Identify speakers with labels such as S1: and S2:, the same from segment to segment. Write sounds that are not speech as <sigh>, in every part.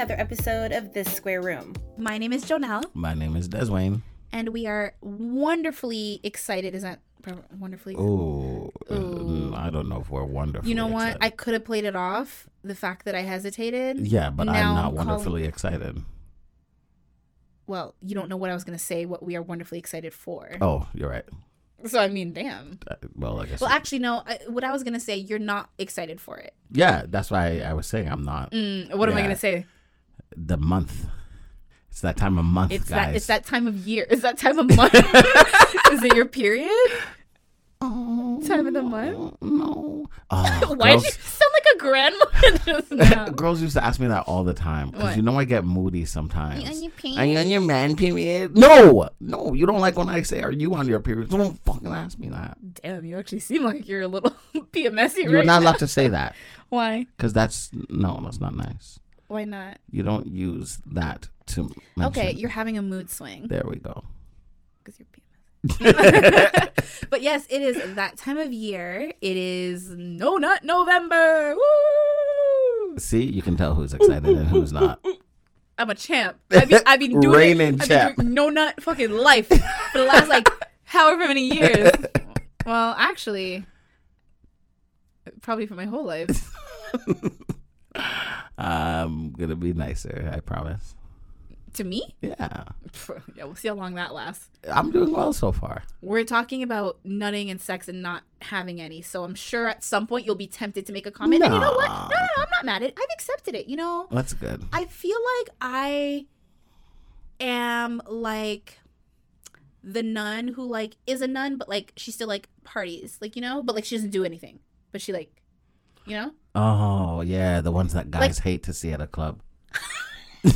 S1: another episode of This Square Room.
S2: My name is Jonelle,
S3: My name is Deswayne.
S2: and we are wonderfully excited. Is that wonderfully?
S3: Ooh, uh, I don't know if we're wonderful.
S2: you know what? I could have played it off. The fact that I hesitated.
S3: yeah, but
S2: Now
S3: I'm
S2: I'm
S3: not
S2: calling-
S3: wonderfully excited.
S2: Well, you don't know what I was going to say. What we are wonderfully excited for.
S3: Oh, you're right.
S2: So I mean, damn.
S3: Uh, Well, I guess.
S2: Well, actually, no. I, what I was going to say, you're not excited for it.
S3: yeah, that's why I was saying I'm not.
S2: Mm, what am I going to say?
S3: The month. It's that time of month,
S2: It's
S3: guys.
S2: that. It's that time of year. It's that time of month. <laughs> Is it your period?
S3: Oh,
S2: Time of the month?
S3: No. <laughs> Oh,
S2: Why did you sound like a grandmother <laughs> just now?
S3: girls used to ask me that all the time because you know I get moody sometimes.
S2: on your
S3: Are you on your man period? No, no, you don't like when I say, "Are you on your period?" Don't fucking ask me that.
S2: Damn, you actually seem like you're a little PMSy
S3: You're
S2: right
S3: not
S2: now.
S3: allowed to say that
S2: Why?
S3: because that's no, that's not nice.
S2: Why not?
S3: You don't use that to mention.
S2: Okay, you're having a mood swing
S3: there. We go.
S2: because you're PMSy. <laughs> but yes, it is that time of year. It is No Nut November. Woo!
S3: See, you can tell who's excited and who's not.
S2: I'm a champ. I've been, I've been doing
S3: Reigning. Champ.
S2: doing No Nut fucking life for the last like however many years. <laughs> Well, actually, probably for my whole life. <laughs>
S3: I'm gonna be nicer. I promise.
S2: To me,
S3: Yeah, <laughs>
S2: yeah, we'll see how long that lasts.
S3: I'm doing well so far.
S2: We're talking about nutting and sex and not having any. So I'm sure at some point you'll be tempted to make a comment. And you know what? No, no, no, I'm not mad at it. I've accepted it. You know,
S3: That's good.
S2: I feel like I am like the nun who like is a nun, but like she still like parties, like you know, but like she doesn't do anything. But she like, you know,
S3: Oh yeah, the ones that guys hate to see at a club. <laughs>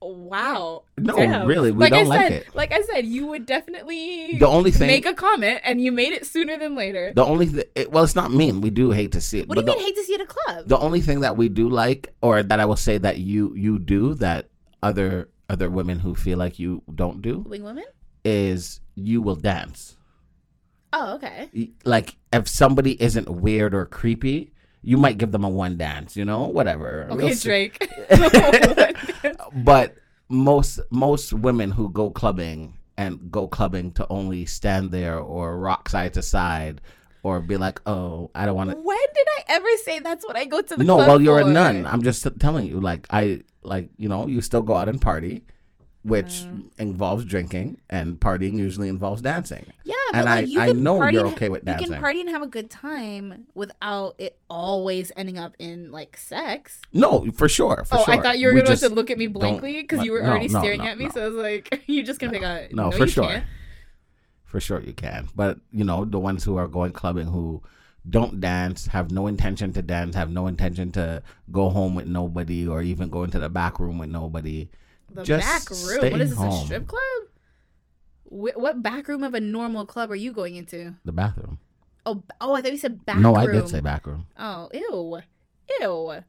S2: wow.
S3: No,
S2: Damn.
S3: really, we
S2: like
S3: don't
S2: I
S3: like
S2: said,
S3: it.
S2: Like I said, you would definitely
S3: The only thing,
S2: make a comment, and you made it sooner than later.
S3: the only th- it, well, it's not mean. We do hate to see it.
S2: What do you
S3: the,
S2: mean hate to see at a club?
S3: the only thing that we do like, or that I will say that you you do that other other women who feel like you don't do,
S2: Wing women?
S3: is you will dance.
S2: Oh, okay.
S3: Like if somebody isn't weird or creepy, you might give them a one dance. You know, whatever.
S2: Okay,
S3: We'll.
S2: Drake. <laughs> <laughs>
S3: but most most women who go clubbing and go clubbing to only stand there or rock side to side or be like, oh, I don't want to.
S2: when did I ever say that's what I go to the
S3: No, well, you're
S2: for?
S3: a nun. I'm just telling you, like I like you know, you still go out and party, which
S2: Mm.
S3: involves drinking, and partying usually involves dancing.
S2: Yeah, but
S3: And
S2: like,
S3: I-
S2: you
S3: I know you're
S2: and-
S3: okay with dancing.
S2: You can party and have a good time without it always ending up in like sex.
S3: No, for sure. For
S2: oh,
S3: sure.
S2: I thought you were
S3: We
S2: going to look at me blankly because you were
S3: no,
S2: already
S3: no,
S2: staring
S3: no,
S2: at me. So I was like, <laughs> "You just gonna pick a
S3: No,
S2: no
S3: for sure.
S2: can't."
S3: For sure you can. But, you know, the ones who are going clubbing who don't dance, have no intention to dance, have no intention to go home with nobody or even go into the back room with nobody.
S2: The
S3: Just
S2: back room. What is this? A strip club? Wh- what back room of a normal club are you going into?
S3: The bathroom.
S2: Oh, oh, I thought you said back
S3: no,
S2: room.
S3: I did say back room.
S2: Oh, ew. Ew.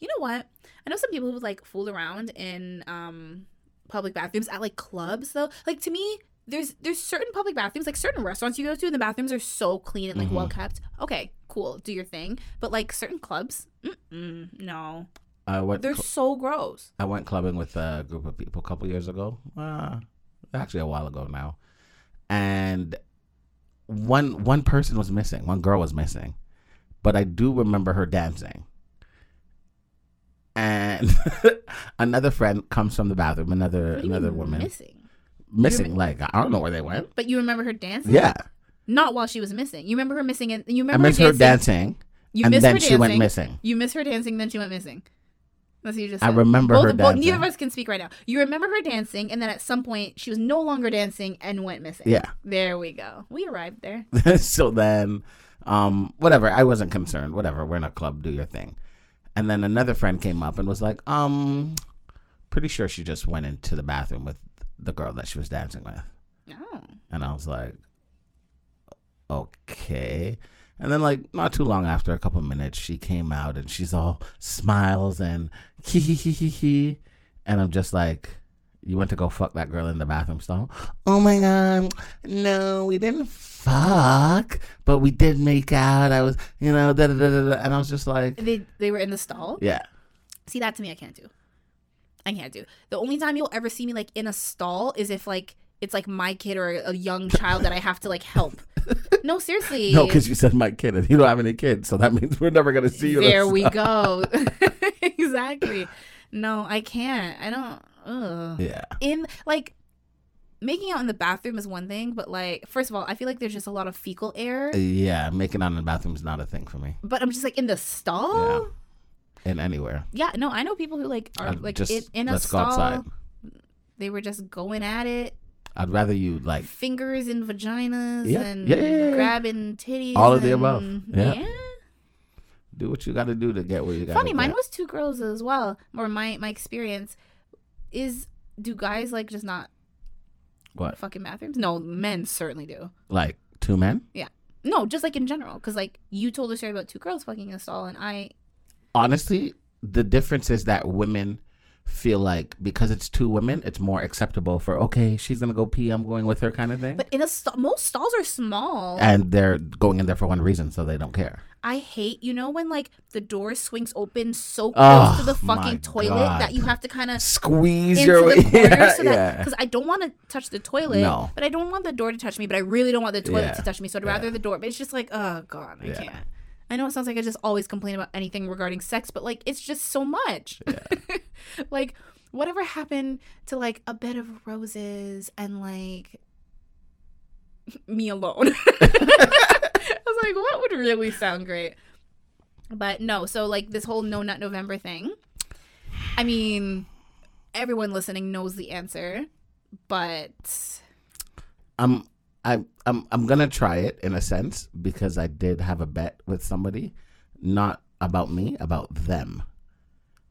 S2: You know what? I know some people who like fool around in um public bathrooms at like clubs though. Like to me, there's there's certain public bathrooms, like certain restaurants you go to, and the bathrooms are so clean and like
S3: Mhm.
S2: well kept. Okay, cool, do your thing. But like certain clubs, mm-mm, no,
S3: I went
S2: they're
S3: cl-
S2: so gross.
S3: I went clubbing with a group of people a couple years ago. Uh, actually, a while ago now. And one one person was missing. One girl was missing, but I do remember her dancing. And <laughs> another friend comes from the bathroom. Another
S2: What do you
S3: another woman
S2: missing.
S3: missing. Like I don't know where they went.
S2: But you remember her dancing?
S3: Yeah,
S2: Not while she was missing. You remember her missing, and you
S3: I
S2: remember
S3: missed her dancing,
S2: You
S3: and
S2: missed
S3: then
S2: her
S3: she went missing.
S2: You miss her dancing, then she went missing. That's what you just
S3: I
S2: said.
S3: remember
S2: both,
S3: her
S2: both- neither of us can speak right now. You remember her dancing, and then at some point she was no longer dancing and went missing.
S3: Yeah.
S2: There we go. We arrived there. <laughs>
S3: so then, um, whatever. I wasn't concerned. Whatever. We're in a club. Do your thing. And then another friend came up and was like, um, pretty sure she just went into the bathroom with the girl that she was dancing with.
S2: Oh.
S3: And I was like, okay. And then, like, not too long after, a couple minutes, she came out and she's all smiles and hee hee hee hee hee. And I'm just like, You went to go fuck that girl in the bathroom stall. Oh my god, no, we didn't fuck, but we did make out. I was, you know, da da da da, da. and I was just like,
S2: They they were in the stall.
S3: yeah,
S2: See that to me, I can't do. I can't do. The only time you'll ever see me like in a stall is if like it's like my kid or a young child that I have to like help. <laughs> No, seriously.
S3: no, because you said my kid, and you don't have any kids, so that means we're never gonna see you.
S2: there we go. <laughs> exactly. No, I can't. I don't. Ugh.
S3: Yeah,
S2: In like making out in the bathroom is one thing, but like first of all, I feel like there's just a lot of fecal air.
S3: yeah, making out in the bathroom is not a thing for me.
S2: But I'm just like in the stall.
S3: And anywhere,
S2: Yeah, no, I know people who like are like
S3: just
S2: in, in a
S3: let's go
S2: stall.
S3: outside.
S2: They were just going at it,
S3: I'd rather you like
S2: fingers in vaginas
S3: Yeah,
S2: and
S3: yeah, yeah,
S2: grabbing titties.
S3: All of the above.
S2: and-
S3: Yeah. do what you got to do to get where you got.
S2: Funny, mine was two girls as well. Or my my experience is do guys like just not
S3: what
S2: fucking bathrooms? No, men certainly do.
S3: like two men. Yeah.
S2: No, just like in general, because like you told a story about two girls fucking in a stall, and I
S3: honestly, the difference is that women feel like because it's two women, it's more acceptable for okay, she's gonna go pee, I'm going with her kind of thing.
S2: but in a stall, most stalls are small.
S3: and they're going in there for one reason, so they don't care.
S2: I hate you know when like the door swings open so close
S3: Oh,
S2: to the fucking toilet
S3: God.
S2: that you have to kind of
S3: Squeeze your way. <laughs> yeah,
S2: so
S3: yeah.
S2: because I don't want to touch the toilet,
S3: No.
S2: but I don't want the door to touch me, but I really don't want the toilet
S3: Yeah.
S2: to touch me, so I'd rather the door. But it's just like, oh god, I can't. I know it sounds like I just always complain about anything regarding sex, but like it's just so much. <laughs> <laughs> like whatever happened to like a bed of roses and like <laughs> me alone. <laughs> I was like, what would really sound great? But no, so like this whole no nut November thing. I mean, everyone listening knows the answer, but
S3: I'm I I'm I'm gonna try it in a sense because I did have a bet with somebody, not about me, about them.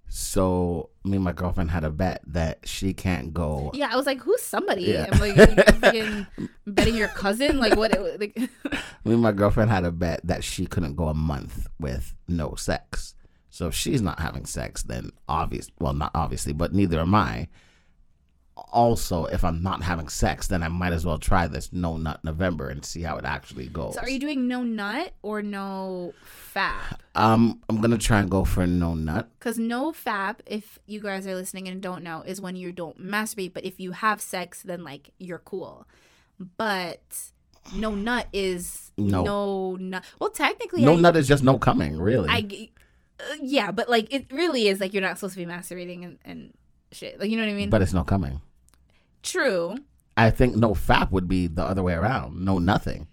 S3: So me and my girlfriend had a bet that she can't go.
S2: yeah, I was like, who's somebody?
S3: Yeah.
S2: I'm like, you <laughs> betting your cousin? Like what? Like, <laughs>
S3: Me and my girlfriend had a bet that she couldn't go a month with no sex. So if she's not having sex, then obvious well not obviously, but neither am I. Also, if I'm not having sex, then I might as well try this no nut November and see how it actually goes.
S2: so are you doing no nut or no fap?
S3: Um, I'm gonna try and go for no nut.
S2: Because no fap, if you guys are listening and don't know, is when you don't masturbate. But if you have sex, then like you're cool. But no nut is
S3: No.
S2: no nut. Well, technically,
S3: No
S2: I,
S3: nut is just no coming, really.
S2: I uh, yeah, but like it really is like you're not supposed to be masturbating and, and shit. Like you know what I mean?
S3: but it's no coming.
S2: True.
S3: I think no fap would be the other way around. No nothing.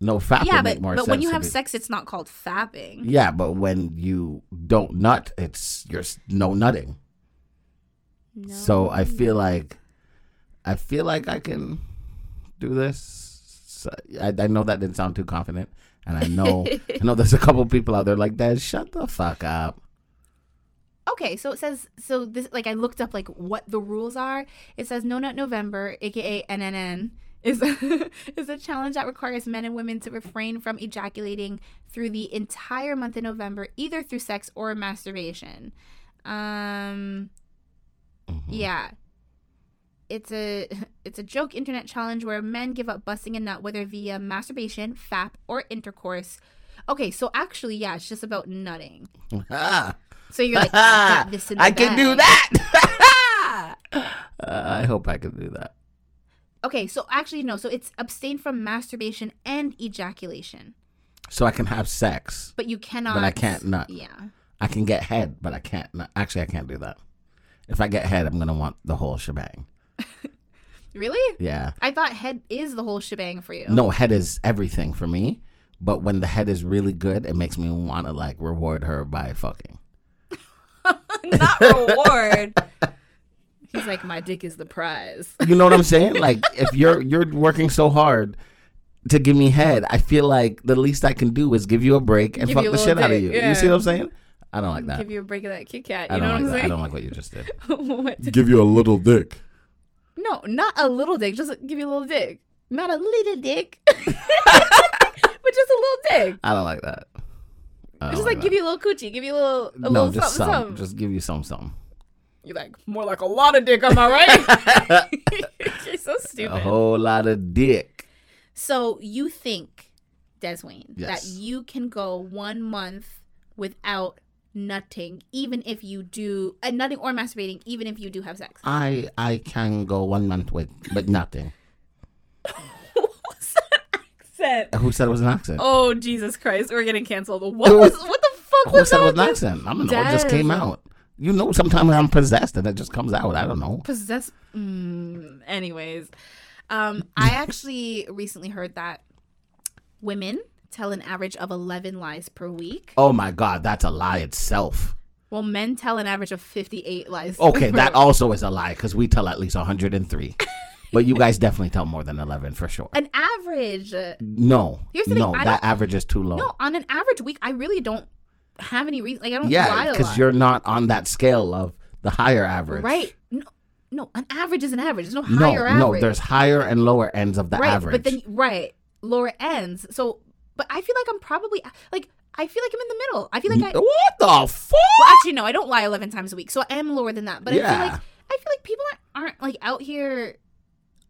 S3: No fap
S2: yeah,
S3: would
S2: but
S3: make more
S2: but when you have sex, it's not called fapping.
S3: Yeah, but when you don't nut, it's you're no nutting.
S2: No.
S3: So I feel like, I feel like I can do this. So I, I know that didn't sound too confident, and I know <laughs> I know there's a couple people out there like that. Shut the fuck up.
S2: Okay, so it says so this like I looked up like what the rules are. It says No Nut November, aka NNN, is <laughs> is a challenge that requires men and women to refrain from ejaculating through the entire month of November, either through sex or masturbation. Um
S3: Mhm.
S2: yeah. It's a <laughs> it's a joke internet challenge where men give up busting a nut whether via masturbation, fap, or intercourse. Okay, so actually, yeah, it's just about nutting. <laughs>
S3: Ah,
S2: So you're like, I <laughs> this in the
S3: I can do that. <laughs> uh, I hope I can do that.
S2: Okay, so actually no, so it's abstain from masturbation and ejaculation,
S3: So I can have sex,
S2: but you cannot.
S3: but I can't nut.
S2: Yeah.
S3: I can get head, but I can't. Nut. Actually, I can't do that. If I get head, I'm gonna want the whole shebang. <laughs>
S2: Really?
S3: Yeah.
S2: I thought head is the whole shebang for you.
S3: No, head is everything for me. But when the head is really good, it makes me want to like reward her by fucking. <laughs>
S2: not reward. He's like, my dick is the prize. <laughs>
S3: You know what I'm saying? Like if you're you're working so hard to give me head, I feel like the least I can do is give you a break and
S2: Give
S3: fuck the
S2: little
S3: shit out of you.
S2: yeah.
S3: You see what I'm saying? I don't like that.
S2: Give you a break of that Kit Kat.
S3: I
S2: You
S3: don't
S2: know
S3: like
S2: what I'm
S3: that. I don't like what you just did. <laughs>
S2: What?
S3: give you a little dick.
S2: No, not a little dick. Just give you a little dick. Not a little dick, but just a little dick.
S3: I don't like that.
S2: Just like
S3: that.
S2: give you a little coochie, give you a little, a
S3: no,
S2: little
S3: just
S2: something,
S3: some.
S2: something.
S3: Just give you some, something.
S2: You're like, more like a lot of dick, am I right? <laughs> <laughs> You're so stupid.
S3: A whole lot of dick.
S2: So you think, Deswayne, that
S3: Yes.
S2: you can go one month without nutting, even if you do uh, nutting or masturbating, even if you do have sex?
S3: I I can go one month with but nothing. <laughs>
S2: Accent?
S3: Who said it was an accent?
S2: Oh Jesus Christ, we're getting canceled. What was what the fuck was that?
S3: Who
S2: was
S3: said it
S2: that?
S3: was an accent? I don't know. It just came out. You know, sometimes I'm possessed and it just comes out. I don't know.
S2: Possess. Mm, anyways, um, I <laughs> actually recently heard that women tell an average of eleven lies per week.
S3: Oh my God, that's a lie itself.
S2: Well, men tell an average of fifty-eight lies.
S3: Okay, <laughs> that also is a lie because we tell at least 103. <laughs> but you guys definitely tell more than 11 for sure.
S2: an average. uh,
S3: No,
S2: Here's the thing,
S3: no,
S2: I
S3: that average is too low.
S2: No, on an average week, I really don't have any reason. Like I don't lie
S3: yeah, because you're not on that scale of the higher average.
S2: right. No, no, an average is an average. There's no
S3: No,
S2: higher average.
S3: no, there's higher and lower ends of the
S2: right,
S3: average.
S2: but then right lower ends. So, but I feel like I'm probably like I feel like I'm in the middle. I feel like I.
S3: what the fuck?
S2: Well, actually, no, I don't lie 11 times a week, so I am lower than that. But I feel
S3: Yeah.
S2: like I feel like people aren't, aren't like out here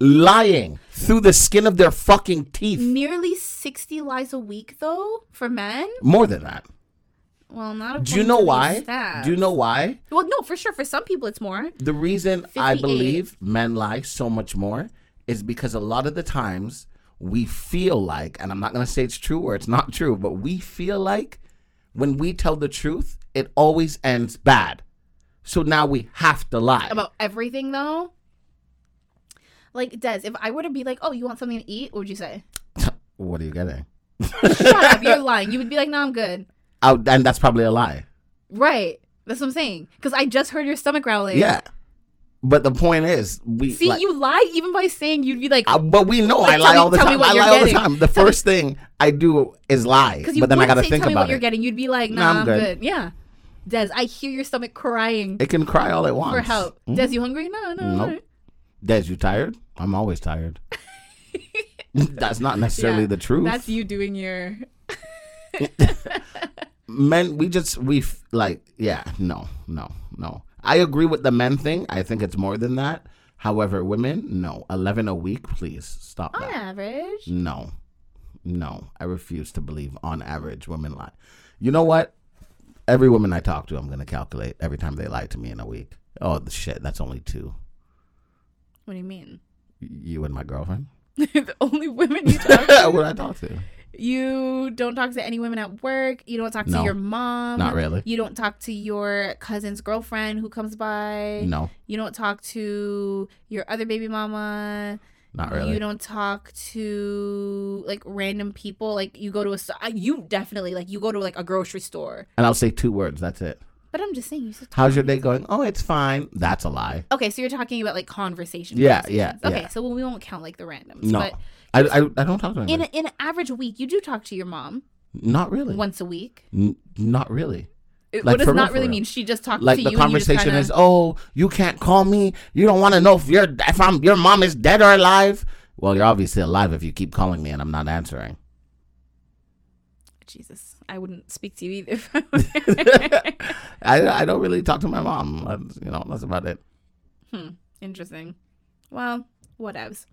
S3: Lying through the skin of their fucking teeth.
S2: nearly 60 lies a week though for men.
S3: More than that.
S2: Well, not.
S3: Do you know why?
S2: stats.
S3: Do you know why?
S2: Well, no, for sure. For some people, it's more.
S3: The reason I believe men lie so much more is because a lot of the times we feel like, and I'm not going to say it's true or it's not true, but we feel like when we tell the truth, it always ends bad. So now we have to lie.
S2: about everything though. Like Des, if I were to be like, "Oh, you want something to eat?" What would you say? <laughs>
S3: what are you getting?
S2: Shut up, you're <laughs> lying. You would be like, "No, I'm good."
S3: Oh, and that's probably a lie.
S2: Right. That's what I'm saying. Because I just heard your stomach growling.
S3: Yeah. But the point is, we
S2: See,
S3: like,
S2: you lie even by saying you'd be like,
S3: Uh, but we know
S2: Like,
S3: I lie
S2: me-
S3: all the time. I lie all the time. The first thing I do is lie,
S2: because you
S3: but then I
S2: wouldn't
S3: got to
S2: say,
S3: think
S2: tell me
S3: about
S2: what you're getting. You'd be like,
S3: Nah,
S2: "Nah,
S3: I'm good.
S2: good. Yeah. Des, I hear your stomach crying
S3: It can cry all it wants.
S2: for help.
S3: Mhm.
S2: Des, you hungry? No, no.
S3: Nope. Des, you tired? I'm always tired. <laughs> That's not necessarily
S2: Yeah,
S3: the truth.
S2: That's you doing your. <laughs>
S3: men, we just we like yeah, no, no, no. I agree with the men thing. I think it's more than that. However, women, no, eleven a week, please stop
S2: On
S3: that.
S2: average.
S3: No, no, I refuse to believe on average women lie. You know what? Every woman I talk to, I'm gonna calculate every time they lie to me in a week. Oh the shit, that's only two.
S2: What do you mean?
S3: You and my girlfriend.
S2: the <laughs> <laughs> only women you talk to. <laughs>
S3: what I talk to?
S2: You don't talk to any women at work. You don't talk to your mom.
S3: Not really.
S2: You don't talk to your cousin's girlfriend who comes by.
S3: No,
S2: You don't talk to your other baby mama.
S3: not really.
S2: You don't talk to like random people. Like you go to a you definitely like you go to like a grocery store.
S3: and I'll say two words. That's it.
S2: But I'm just saying you
S3: How's your day going? Oh, it's fine. That's a lie.
S2: Okay, so you're talking about like conversation.
S3: Yeah, yeah,
S2: conversations. Okay,
S3: yeah.
S2: so we won't count like the randoms.
S3: No,
S2: But
S3: I, I, I don't talk to
S2: in a, in an average week, you do talk to your mom
S3: not really.
S2: once a week.
S3: N- not really.
S2: It-
S3: Like,
S2: what does
S3: real,
S2: not
S3: for
S2: really
S3: real.
S2: mean? She just talks
S3: Like
S2: to
S3: the
S2: you. and you just
S3: conversation
S2: kinda-
S3: is, oh, you can't call me. You don't want to know if you're if I'm your mom is dead or alive. Well, you're obviously alive if you keep calling me and I'm not answering.
S2: Jesus, I wouldn't speak to you either. <laughs>
S3: I, I don't really talk to my mom. That's, you know, that's about it.
S2: hmm, interesting. Well, whatevs.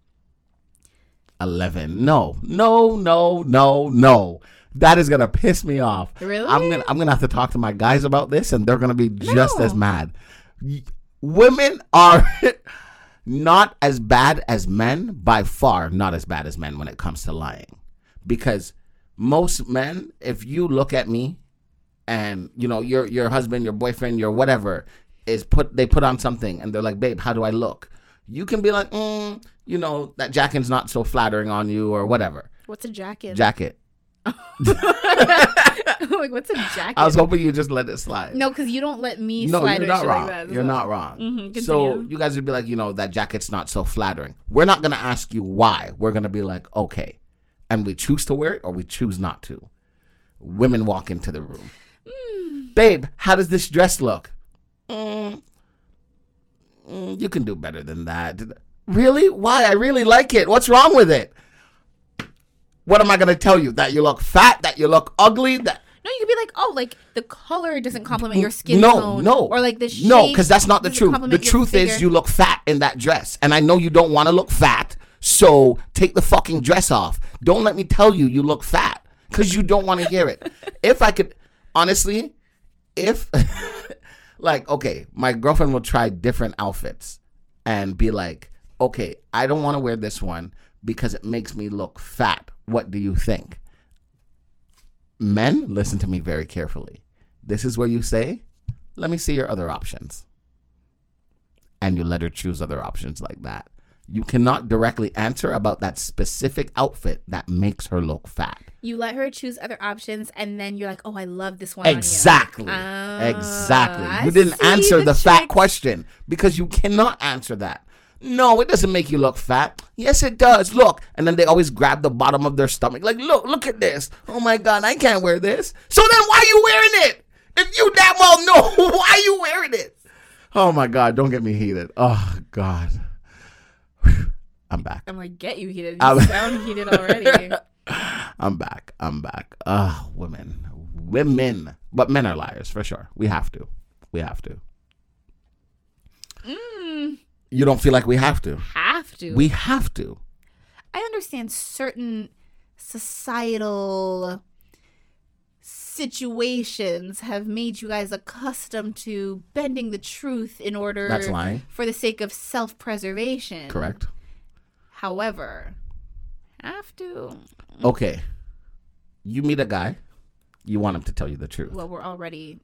S3: Eleven. No, no, no, no, no. That is gonna piss me off.
S2: Really?
S3: I'm gonna I'm gonna have to talk to my guys about this, and they're gonna be just
S2: No.
S3: as mad. Women are <laughs> not as bad as men by far. Not as bad as men when it comes to lying, because most men, if you look at me, and you know your your husband, your boyfriend, your whatever is put they put on something, and they're like, babe, how do I look? You can be like, mm, you know, that jacket's not so flattering on you, or whatever.
S2: What's a jacket?
S3: Jacket. <laughs>
S2: like, what's a jacket?
S3: I was hoping you just let it slide.
S2: no, because you don't let me
S3: No,
S2: slide
S3: you're not wrong.
S2: like that.
S3: you're
S2: so-
S3: not wrong.
S2: Mhm,
S3: so you guys would be like, you know, that jacket's not so flattering. We're not gonna ask you why. We're gonna be like, okay, and we choose to wear it or we choose not to. Women walk into the room.
S2: Hmm.
S3: Babe, how does this dress look? Mm, mm, you can do better than that. Really? Why? I really like it. What's wrong with it? What am I gonna tell you? That you look fat? That you look ugly? That
S2: No, you could be like, oh, like the color doesn't complement your skin
S3: no,
S2: tone.
S3: no,
S2: Or like the shape.
S3: no, because that's not the truth. The truth is you look fat in that dress, and I know you don't want to look fat. So take the fucking dress off. Don't let me tell you you look fat because you don't want to hear it. if I could, honestly, if <laughs> like okay, my girlfriend will try different outfits and be like, okay, I don't want to wear this one because it makes me look fat. What do you think? Men, listen to me very carefully. This is where you say, let me see your other options. And you let her choose other options like that. You cannot directly answer about that specific outfit that makes her look fat.
S2: You let her choose other options, and then you're like, oh, I love this one. on you.
S3: Exactly.
S2: Ah,
S3: exactly.
S2: I
S3: You didn't answer the, fat question because you cannot answer that. No, it doesn't make you look fat. Yes, it does. Look. And then they always grab the bottom of their stomach. Like, look, look at this. Oh my God, I can't wear this. So then why are you wearing it? If you damn well know, <laughs> why are you wearing it? Oh my God, don't get me heated. Oh God. I'm back.
S2: I'm like, get you heated. You
S3: I'm- <laughs>
S2: sound heated already.
S3: I'm back. I'm back. Ah, women. Women. But men are liars for sure. We have to. We have to.
S2: mm,
S3: You don't feel like we have to.
S2: have to.
S3: We have to.
S2: I understand certain societal situations have made you guys accustomed to bending the truth in order
S3: That's lying.
S2: for the sake of self-preservation.
S3: Correct.
S2: However, have to.
S3: Okay. You meet a guy. You want him to tell you the truth.
S2: Well, we're already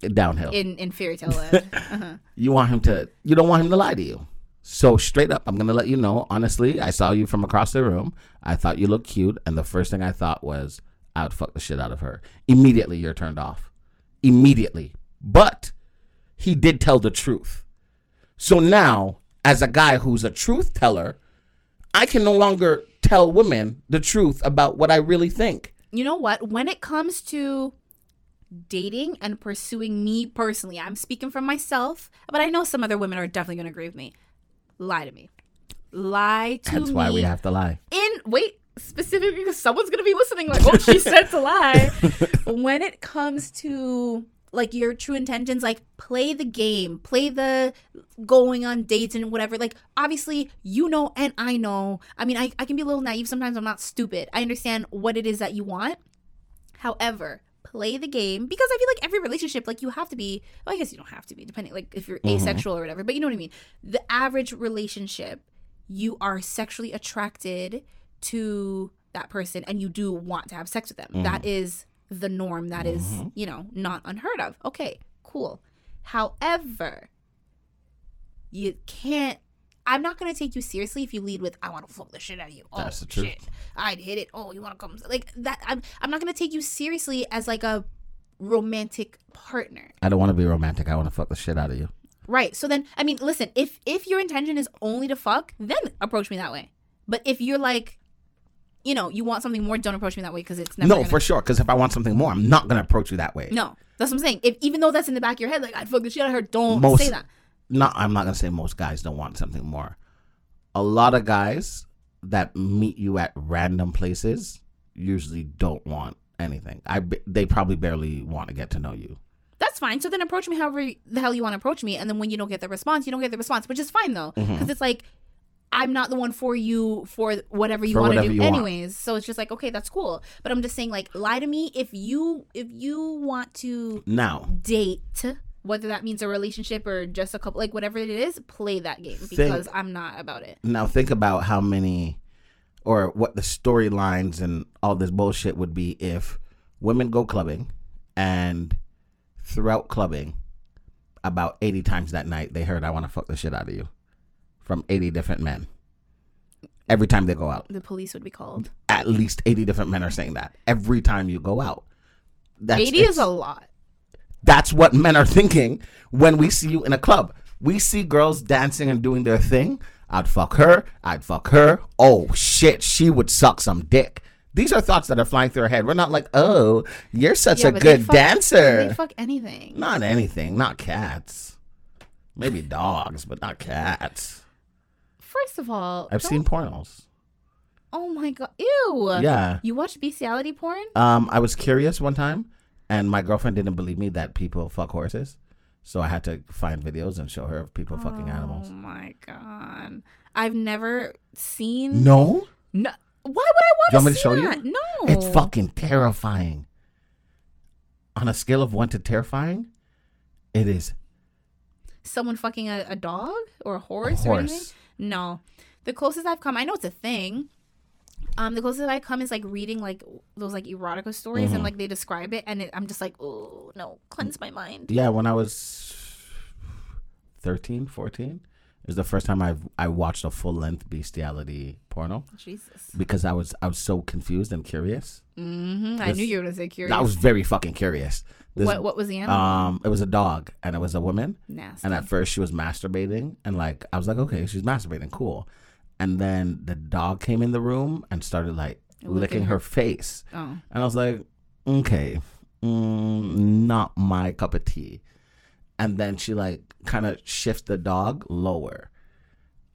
S3: Downhill.
S2: in in fairy tale land. <laughs> uh-huh.
S3: you want him to you don't want him to lie to you so straight up i'm gonna let you know honestly i saw you from across the room i thought you looked cute and the first thing i thought was i would fuck the shit out of her immediately you're turned off immediately but he did tell the truth so now as a guy who's a truth teller i can no longer tell women the truth about what i really think
S2: You know what? When it comes to dating and pursuing me personally, I'm speaking for myself, but I know some other women are definitely going to agree with me. Lie to me. Lie to
S3: that's
S2: me.
S3: why we have to lie
S2: in wait specifically because someone's gonna be listening like oh she said to lie. <laughs> When it comes to like your true intentions like play the game play the going on dates and whatever like obviously you know and i know. I mean I, I can be a little naive sometimes i'm not stupid. I understand what it is that you want. However play the game because i feel like every relationship like you have to be well, i guess you don't have to be depending like if you're mm-hmm. asexual or whatever but you know what i mean. The average relationship you are sexually attracted to that person and you do want to have sex with them. Mm-hmm. That is the norm. That is, mm-hmm. you know, not unheard of. Okay, cool. However, you can't. I'm not gonna take you seriously if you lead with "I want to fuck the shit out of you." Oh
S3: That's the truth.
S2: shit, I'd hit it. Oh, you want to come like that? I'm. I'm not gonna take you seriously as like a romantic partner.
S3: i don't want to be romantic i want to fuck the shit out of you
S2: Right. So then, I mean, listen, if if your intention is only to fuck, then approach me that way. But if you're like, you know, you want something more, don't approach me that way because it's never.
S3: no
S2: gonna-
S3: for sure because if i want something more i'm not gonna approach you that way
S2: No, that's what I'm saying. If even though that's in the back of your head, like I'd fuck the shit out of her, don't
S3: Most-
S2: say that.
S3: not I'm not gonna say most guys don't want something more. A lot of guys that meet you at random places usually don't want anything. I they probably barely want to get to know you.
S2: That's fine. So then approach me however the hell you want to approach me, and then when you don't get the response, you don't get the response, which is fine though, because
S3: Mm-hmm.
S2: it's like. I'm not the one for you for whatever you want to do
S3: you want.
S2: anyways. So it's just like, okay, that's cool. But I'm just saying like lie to me if you if you want to
S3: Now,
S2: date, whether that means a relationship or just a couple, like whatever it is, play that game because I'm not about it.
S3: now think about how many or what the storylines and all this bullshit would be if women go clubbing and throughout clubbing about 80 times that night they heard I want to fuck the shit out of you from 80 different men. Every time they go out.
S2: The police would be called.
S3: at least 80 different men are saying that every time you go out. That's,
S2: 80 is a lot.
S3: That's what men are thinking when we see you in a club. We see girls dancing and doing their thing. I'd fuck her. I'd fuck her. Oh shit, she would suck some dick. These are thoughts that are flying through our head. We're not like, oh, you're such
S2: Yeah,
S3: a good
S2: fuck-
S3: dancer.
S2: They fuck anything.
S3: not anything, not cats. Maybe dogs, but not cats.
S2: First of all,
S3: I've seen pornos.
S2: Oh my god. Ew.
S3: Yeah.
S2: You watch bestiality porn?
S3: Um, I was curious one time, and my girlfriend didn't believe me that people fuck horses, so I had to find videos and show her of people fucking animals.
S2: Oh my god. I've never seen
S3: No,
S2: No. Why would I want,
S3: You want me
S2: to see
S3: show you?
S2: No.
S3: it's fucking terrifying. On a scale of one to terrifying, it is
S2: Someone fucking a, a dog or a horse, or anything? No. The closest I've come, I know it's a thing. Um, the closest I've come is like reading like those like erotica stories
S3: Mm-hmm.
S2: and like they describe it, and it, I'm just like, oh no, cleanse my mind.
S3: Yeah, when I was 13, 14, is the first time I've I watched a full length bestiality porno
S2: Jesus.
S3: because I was I was so confused and curious.
S2: hmm I knew you were gonna say curious.
S3: I was very fucking curious. This-
S2: what what was the animal?
S3: Um, it was a dog and it was a woman.
S2: Nasty.
S3: And at first she was masturbating, and like I was like, okay, she's masturbating, cool. And then the dog came in the room and started like licking,
S2: Licking
S3: her
S2: her-
S3: face,
S2: oh.
S3: and I was like, okay, mm, not my cup of tea. And then she like kind of shifts the dog lower,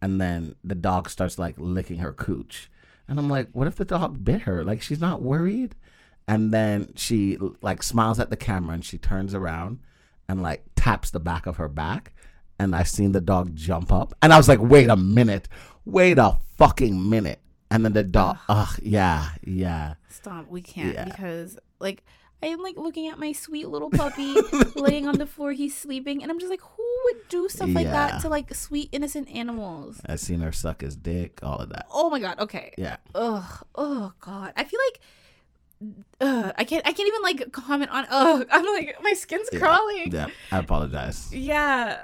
S3: and then the dog starts like licking her cooch, and I'm like, what if the dog bit her? Like she's not worried. And then she like smiles at the camera and she turns around and like taps the back of her back. And I seen the dog jump up. And I was like, wait a minute. Wait a fucking minute. And then the dog, ugh, yeah, yeah.
S2: Stop. We can't
S3: Yeah.
S2: because like I'm like looking at my sweet little <laughs> puppy laying on the floor. He's sleeping, and I'm just like, who would do stuff like
S3: Yeah.
S2: that to like sweet innocent animals?
S3: I've seen her suck his dick, all of that.
S2: Oh my god. Okay.
S3: Yeah.
S2: Ugh. Oh god. I feel like. Ugh, I can't. I can't even like comment on. Ugh. <laughs> I'm like my skin's
S3: Yeah.
S2: crawling.
S3: Yeah. I apologize.
S2: Yeah.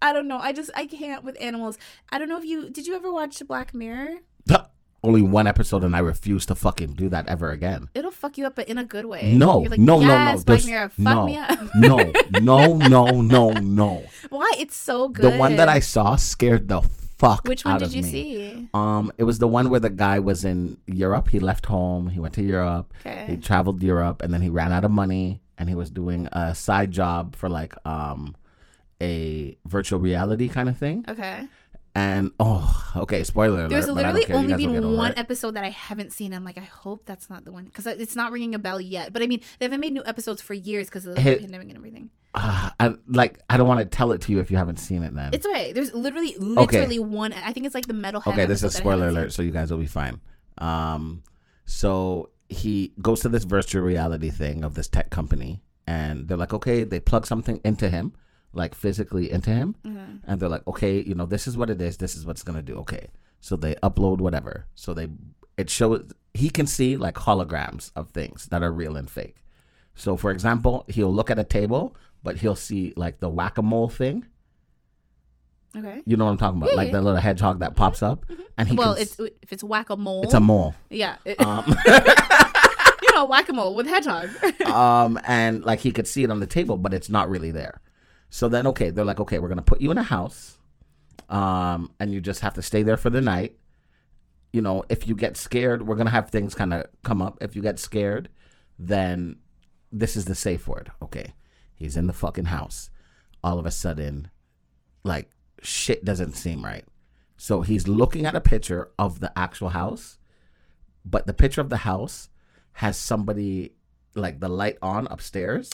S2: I don't know. I just I can't with animals. I don't know if you did. You ever watch Black Mirror? <laughs>
S3: Only one episode and I refuse to fucking do that ever again.
S2: It'll fuck you up, but in a good way.
S3: No,
S2: like,
S3: no, no, no.
S2: Black Mirror, fuck
S3: no,
S2: me up. <laughs>
S3: no, no, no, no, no. <laughs>
S2: Why? It's so good.
S3: The one that I saw scared the fuck
S2: Which one did you
S3: me.
S2: see?
S3: Um, it was the one where the guy was in Europe. He left home. He went to Europe.
S2: Okay.
S3: He traveled Europe, and then he ran out of money, and he was doing a side job for like um a virtual reality kind of thing.
S2: Okay.
S3: And oh, okay, spoiler alert.
S2: There's
S3: but I don't
S2: literally. Only
S3: guys will get
S2: been one
S3: it.
S2: episode that I haven't seen. I'm like, I hope that's not the one because it's not ringing a bell yet. But I mean, they haven't made new episodes for years because of the
S3: Hey.
S2: pandemic and everything.
S3: Ah, I, like I don't want to tell it to you if you haven't seen it. Then
S2: It's okay. There's literally, literally one. I think it's like the metal.
S3: okay, this is a spoiler alert, so you guys will be fine. Um, so he goes to this virtual reality thing of this tech company, and they're like, okay, they plug something into him, like physically into him,
S2: Mm-hmm.
S3: and they're like, okay, you know, this is what it is. This is what's gonna do. Okay, so they upload whatever. So they it shows he can see like holograms of things that are real and fake. So for example, he'll look at a table, but he'll see like the whack a mole thing.
S2: Okay.
S3: You know what I'm talking about?
S2: Yeah,
S3: like
S2: yeah. Mm-hmm.
S3: the little hedgehog that pops up, and he
S2: Well, it's if it's whack a mole.
S3: it's a mole.
S2: yeah. It,
S3: Um, <laughs>
S2: you know, whack a mole with hedgehog. <laughs>
S3: um, and like he could see it on the table, but it's not really there. So then, okay, they're like, okay, we're gonna put you in a house, um, and you just have to stay there for the night. You know, if you get scared, we're gonna have things kind of come up. If you get scared, then this is the safe word. Okay, he's in the fucking house. All of a sudden, like shit doesn't seem right. So he's looking at a picture of the actual house, but the picture of the house has somebody like the light on upstairs.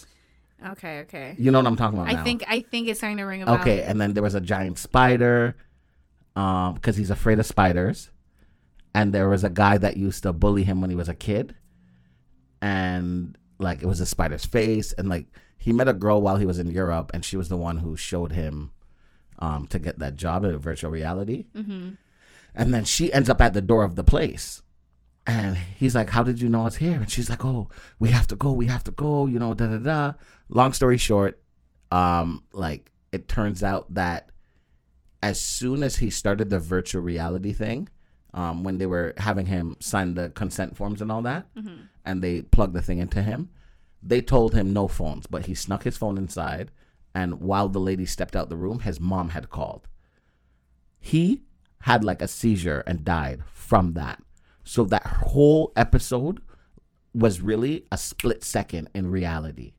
S2: Okay. Okay.
S3: You know what I'm talking about
S2: I
S3: now.
S2: think I think it's starting to ring a bell.
S3: Okay, and then there was a giant spider, um, because he's afraid of spiders, and there was a guy that used to bully him when he was a kid, and like it was a spider's face, and like he met a girl while he was in Europe, and she was the one who showed him, um, to get that job in virtual reality,
S2: Mm-hmm.
S3: and then she ends up at the door of the place. And he's like, How did you know it's here? And she's like, Oh, we have to go, we have to go, you know, da da da. Long story short, um, like it turns out that as soon as he started the virtual reality thing, um, when they were having him sign the consent forms and all that, and they plugged the thing into him, they told him no phones, but he snuck his phone inside. And while the lady stepped out the room, his mom had called. He had like a seizure and died from that. So that whole episode was really a split second in reality.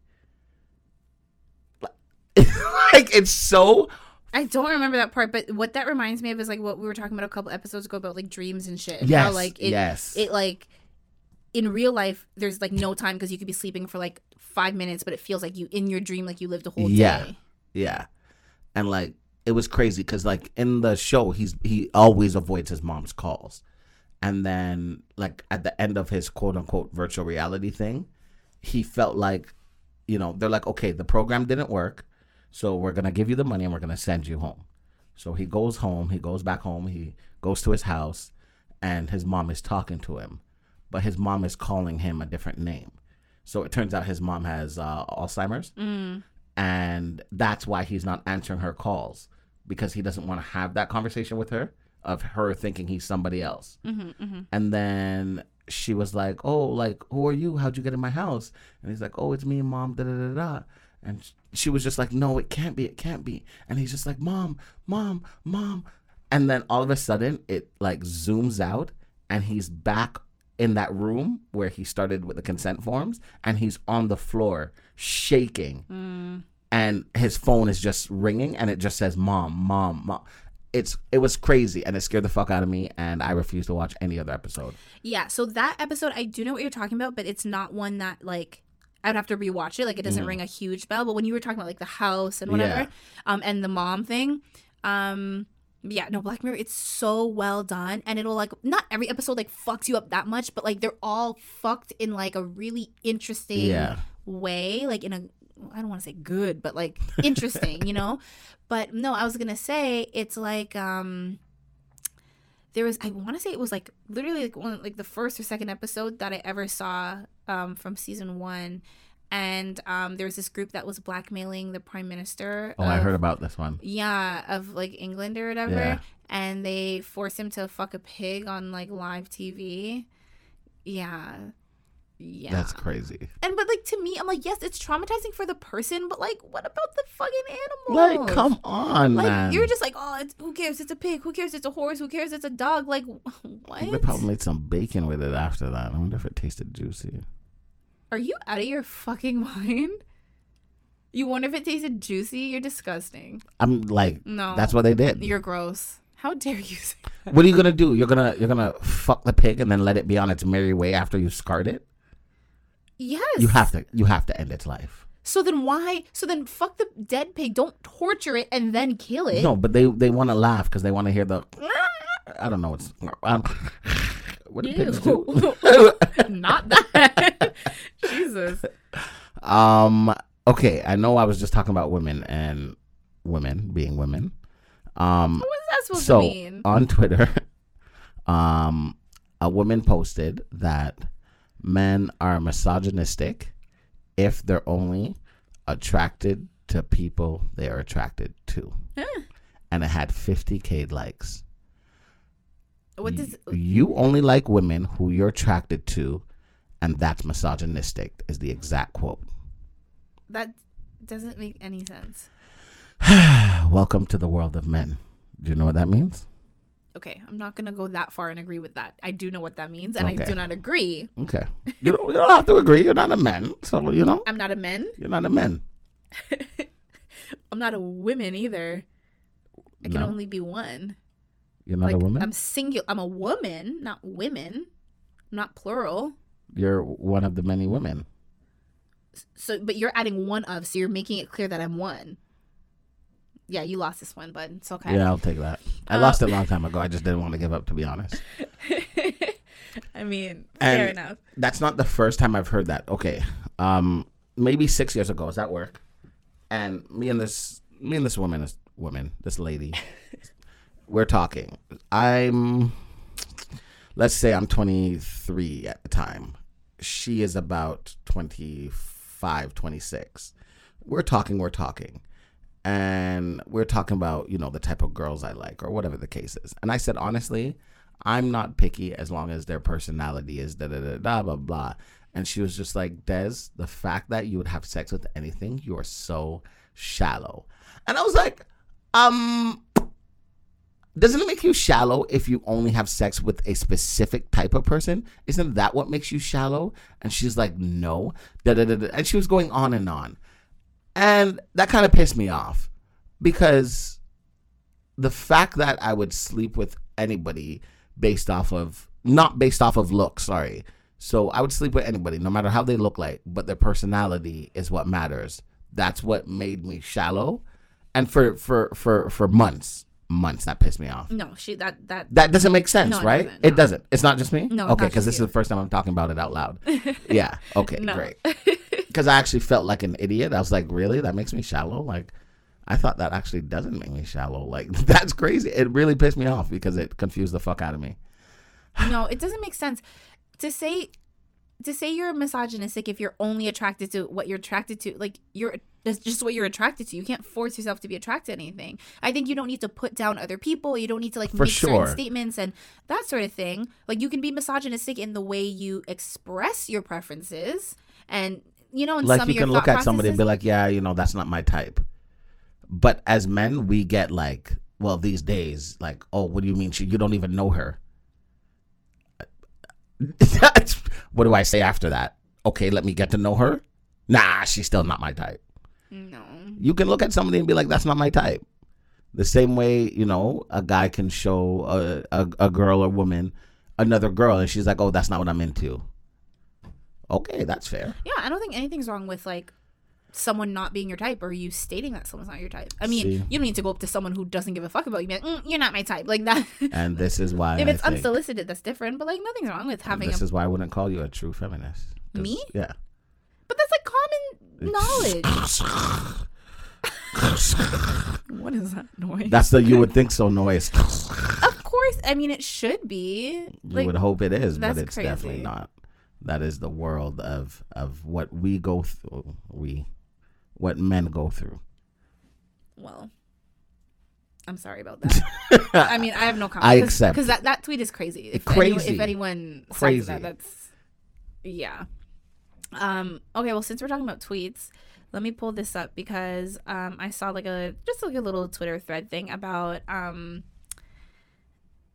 S3: <laughs> like it's so
S2: I don't remember that part, but what that reminds me of is like what we were talking about a couple episodes ago about like dreams and shit. and how,
S3: Yes,
S2: like it,
S3: yes.
S2: it like in real life there's like no time because you could be sleeping for like five minutes, but it feels like you in your dream like you lived a whole
S3: Yeah.
S2: day.
S3: Yeah, and like it was crazy because like in the show, he's he always avoids his mom's calls, and then like at the end of his quote unquote virtual reality thing, he felt like, you know, they're like, okay, the program didn't work, so we're gonna give you the money and we're gonna send you home. So he goes home, he goes back home, he goes to his house, and his mom is talking to him, but his mom is calling him a different name. So it turns out his mom has uh, Alzheimer's
S2: Mm.
S3: and that's why he's not answering her calls because he doesn't want to have that conversation with her of her thinking he's somebody else.
S2: hmm hmm
S3: And then she was like, "Oh, like who are you? How'd you get in my house?" And he's like, "Oh, it's me, mom." Da da da da. And she was just like, "No, it can't be. It can't be." And he's just like, "Mom, mom, mom." And then all of a sudden, it like zooms out, and he's back in that room where he started with the consent forms, and he's on the floor shaking
S2: Mm.
S3: and his phone is just ringing and it just says mom mom mom it's it was crazy and it scared the fuck out of me and i refuse to watch any other episode
S2: Yeah, so that episode, I do know what you're talking about, but it's not one that like I would have to rewatch it. Like it doesn't
S3: Mhm.
S2: ring a huge bell. But when you were talking about like the house and whatever,
S3: Yeah.
S2: um, and the mom thing, um, yeah, no, Black Mirror, it's so well done, and it'll like not every episode like fucks you up that much, but like they're all fucked in like a really interesting
S3: yeah
S2: way, like in a I don't want to say good, but like interesting, you know. <laughs> But no, I was gonna say it's like um there was I want to say it was like literally like one like the first or second episode that I ever saw um from season one, and um there was this group that was blackmailing the prime minister.
S3: oh i heard about this one
S2: yeah, of like England or whatever.
S3: Yeah.
S2: And they forced him to fuck a pig on like live TV. Yeah. Yeah.
S3: that's crazy
S2: and but like to me, I'm like, yes, it's traumatizing for the person, but like what about the fucking animal?
S3: like come on
S2: Like
S3: man
S2: you're just like, oh, it's, who cares? It's a pig. Who cares? It's a horse. Who cares? It's a dog. Like <laughs> what?
S3: they probably made some bacon with it after that i wonder if it tasted juicy
S2: Are you out of your fucking <laughs> mind? You wonder if it tasted juicy? You're disgusting.
S3: i'm like
S2: No,
S3: that's what they did
S2: You're gross. How dare you say that?
S3: what are you gonna do you're gonna you're gonna fuck the pig and then let it be on its merry way after you scarred it
S2: Yes.
S3: you have to you have to end its life
S2: So then why? So then fuck the dead pig. Don't torture it and then kill it.
S3: no but they they want to laugh because they want to hear the i don't know what's um, <laughs> what do pigs do <laughs>
S2: Not that. <laughs> Jesus.
S3: Um. Okay, I know I was just talking about women and women being women. Um.
S2: What is that supposed
S3: So
S2: to mean?
S3: on Twitter, um, a woman posted that men are misogynistic if they're only attracted to people they are attracted to,
S2: Huh.
S3: and it had 50k likes.
S2: What does
S3: you only like women who you're attracted to, and that's misogynistic. Is the exact quote.
S2: that doesn't make any sense. <sighs>
S3: Welcome to the world of men. Do you know what that means?
S2: Okay, I'm not gonna go that far and agree with that. I do know what that means, and I do not agree.
S3: Okay. You don't, you don't have to agree. You're not a man. So, you know,
S2: I'm not a man.
S3: you're not a man. <laughs>
S2: I'm not a woman either. I can
S3: No.
S2: only be one.
S3: You're not
S2: like
S3: a woman.
S2: I'm singular. I'm a woman, not women, not plural.
S3: You're one of the many women.
S2: So, but you're adding one of, so you're making it clear that I'm one. Yeah, you lost this one, but it's okay.
S3: Yeah, I'll take that. I
S2: Uh,
S3: lost it a long time ago. I just didn't want to give up, to be honest. <laughs>
S2: I mean,
S3: And-
S2: fair enough.
S3: That's not the first time I've heard that. Okay. Um, maybe six years ago. I was at work, and me and this me and this woman, this woman, this lady, <laughs> we're talking. I'm, let's say I'm 23 at the time. She is about 25, 26. We're talking. We're talking. And we're talking about you know the type of girls I like or whatever the case is. And I said honestly, I'm not picky as long as their personality is da da da da blah blah. And she was just like, Des, the fact that you would have sex with anything, you are so shallow. And I was like, um, doesn't it make you shallow if you only have sex with a specific type of person? Isn't that what makes you shallow? And she's like, no. Da, da, da, da. And she was going on and on. And that kind of pissed me off because the fact that I would sleep with anybody based off of not based off of looks, sorry. So I would sleep with anybody, no matter how they look like, but their personality is what matters. That's what made me shallow. And for for for for months, months that pissed me off.
S2: No, she that that
S3: That doesn't make sense,
S2: No, it
S3: right?
S2: doesn't,
S3: It doesn't. It's not just me.
S2: No,
S3: okay, because this is the first time I'm talking about it out loud. <laughs> yeah. Okay. Great. <laughs> Because I actually felt like an idiot. I was like, really? That makes me shallow? Like, I thought that actually doesn't make me shallow. Like, <laughs> that's crazy. It really pissed me off because it confused the fuck out of me.
S2: no, it doesn't make sense to say to say you're misogynistic if you're only attracted to what you're attracted to. Like you're that's just what you're attracted to. You can't force yourself to be attracted to anything. I think you don't need to put down other people. You don't need to like
S3: For
S2: make
S3: sure.
S2: certain statements and that sort of thing. Like you can be misogynistic in the way you express your preferences and you know, in
S3: like,
S2: some
S3: you
S2: of your
S3: can look at somebody and be like, yeah, you know, that's not my type. But as men, we get like, well, these days, like, oh, what do you mean? She, you don't even know her. <laughs> What do I say after that? Okay, let me get to know her. Nah, she's still not my type.
S2: No.
S3: You can look at somebody and be like, that's not my type. The same way, you know, a guy can show a, a, a girl or woman another girl and she's like, oh, that's not what I'm into. Okay, that's fair.
S2: Yeah, I don't think anything's wrong with like someone not being your type or you stating that someone's not your type. I mean,
S3: See?
S2: you don't need to go up to someone who doesn't give a fuck about you. Be like, mm, you're not my type, like that. <laughs>
S3: And this is why
S2: if
S3: I
S2: it's unsolicited, that's different. But like, nothing's wrong with having a.
S3: this is why I wouldn't call you a true feminist.
S2: Me?
S3: Yeah.
S2: but that's like common knowledge. <laughs> what is that noise?
S3: That's the you would think so noise.
S2: of course, I mean it should be.
S3: you
S2: Like,
S3: would hope it is, but it's definitely not. That is the world of of what we go through. We, what men go through.
S2: well, I'm sorry about that. I mean, I have no <laughs> comment.
S3: I accept.
S2: because that, that tweet is crazy. If
S3: Crazy.
S2: Anyone, if anyone says
S3: Crazy.
S2: that, that's yeah. Um. Okay. Well, since we're talking about tweets, let me pull this up because um I saw like a just like a little Twitter thread thing about um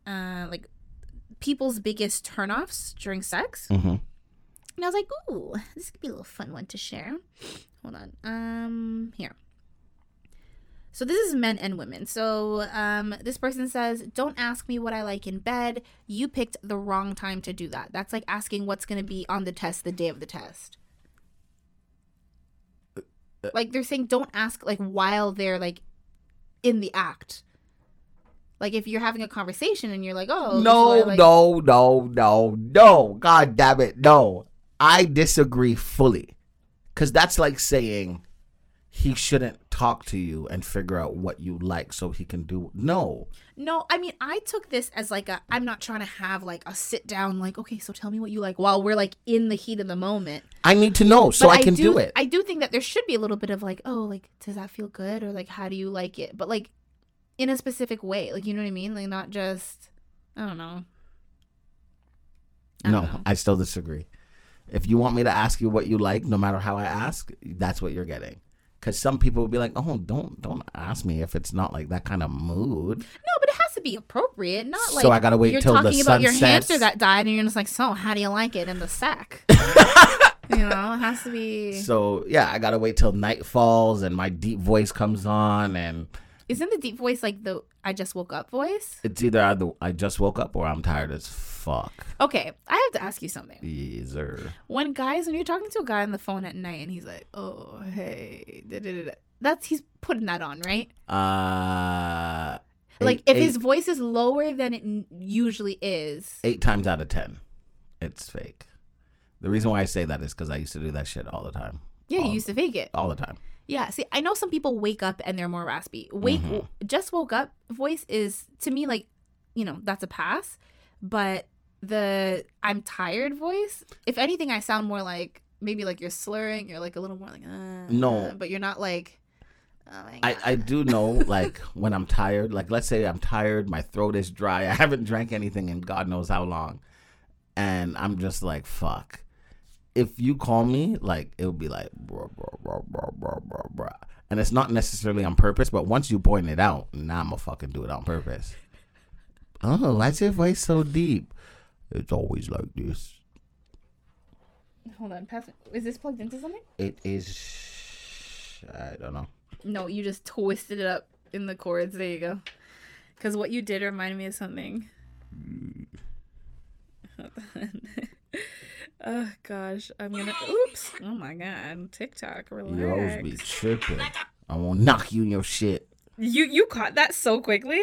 S2: uh like people's biggest turnoffs during sex.
S3: hmm
S2: And I was like, ooh, this could be a little fun one to share. Hold on. Um, here. So this is men and women. So um, this person says, "Don't ask me what I like in bed. You picked the wrong time to do that. That's like asking what's going to be on the test the day of the test." Like they're saying, don't ask like while they're like in the act. Like if you're having a conversation and you're like, "Oh,
S3: No,
S2: like."
S3: no, no, no, no. God damn it, no. I disagree fully, because that's like saying he shouldn't talk to you and figure out what you like so he can do. No,
S2: No, I mean, I took this as like a. I'm not trying to have like a sit down, like, okay, so tell me what you like while we're like in the heat of the moment.
S3: I need to know so
S2: But
S3: I can do, it.
S2: I do think that there should be a little bit of like, oh, like, does that feel good, or like, how do you like it? But like, in a specific way, like, you know what I mean? Like, not just, I don't know. I
S3: no,
S2: know.
S3: I still disagree. If you want me to ask you what you like, no matter how I ask, that's what you're getting. Because some people will be like, "Oh, don't don't ask me if it's not like that kind of mood."
S2: No, but it has to be appropriate, not like
S3: So I gotta wait
S2: you're
S3: till the
S2: talking about your hamster that died, and you're just like, so how do you like it in the sack? <laughs> you know, it has to be.
S3: So yeah, I gotta wait till night falls and my deep voice comes on, and
S2: Isn't the deep voice like the I just woke up voice?
S3: it's either I, I just woke up or I'm tired as fuck.
S2: Okay, I have to ask you something.
S3: Yes, sir.
S2: When guys, when you're talking to a guy on the phone at night and he's like, "Oh, hey," da, da, da, da," that's he's putting that on, right?
S3: Uh,
S2: like
S3: eight-
S2: if
S3: eight-
S2: his voice is lower than it usually is.
S3: eight times out of ten, it's fake. The reason why I say that is because I used to do that shit all the time.
S2: Yeah, you
S3: Um,
S2: used to fake it.
S3: All the time.
S2: Yeah, see, I know some people wake up and they're more raspy. Wake,
S3: Mhm.
S2: just woke up voice is to me like, you know, that's a pass. But the I'm tired voice, if anything, I sound more like maybe like you're slurring. You're like a little more like, uh,
S3: No.
S2: but you're not like. Oh
S3: I, I do know like <laughs> when I'm tired, like let's say I'm tired, my throat is dry, <laughs> I haven't drank anything in God knows how long. And I'm just like, fuck. If you call me, like it'll be like bro, bro, bro, bro, bro, bro, bro. And it's not necessarily on purpose, but once you point it out, now I'm gonna fucking do it on purpose. Oh, why's your voice so deep? It's always like this.
S2: Hold on, pass. Is this plugged into something?
S3: It is I don't know.
S2: No, you just twisted it up in the cords. There you go. Because what you did reminded me of something. Mm. <laughs> oh gosh, I'm gonna. Oops! Oh my god, TikTok, relax.
S3: You always be tripping. I won't knock you in your shit.
S2: You you caught that so quickly.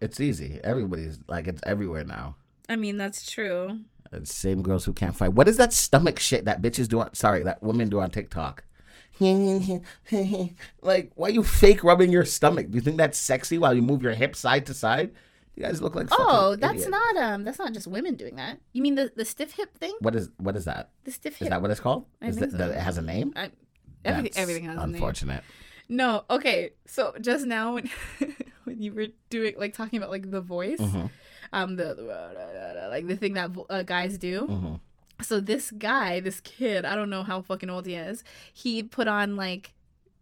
S3: It's easy. Everybody's like it's everywhere now.
S2: I mean, that's true.
S3: It's same girls who can't fight. What is that stomach shit that bitches do on sorry, that women do on TikTok? <laughs> like, why you fake rubbing your stomach? Do you think that's sexy while you move your hips side to side? You guys look like
S2: Oh, that's
S3: idiots.
S2: not um, that's not just women doing that. You mean the the stiff hip thing?
S3: What is what is that?
S2: The stiff hip.
S3: Is that what it's called?
S2: I
S3: Is that,
S2: so.
S3: that it has a name?
S2: I, everything everything has a name.
S3: unfortunate.
S2: No, okay. So just now when <laughs> when you were doing like talking about like the voice,
S3: Mhm,
S2: um, the, like the thing that uh, guys do.
S3: mhm.
S2: So this guy, this kid, I don't know how fucking old he is. He put on like,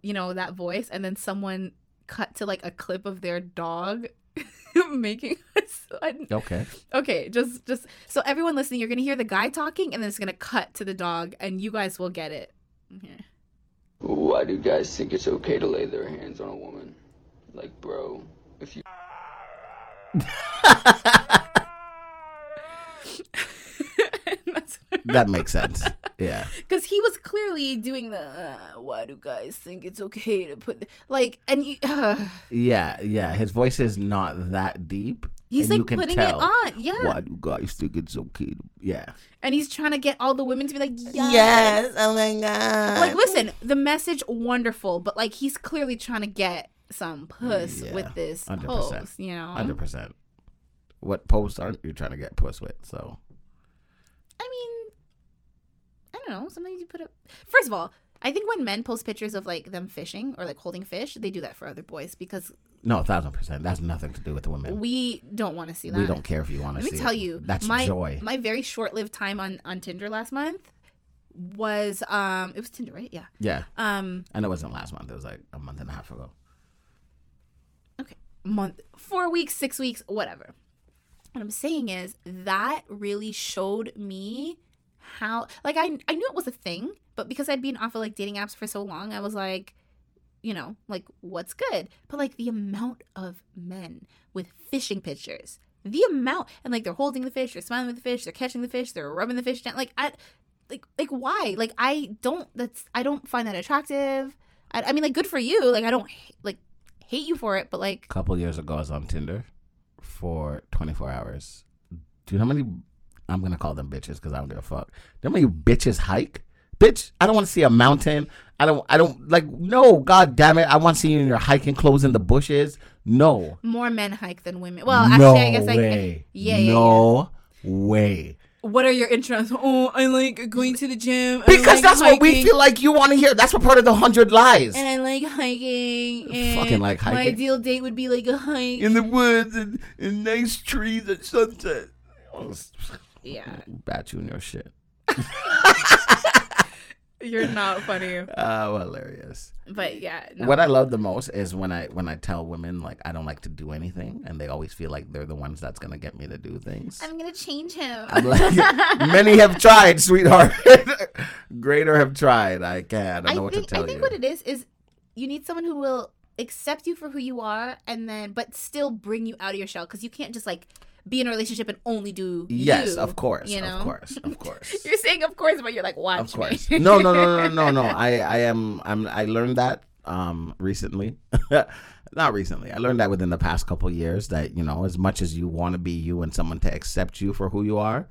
S2: you know, that voice, and then someone cut to like a clip of their dog <laughs> making a son.
S3: Okay.
S2: Okay, just just so everyone listening, you're gonna hear the guy talking, and then it's gonna cut to the dog, and you guys will get it. Okay.
S4: Why do guys think it's okay to lay their hands on a woman? Like, bro, if you <laughs>
S3: That makes sense. Yeah. <laughs>
S2: because he was clearly doing the uh, why do guys think it's okay to put like and you, uh, <sighs>
S3: Yeah, yeah. His voice is not that deep.
S2: he's like putting
S3: tell.
S2: it on yeah
S3: Why do guys think it's okay to Yeah.
S2: and he's trying to get all the women to be like yes,
S3: Oh my god.
S2: like listen the message wonderful but like he's clearly trying to get some puss
S3: Yeah,
S2: with this
S3: 100%.
S2: post you know
S3: Hundred percent. What post aren't you trying to get puss with? So
S2: I mean, I don't know. Sometimes you put up. First of all, I think when men post pictures of like them fishing or like holding fish, they do that for other boys because
S3: no, a thousand percent. That's nothing to do with the women.
S2: we don't want to see that.
S3: We don't care if you want to
S2: Let me tell
S3: it.
S2: you,
S3: that's
S2: my
S3: joy.
S2: my very short lived time on on Tinder last month was um it was Tinder right yeah
S3: yeah,
S2: um
S3: and it wasn't last month. It was like a month and a half ago.
S2: okay month four weeks six weeks whatever what i'm saying is that really showed me how like i i knew it was a thing but because i'd been off of like dating apps for so long i was like you know like what's good? But like the amount of men with fishing pictures the amount and like they're holding the fish they're smiling with the fish they're catching the fish they're rubbing the fish down like i like like why? Like i don't that's i don't find that attractive. I, I mean like good for you. Like i don't like hate you for it but like
S3: A couple years ago, I was on Tinder for 24 hours. Do you know how many? I'm gonna call them bitches because I don't give a fuck. Do you know how many bitches hike? Bitch, I don't want to see a mountain. I don't. I don't like. No, god damn it! I want to see you in your hiking clothes in the bushes. No.
S2: more men hike than women. Well,
S3: no
S2: actually, I guess like
S3: way.
S2: yeah, yeah,
S3: no way.
S2: What are your interests? Oh, I like going to the gym. I
S3: Because
S2: like
S3: that's what we feel like you want to hear. That's what part of the hundred lies.
S2: And I like hiking. And
S3: Fucking like hiking.
S2: My ideal date would be like a hike.
S3: in the woods and, and nice trees at sunset.
S2: yeah,
S3: Bat you in your shit. <laughs> <laughs>
S2: you're not funny.
S3: Oh, <laughs> hilarious.
S2: But yeah, no.
S3: What I love the most is when I when I tell women like I don't like to do anything, and they always feel like they're the ones that's gonna get me to do things.
S2: I'm gonna change him.
S3: I'm like, <laughs> many have tried, sweetheart. <laughs> Greater have tried. I can't. I don't know what
S2: think
S3: to tell you.
S2: I think
S3: you.
S2: what it is is you need someone who will accept you for who you are, and then but still bring you out of your shell because you can't just like be in a relationship and only do
S3: yes,
S2: you,
S3: of course,
S2: You know,
S3: of course, of <laughs> course.
S2: You're saying of course, but you're like watch
S3: Of course.
S2: me.
S3: No, no, no, no, no, no. <laughs> I, I am. I'm. I learned that um recently. <laughs> Not recently. I learned that within the past couple years that you know, as much as you want to be you and someone to accept you for who you are,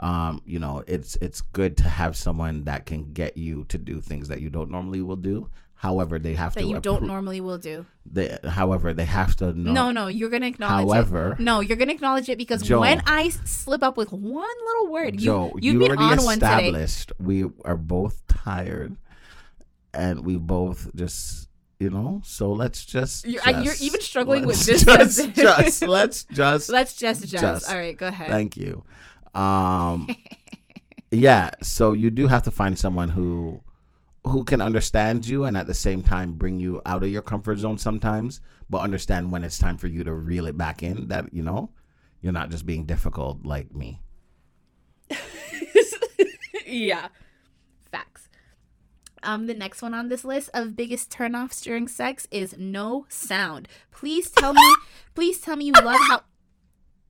S3: um, you know, it's it's good to have someone that can get you to do things that you don't normally will do. However, they have
S2: that
S3: to.
S2: you don't normally will do.
S3: They, however, they have to know.
S2: No, no, you're gonna acknowledge
S3: However-
S2: it. No, you're gonna acknowledge it because
S3: Joe.
S2: I slip up with one little word, you
S3: Joe,
S2: you've
S3: you
S2: been
S3: already
S2: on one today.
S3: established we are both tired, and we both just, you know. So let's just.
S2: You're- I- you're even struggling with this <laughs>
S3: Just, just let's just. <laughs>
S2: Let's just just.
S3: Just.
S2: All right, go ahead.
S3: Thank you. Um, <laughs> yeah. So you do have to find someone who, who can understand you and at the same time bring you out of your comfort zone sometimes, but understand when it's time for you to reel it back in. That you know, you're not just being difficult like me. <laughs>
S2: yeah. Facts. Um, the next one on this list of biggest turnoffs during sex is no sound. Please tell me, please tell me you love how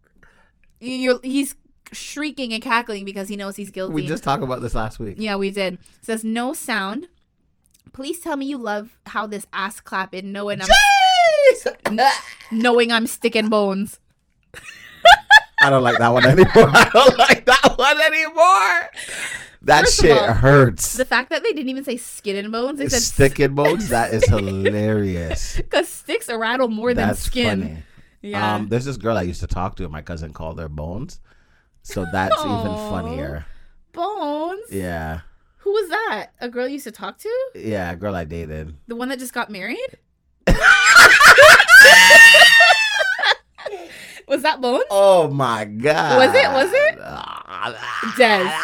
S2: <laughs> you're. He's shrieking and cackling because he knows he's guilty.
S3: We just talked about this last week.
S2: Yeah, we did. It says no sound. Please tell me you love how this ass clapping, knowing I'm <laughs> knowing I'm sticking bones. <laughs>
S3: I don't like that one anymore. <laughs> I don't like that one anymore. That
S2: First
S3: shit
S2: all,
S3: hurts.
S2: The fact that they didn't even say skin and bones, they said
S3: Sticking bones. That is hilarious.
S2: because sticks rattle more than skin.
S3: funny.
S2: Yeah.
S3: Um, there's this girl I used to talk to, my cousin called her Bones. So that's even funnier.
S2: bones.
S3: Yeah,
S2: Who was that? A girl you used to talk to?
S3: yeah, a girl I dated.
S2: The one that just got married? <laughs> was that Bones?
S3: Oh my god.
S2: Was it? Was it? Des. <laughs>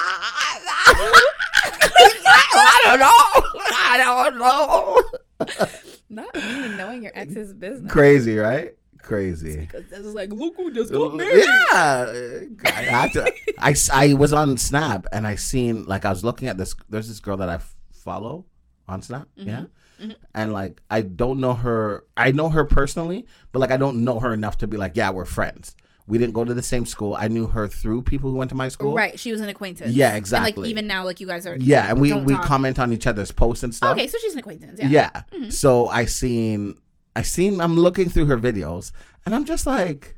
S3: I don't know. I don't know.
S2: Not even knowing your ex's business.
S3: Crazy, right? Crazy.
S2: Because this is like, look who just
S3: Yeah, I, to- I I was on Snap and I seen like I was looking at this. There's this girl that I follow on Snap. Yeah,
S2: mhm.
S3: and like I don't know her. I know her personally, but like I don't know her enough to be like, yeah, we're friends. We didn't go to the same school. I knew her through people who went to my school.
S2: Right, she was an acquaintance.
S3: Yeah,
S2: And
S3: exactly.
S2: like even now, like you guys are.
S3: Yeah, and we we
S2: talk.
S3: comment on each other's posts and stuff.
S2: Okay, so she's an acquaintance. Yeah.
S3: Yeah.
S2: Mhm.
S3: So I seen I seen I'm looking through her videos and I'm just like,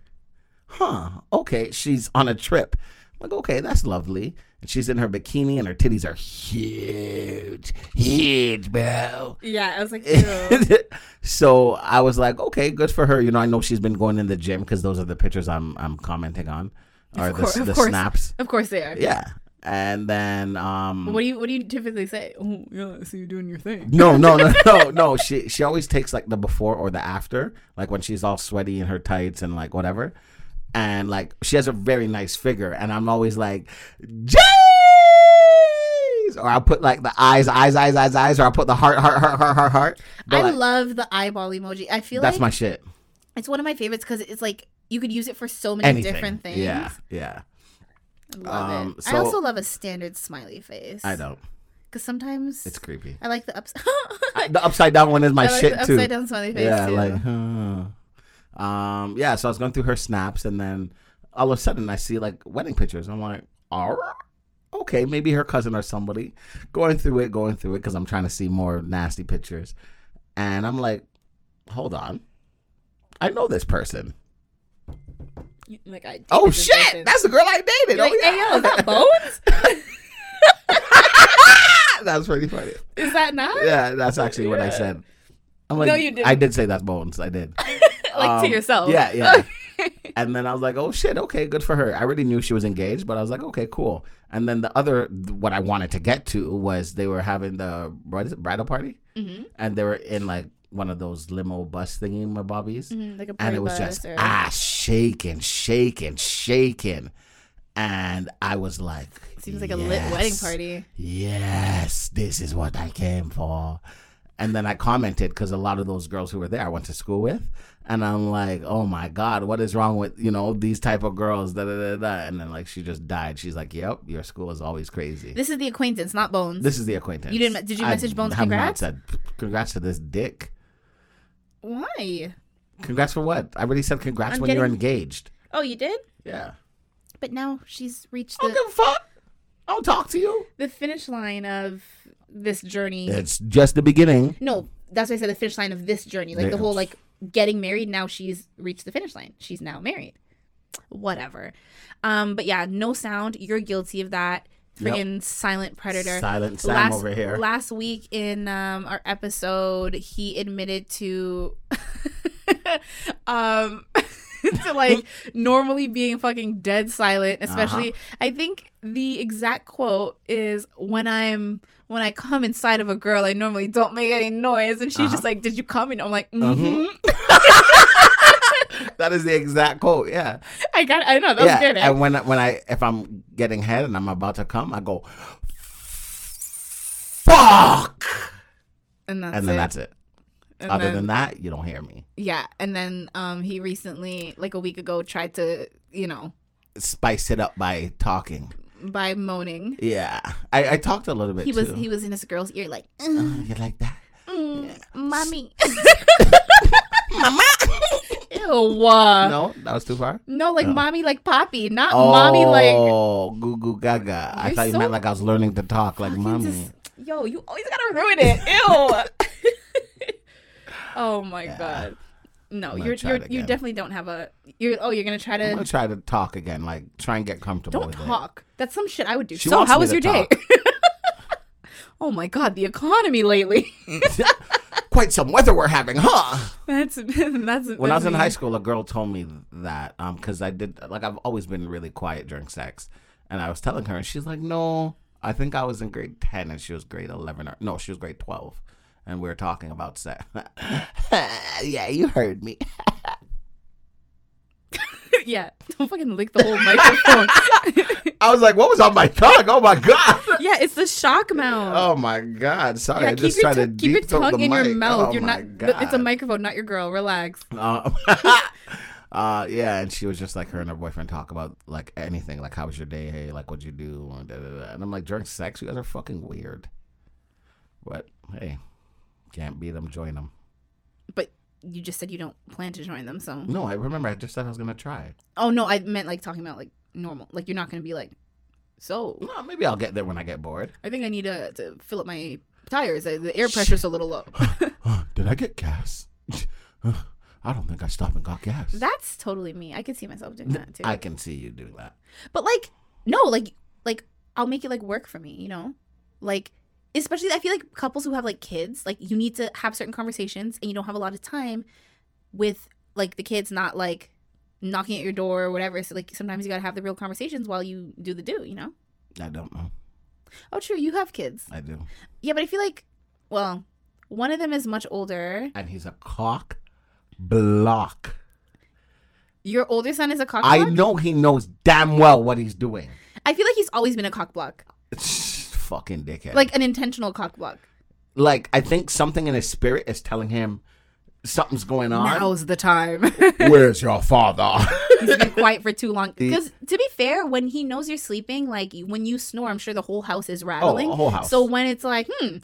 S3: huh, okay, she's on a trip. I'm like, okay, that's lovely. And she's in her bikini and her titties are huge. Huge, bro.
S2: Yeah, I was like, <laughs>
S3: so I was like, okay, good for her. You know, I know she's been going in the gym because those are the pictures I'm I'm commenting on. Or the,
S2: course- of
S3: the
S2: course.
S3: snaps.
S2: of course they are.
S3: Yeah. And then um
S2: What do you What do you typically say? Oh, yeah, I see you doing your thing.
S3: No, no, no, <laughs> no, no. She she always takes like the before or the after, like when she's all sweaty in her tights and like whatever. And like she has a very nice figure, and I'm always like, Jeez! Or I'll put like the eyes, eyes, eyes, eyes, eyes, or I'll put the heart, heart, heart, heart, heart, heart. But,
S2: I
S3: like,
S2: love the eyeball emoji. I feel
S3: that's
S2: like
S3: my shit.
S2: it's one of my favorites because it's like you could use it for so many
S3: Anything.
S2: different things.
S3: Yeah, yeah.
S2: I love
S3: Um,
S2: it. I also love a standard smiley face.
S3: I don't.
S2: because sometimes
S3: It's creepy.
S2: I like the ups. <laughs>
S3: I- the upside down one is my
S2: like
S3: shit
S2: the
S3: too.
S2: upside down smiley face
S3: yeah,
S2: too.
S3: like, huh. um, yeah. So I was going through her snaps, and then all of a sudden I see like wedding pictures. I'm like, all right, okay, maybe her cousin or somebody. Going through it, going through it, because I'm trying to see more nasty pictures, and I'm like, hold on, I know this person.
S2: You- like I.
S3: Oh shit,
S2: person.
S3: that's the girl I dated.
S2: You're like,
S3: oh,
S2: hey yo, is
S3: yeah.
S2: that Bones? <laughs> <laughs>
S3: that's pretty funny.
S2: is that not?
S3: Yeah, that's actually what I said. I'm like,
S2: No, you didn't.
S3: I did say that's bones. I did. <laughs>
S2: like to
S3: Um,
S2: yourself.
S3: Yeah, yeah. and then I was like, oh shit, okay, good for her. I already knew she was engaged, but I was like, okay, cool. And then the other, what I wanted to get to was they were having the what is it, bridal party,
S2: hmm
S3: and they were in like one of those limo bus thingy my bobbies,
S2: hmm Like
S3: and it was just
S2: or-
S3: ass shaking, shaking, shaking, and I was like,
S2: Seems like a lit wedding party.
S3: Yes, this is what I came for. And then I commented because a lot of those girls who were there I went to school with, and I'm like, oh my god, what is wrong with you know these type of girls? Da, da, da, da. And then like she just died. She's like, yep, your school is always crazy. This,
S2: is the acquaintance, not Bones.
S3: This is the acquaintance.
S2: You didn't- did you
S3: I
S2: message Bones
S3: have not said congrats to this dick.
S2: Why?
S3: Congrats for what? I already said congrats
S2: I'm
S3: when you're engaged.
S2: Oh, you did?
S3: Yeah.
S2: But now she's reached
S3: I
S2: the,
S3: don't give a fuck. I don't talk to you.
S2: the finish line of this journey.
S3: It's just the beginning.
S2: No, that's why I said the finish line of this journey. Like the
S3: Yes.
S2: whole like getting married. Now she's reached the finish line. She's now married. Whatever. Um, but yeah, no sound. You're guilty of that.
S3: Yep.
S2: Friggin' silent predator.
S3: Silent Sam
S2: last,
S3: over here.
S2: Last week in um, our episode, he admitted to <laughs> um <laughs> to like normally being fucking dead silent. Especially,
S3: Uh-huh.
S2: I think the exact quote is when I'm when I come inside of a girl, I normally don't make any noise, and she's
S3: Uh-huh.
S2: just like, "Did you come?" And I'm like, mm-hmm. <laughs> <laughs>
S3: that is the exact quote. Yeah.
S2: "I got, I know that was
S3: yeah,
S2: good." eh?
S3: and when when I if I'm getting head and I'm about to come, I go fuck,
S2: and that's
S3: and then
S2: it.
S3: that's it.
S2: And
S3: Other
S2: then-
S3: than that, you don't hear me.
S2: yeah, and then um, he recently, like a week ago, tried to, you know,
S3: Spice it up by talking.
S2: by moaning.
S3: Yeah, I, I talked a little bit.
S2: He was
S3: too.
S2: he was in his girl's ear like,
S3: Oh,
S2: "Mm,
S3: you like that?
S2: mm, mommy. <laughs>
S3: Mama. <laughs>
S2: Ew.
S3: no, that was too far.
S2: No, like
S3: Oh.
S2: mommy, like poppy, not oh, mommy, like.
S3: Oh, goo goo gaga. I
S2: You're
S3: thought you
S2: so
S3: meant like I was learning to talk like mommy.
S2: dis- Yo, you always gotta ruin it. Ew. <laughs> oh my god. No,
S3: gonna
S2: you're
S3: try
S2: you're
S3: it
S2: you
S3: again.
S2: definitely don't have a. You're oh, you're gonna try
S3: I'm
S2: to.
S3: gonna try to talk again, like try and get comfortable
S2: Don't
S3: with
S2: talk. That's some shit I would do.
S3: She
S2: so,
S3: wants
S2: how
S3: me
S2: was
S3: to
S2: your day? <laughs> oh my god, the economy lately.
S3: it. <laughs> Quite some weather we're having, huh?
S2: that's <laughs> that's.
S3: When I was in high school, a girl told me that um because I did like I've always been really quiet during sex, and I was telling her, and she's like, "No, I think I was in grade ten, and she was grade eleven, or no, she was grade twelve, and we were talking about sex." <laughs> yeah, you heard me. <laughs> <laughs>
S2: yeah, don't fucking lick the whole microphone. <laughs>
S3: I was like, "What was on my tongue? Oh my god!" <laughs>
S2: yeah, it's the shock mount.
S3: Oh my god! Sorry,
S2: yeah,
S3: I just tried to
S2: keep your tongue in your mouth.
S3: Oh
S2: You're not. th- It's a microphone, not your girl. Relax.
S3: Uh, uh, yeah, and she was just like her and her boyfriend talk about like anything, like how was your day? Hey, like what'd you do? And, da, da, da. and I'm like, during sex, you guys are fucking weird. But hey, can't beat them, join them.
S2: But you just said you don't plan to join them, so.
S3: No, I remember I just said I was gonna try.
S2: Oh no, I meant like talking about like normal. Like you're not gonna be like. So
S3: No, maybe I'll get there when I get bored.
S2: I think I need to, to fill up my tires. The the air pressure's a little low. <laughs>
S3: Did I get gas? <laughs> I don't think I stopped and got gas.
S2: That's totally me. I could see myself doing that too.
S3: I can see you doing that.
S2: But like, no, like, like I'll make it like work for me. You know, like especially I feel like couples who have like kids, like you need to have certain conversations, and you don't have a lot of time with like the kids not like knocking at your door or whatever. So like sometimes you gotta have the real conversations while you do the do. You know.
S3: I don't know.
S2: Oh, true. You have kids.
S3: I do.
S2: Yeah, but I feel like, well, one of them is much older.
S3: And he's a cock block.
S2: Your older son is a cock block?
S3: I know he knows damn well what he's doing.
S2: I feel like he's always been a cock block,
S3: Fucking dickhead.
S2: like an intentional cock block.
S3: like I think something in his spirit is telling him something's going on.
S2: Now's the time. <laughs>
S3: Where's your father?
S2: he's been quiet for too long. <laughs> Because to be fair, when he knows you're sleeping, like when you snore, I'm sure the whole house is rattling.
S3: Oh, whole house.
S2: So when it's like, hmm,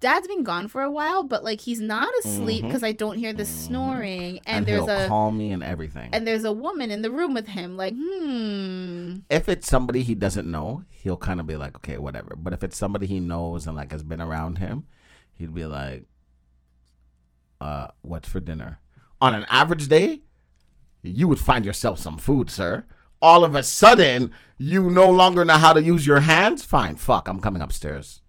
S2: dad's been gone for a while, but like he's not asleep because I don't hear the snoring, and,
S3: and
S2: there's a
S3: call me and everything.
S2: and there's a woman in the room with him. Like, hmm,
S3: if it's somebody he doesn't know, he'll kind of be like, okay, whatever. But if it's somebody he knows and like has been around him, he'd be like, uh, what's for dinner? On an average day, you would find yourself some food, sir. All of a sudden, you no longer know how to use your hands. Fine, fuck, I'm coming upstairs.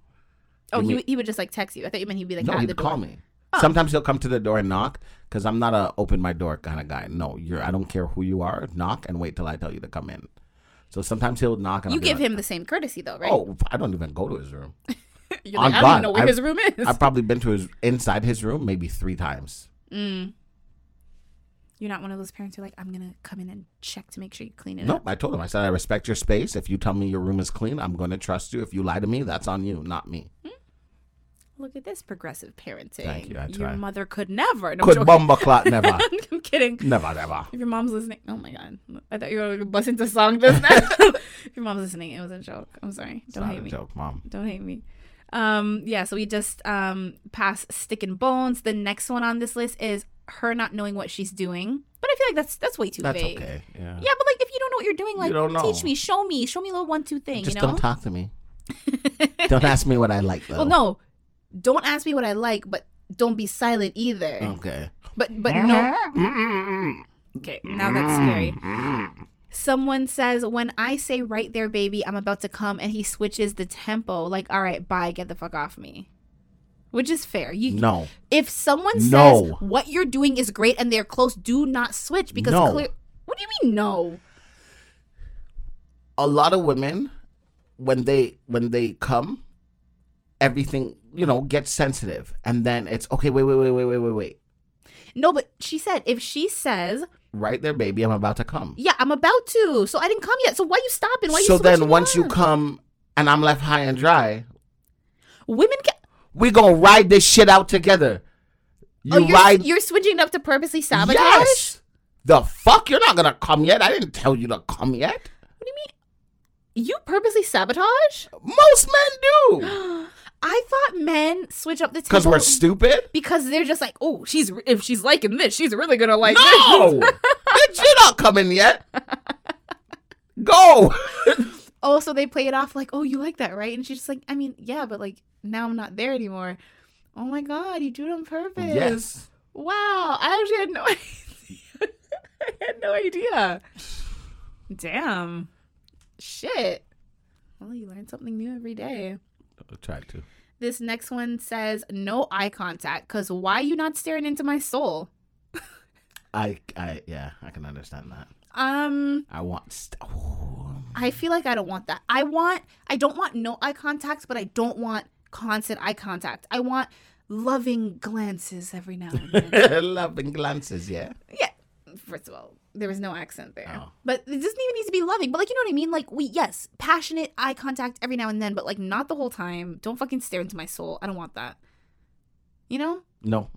S2: oh, he, he would just like text you. I thought you meant he'd be like
S3: no, he'd call me.
S2: Oh.
S3: Sometimes he'll come to the door and knock because I'm not a open my door kind of guy. No, you're. I don't care who you are. Knock and wait till I tell you to come in. So sometimes he'll knock and
S2: You
S3: I'll
S2: give
S3: like,
S2: him the same courtesy though, right?
S3: Oh, I don't even go to his room. <laughs> <laughs>
S2: You're like, I don't even know where
S3: I've-
S2: his room is.
S3: I've probably been to his inside his room maybe three times.
S2: Mm. You're not one of those parents who are like, I'm gonna come in and check to make sure you clean it
S3: No,
S2: up.
S3: I told him. I said I respect your space. If you tell me your room is clean, I'm going to trust you. If you lie to me, that's on you, not me.
S2: Look at this progressive parenting.
S3: Thank you, I
S2: Your mother could never. No, I'm
S3: Could
S2: joking.
S3: bomba clot <laughs> never,
S2: I'm kidding.
S3: never, never.
S2: If your mom's listening, oh my god, I thought you were gonna song just now. <laughs> if your mom's listening, it was a joke. I'm sorry.
S3: It's
S2: Don't
S3: not
S2: hate
S3: a
S2: me.
S3: joke, mom.
S2: Don't hate me. Um, yeah. So we just um passed stick and bones. The next one on this list is her not knowing what she's doing. But I feel like that's that's way too
S3: That's
S2: vague.
S3: okay. Yeah.
S2: Yeah, but like if you don't know what you're doing, like
S3: don't
S2: teach
S3: know.
S2: me, show me, show me a little one two thing.
S3: Just
S2: you know.
S3: don't talk to me. <laughs> don't ask me what I like though.
S2: well, no, don't ask me what I like, but don't be silent either.
S3: Okay.
S2: But but no. <laughs> Okay, now that's scary. Someone says, when I say right there, baby, I'm about to come, and he switches the tempo, like, all right, bye, get the fuck off me. Which is fair. You
S3: No.
S2: if someone says
S3: No.
S2: what you're doing is great and they're close, do not switch because
S3: No.
S2: clear what do you mean no?
S3: A lot of women, when they when they come, everything you know gets sensitive, and then it's okay. Wait, wait, wait, wait, wait, wait, wait.
S2: No, but she said if she says,
S3: Right there, baby. I'm about to come.
S2: Yeah, I'm about to, so I didn't come yet. So why you stopping? Why you
S3: so then once you come and I'm left high and dry,
S2: women can
S3: we gonna ride this shit out together. You
S2: Oh, you're,
S3: ride
S2: you're switching up to purposely sabotage?
S3: Yes. The fuck? You're not gonna come yet. I didn't tell you to come yet.
S2: What do you mean? You purposely sabotage?
S3: Most men do <gasps> <gasps> <gasps>
S2: I thought men switch up the table because
S3: we're stupid.
S2: because they're just like, oh, she's if she's liking this, she's really gonna like
S3: No,
S2: this.
S3: bitch, you're not coming yet. <laughs> Go.
S2: oh, so they play it off like, oh, you like that, right? And she's just like, I mean, yeah, but like now I'm not there anymore. Oh my god, you do it on purpose.
S3: yes.
S2: Wow, I actually had no <laughs> idea. I had no idea. Damn. Shit. Well, you learn something new every day.
S3: Try to.
S2: This next one says no eye contact because why you not staring into my soul?
S3: I, I, yeah, I can understand that.
S2: Um,
S3: I want. St- oh.
S2: I feel like I don't want that. I want, I don't want no eye contact, but I don't want constant eye contact. I want loving glances every now and then. <laughs>
S3: Loving glances, yeah.
S2: yeah. First of all, there was no accent there.
S3: Oh.
S2: But it doesn't even need to be loving. But like, you know what I mean? Like, we, yes, passionate eye contact every now and then, but like not the whole time. Don't fucking stare into my soul. I don't want that. You know?
S3: No.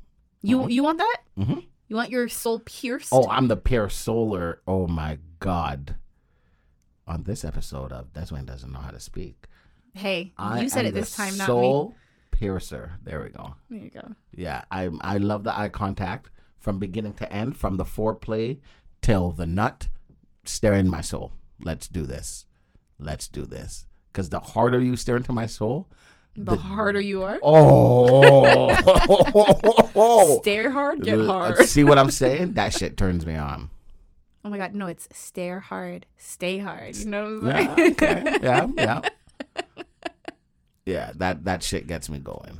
S2: You,
S3: Mhm.
S2: you want that?
S3: Mhm.
S2: You want your soul pierced?
S3: Oh, I'm the pure solar. Oh my god. On this episode of Desmond doesn't know how to speak.
S2: hey,
S3: I
S2: you said it this time, not me.
S3: soul piercer. There we go.
S2: There you go.
S3: Yeah, I I love the eye contact from beginning to end, from the foreplay till the nut. Stare in my soul. Let's do this. Let's do this. Because the harder you stare into my soul,
S2: The, harder you are.
S3: oh, <laughs>
S2: Stare hard, get hard.
S3: See what I'm saying? That shit turns me on.
S2: Oh my god, no, it's stare hard, stay hard. You know what I'm
S3: Yeah, okay. yeah, <laughs> yeah. Yeah, that that shit gets me going.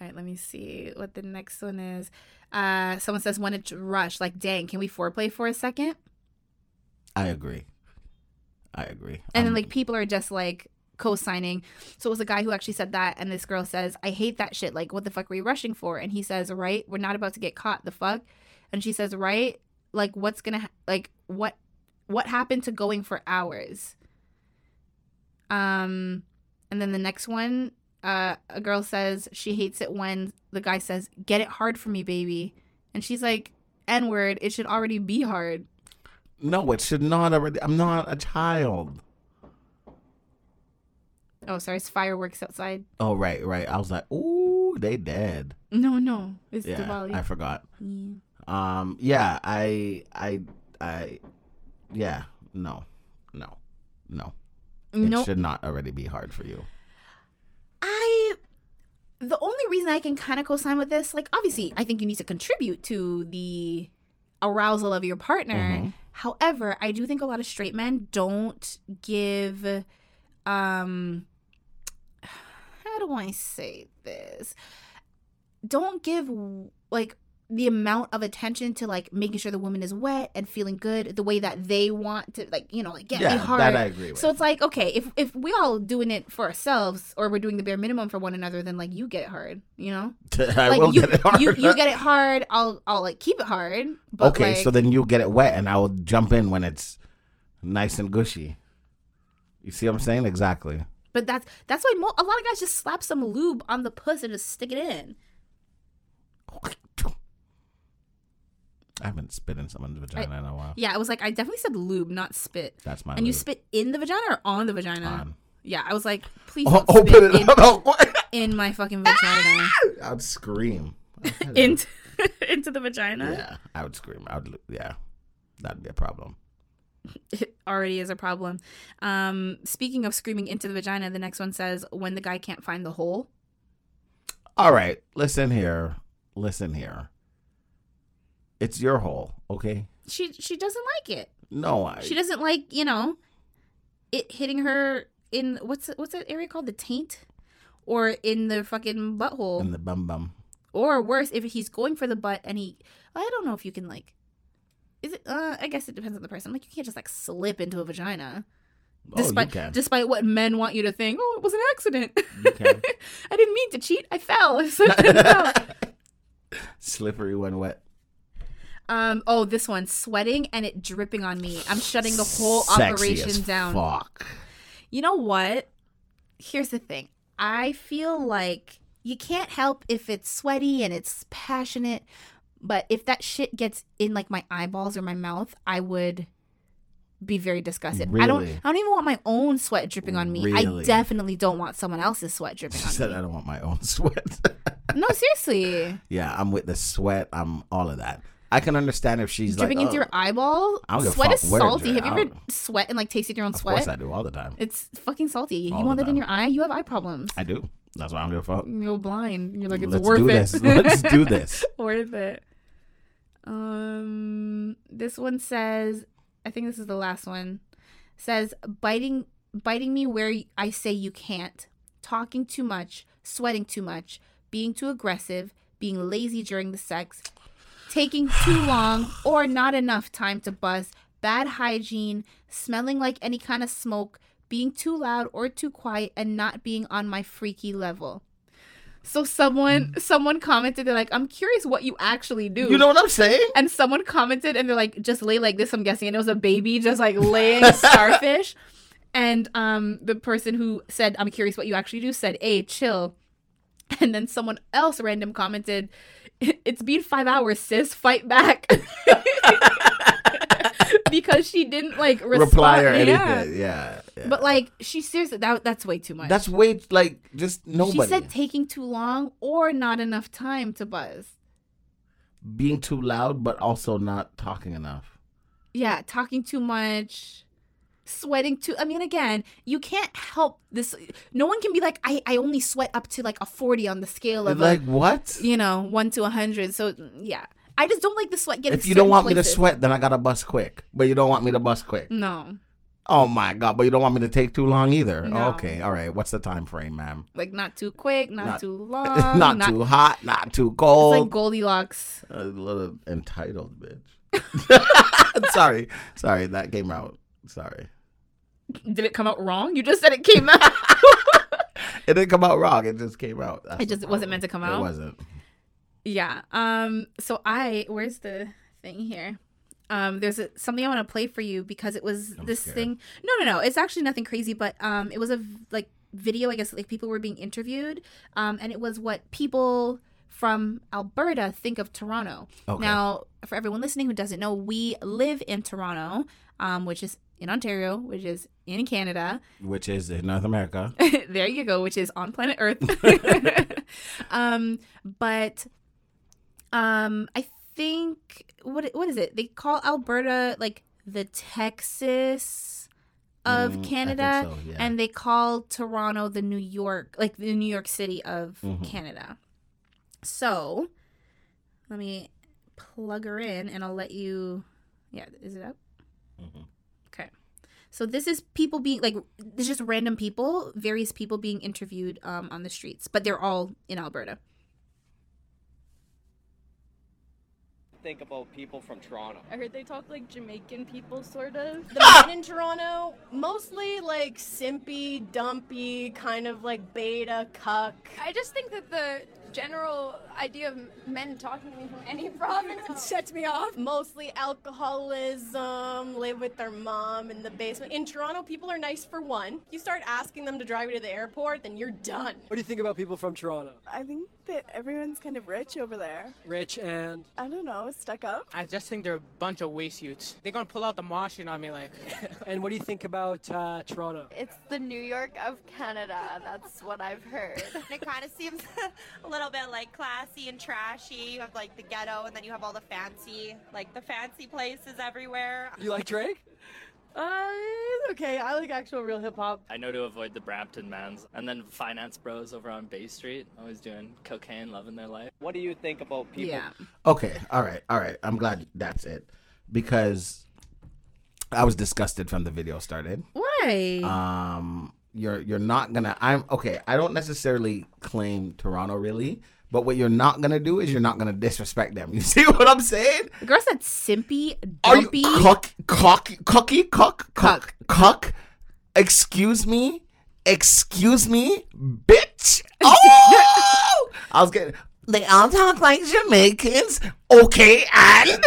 S2: All right, let me see what the next one is. Uh, someone says when it's rush, like, dang, can we foreplay for a second?
S3: I agree. I agree.
S2: And then
S3: Um,
S2: like people are just like co-signing. So it was a guy who actually said that, and this girl says, "I hate that shit. Like, what the fuck were you rushing for?" And he says, "Right, we're not about to get caught. The fuck." And she says, "Right, like what's gonna ha- like what what happened to going for hours?" Um, and then the next one, uh, a girl says she hates it when the guy says, "Get it hard for me, baby," and she's like, "N word. It should already be hard."
S3: no, it should not already. I'm not a child.
S2: Oh, sorry, it's fireworks outside.
S3: Oh right, right. I was like, ooh, they dead.
S2: No, no, it's
S3: Yeah,
S2: Diwali.
S3: I forgot.
S2: Yeah.
S3: Um, yeah, I, I, I, yeah, no, no, no. It
S2: No,
S3: should not already be hard for you.
S2: The only reason I can kind of co-sign with this, like, obviously, I think you need to contribute to the arousal of your partner.
S3: Mhm.
S2: However, I do think a lot of straight men don't give, um, <sighs> how do I say this? Don't give like the amount of attention to like making sure the woman is wet and feeling good the way that they want to, like you know, like get me
S3: yeah,
S2: hard.
S3: that I agree with.
S2: So it's like, okay, if if we all doing it for ourselves or we're doing the bare minimum for one another, then like you get it hard, you know? <laughs>
S3: I
S2: like
S3: will
S2: you,
S3: get it hard.
S2: you you get it <laughs> hard, I'll I'll like keep it hard. But
S3: okay,
S2: like,
S3: so then you'll get it wet, and I will jump in when it's nice and gushy. You see what I'm saying? Exactly.
S2: but that's that's why mo- a lot of guys just slap some lube on the puss and just stick it in.
S3: I haven't spit in someone's vagina in a while.
S2: Yeah, I was like, I definitely said lube, not spit.
S3: That's my.
S2: And you spit in the vagina or on the vagina?
S3: on.
S2: Yeah, I was like, please
S3: Oh,
S2: don't
S3: open it
S2: in,
S3: up. <laughs>
S2: In my fucking vagina. <laughs>
S3: I'd scream. <laughs>
S2: into into the vagina.
S3: Yeah, I would scream. I would. Yeah, that'd be a problem.
S2: it already is a problem. Um, speaking of screaming into the vagina, the next one says when the guy can't find the hole.
S3: All right, listen here. Listen here. It's your hole, okay?
S2: She she doesn't like it.
S3: No, I.
S2: She doesn't like you know it hitting her in what's what's that area called the taint or in the fucking butthole
S3: in the bum bum.
S2: or worse if he's going for the butt and he I don't know if you can like is it uh I guess it depends on the person like you can't just like slip into a vagina
S3: Oh, you
S2: despite
S3: can.
S2: despite what men want you to think oh it was an accident. <laughs> I didn't mean to cheat I fell I slipped and fell.
S3: Slippery when wet.
S2: Um. Oh, this one, sweating and it dripping on me. I'm shutting the whole
S3: Sexy
S2: operation down.
S3: Fuck.
S2: You know what? Here's the thing. I feel like you can't help if it's sweaty and it's passionate, but if that shit gets in like my eyeballs or my mouth, I would be very disgusted. I don't I don't even want my own sweat dripping on me. I definitely don't want someone else's sweat dripping
S3: She
S2: on
S3: said,
S2: me.
S3: "I don't want my own <laughs> sweat."
S2: No, seriously.
S3: yeah, I'm with the sweat. I'm all of that. I can understand if she's
S2: dripping
S3: like,
S2: into your
S3: "Oh,
S2: eyeball.
S3: I don't
S2: Sweat is salty. Have you ever sweat and like tasted your own
S3: Of
S2: sweat?
S3: Of course, I do all the time.
S2: It's fucking salty.
S3: All
S2: you want that in your eye? You have eye problems.
S3: I do. That's why I'm gonna fuck.
S2: You're blind. You're like it's
S3: Let's
S2: worth
S3: do
S2: it.
S3: this. Let's do <laughs> this.
S2: worth it. Um, this one says, I think this is the last one. Says biting, biting me where I say you can't, talking too much, sweating too much, being too aggressive, being lazy during the sex, taking too long or not enough time to buzz, bad hygiene, smelling like any kind of smoke, being too loud or too quiet, and not being on my freaky level. So someone someone commented they're like, I'm curious what you actually do.
S3: You know what I'm saying?
S2: and someone commented and they're like, just lay like this, I'm guessing. And it was a baby just like laying <laughs> starfish. And um the person who said, I'm curious what you actually do said, Hey, chill. And then someone else random commented, <laughs> It's been five hours, sis. Fight back. <laughs> because she didn't like respond. <laughs>
S3: Reply or anything.
S2: Yeah.
S3: Yeah. yeah.
S2: But like she seriously that that's way too much.
S3: That's way like just nobody
S2: She said taking too long or not enough time to buzz.
S3: being too loud, but also not talking enough.
S2: Yeah, talking too much, sweating too. I mean, again, you can't help this. No one can be like, I, I only sweat up to like a 40 on the scale of
S3: like
S2: like,
S3: what?
S2: you know, 1 to a 100. So, yeah. I just don't like the sweat getting
S3: If you don't want me to sweat, then I gotta bust quick. But you don't want me to bust quick.
S2: No,
S3: Oh my god! But you don't want me to take too long either.
S2: No.
S3: Okay, all right. What's the time frame, ma'am?
S2: like not too quick, not,
S3: Not-
S2: too <laughs> long,
S3: not, too hot, not too cold.
S2: It's like Goldilocks.
S3: A little entitled bitch. <laughs> sorry, sorry, that came out. Sorry,
S2: Did it come out wrong? You just said it came out. <laughs>
S3: it didn't come out wrong. It just came out. That's
S2: It just wasn't meant to come out.
S3: It wasn't.
S2: Yeah. Um. So I where's the thing here? Um. There's a, something I want to play for you because it was
S3: I'm
S2: this
S3: scared.
S2: thing. No, no, no. It's actually nothing crazy, but um, it was a like video. I guess like people were being interviewed. Um, and it was what people from Alberta think of Toronto.
S3: Okay.
S2: Now, for everyone listening who doesn't know, we live in Toronto, um, which is in Ontario, which is in Canada.
S3: Which is in North America. <laughs>
S2: there you go, which is on planet Earth. <laughs> um, but um, I think what what is it? They call Alberta like the Texas of
S3: Mm,
S2: Canada,
S3: so, yeah.
S2: and they call Toronto the New York, like the New York City of
S3: Mhm.
S2: Canada. So let me plug her in, and I'll let you. Yeah, is it up?
S3: Mhm.
S2: Okay. So this is people being like there's just random people, various people being interviewed um, on the streets, but they're all in Alberta.
S5: think about people from Toronto?
S6: I heard they talk like Jamaican people, sort of. <laughs>
S7: The men in Toronto, mostly like simpy, dumpy, kind of like beta, cuck.
S6: I just think that the general idea of men talking to me from any <laughs> province sets me off.
S7: Mostly alcoholism, live with their mom in the basement. In Toronto, people are nice for one. You start asking them to drive you to the airport, then you're done.
S5: What do you think about people from Toronto?
S8: I think that everyone's kind of rich over there.
S5: Rich and
S8: I don't know, stuck up.
S9: I just think they're a bunch of waste youths. They're gonna pull out the machine on me like. <laughs>
S5: and what do you think about uh, Toronto?
S10: It's the New York of Canada. That's what I've heard.
S11: It kind of seems <laughs> a little bit like classy and trashy. You have like the ghetto, and then you have all the fancy, like the fancy places everywhere.
S5: You like Drake?
S7: Uh, it's okay. I like actual real hip hop.
S12: I know to avoid the Brampton mans. And then finance bros over on Bay Street, always doing cocaine, loving their life.
S5: What do you think about people?
S2: Yeah.
S3: Okay, all right, all right. I'm glad that's it because I was disgusted from the video started.
S2: Why?
S3: Um, you're you're not gonna. I'm okay. I don't necessarily claim Toronto really, but what you're not gonna do is you're not gonna disrespect them. <laughs> You see what I'm saying?
S2: the girl said simpy,
S3: Are you
S2: dumpy.
S3: cock cocky cock cock cock? Excuse me, excuse me, bitch. <laughs> Oh, I was getting. They all talk like Jamaicans. Okay, and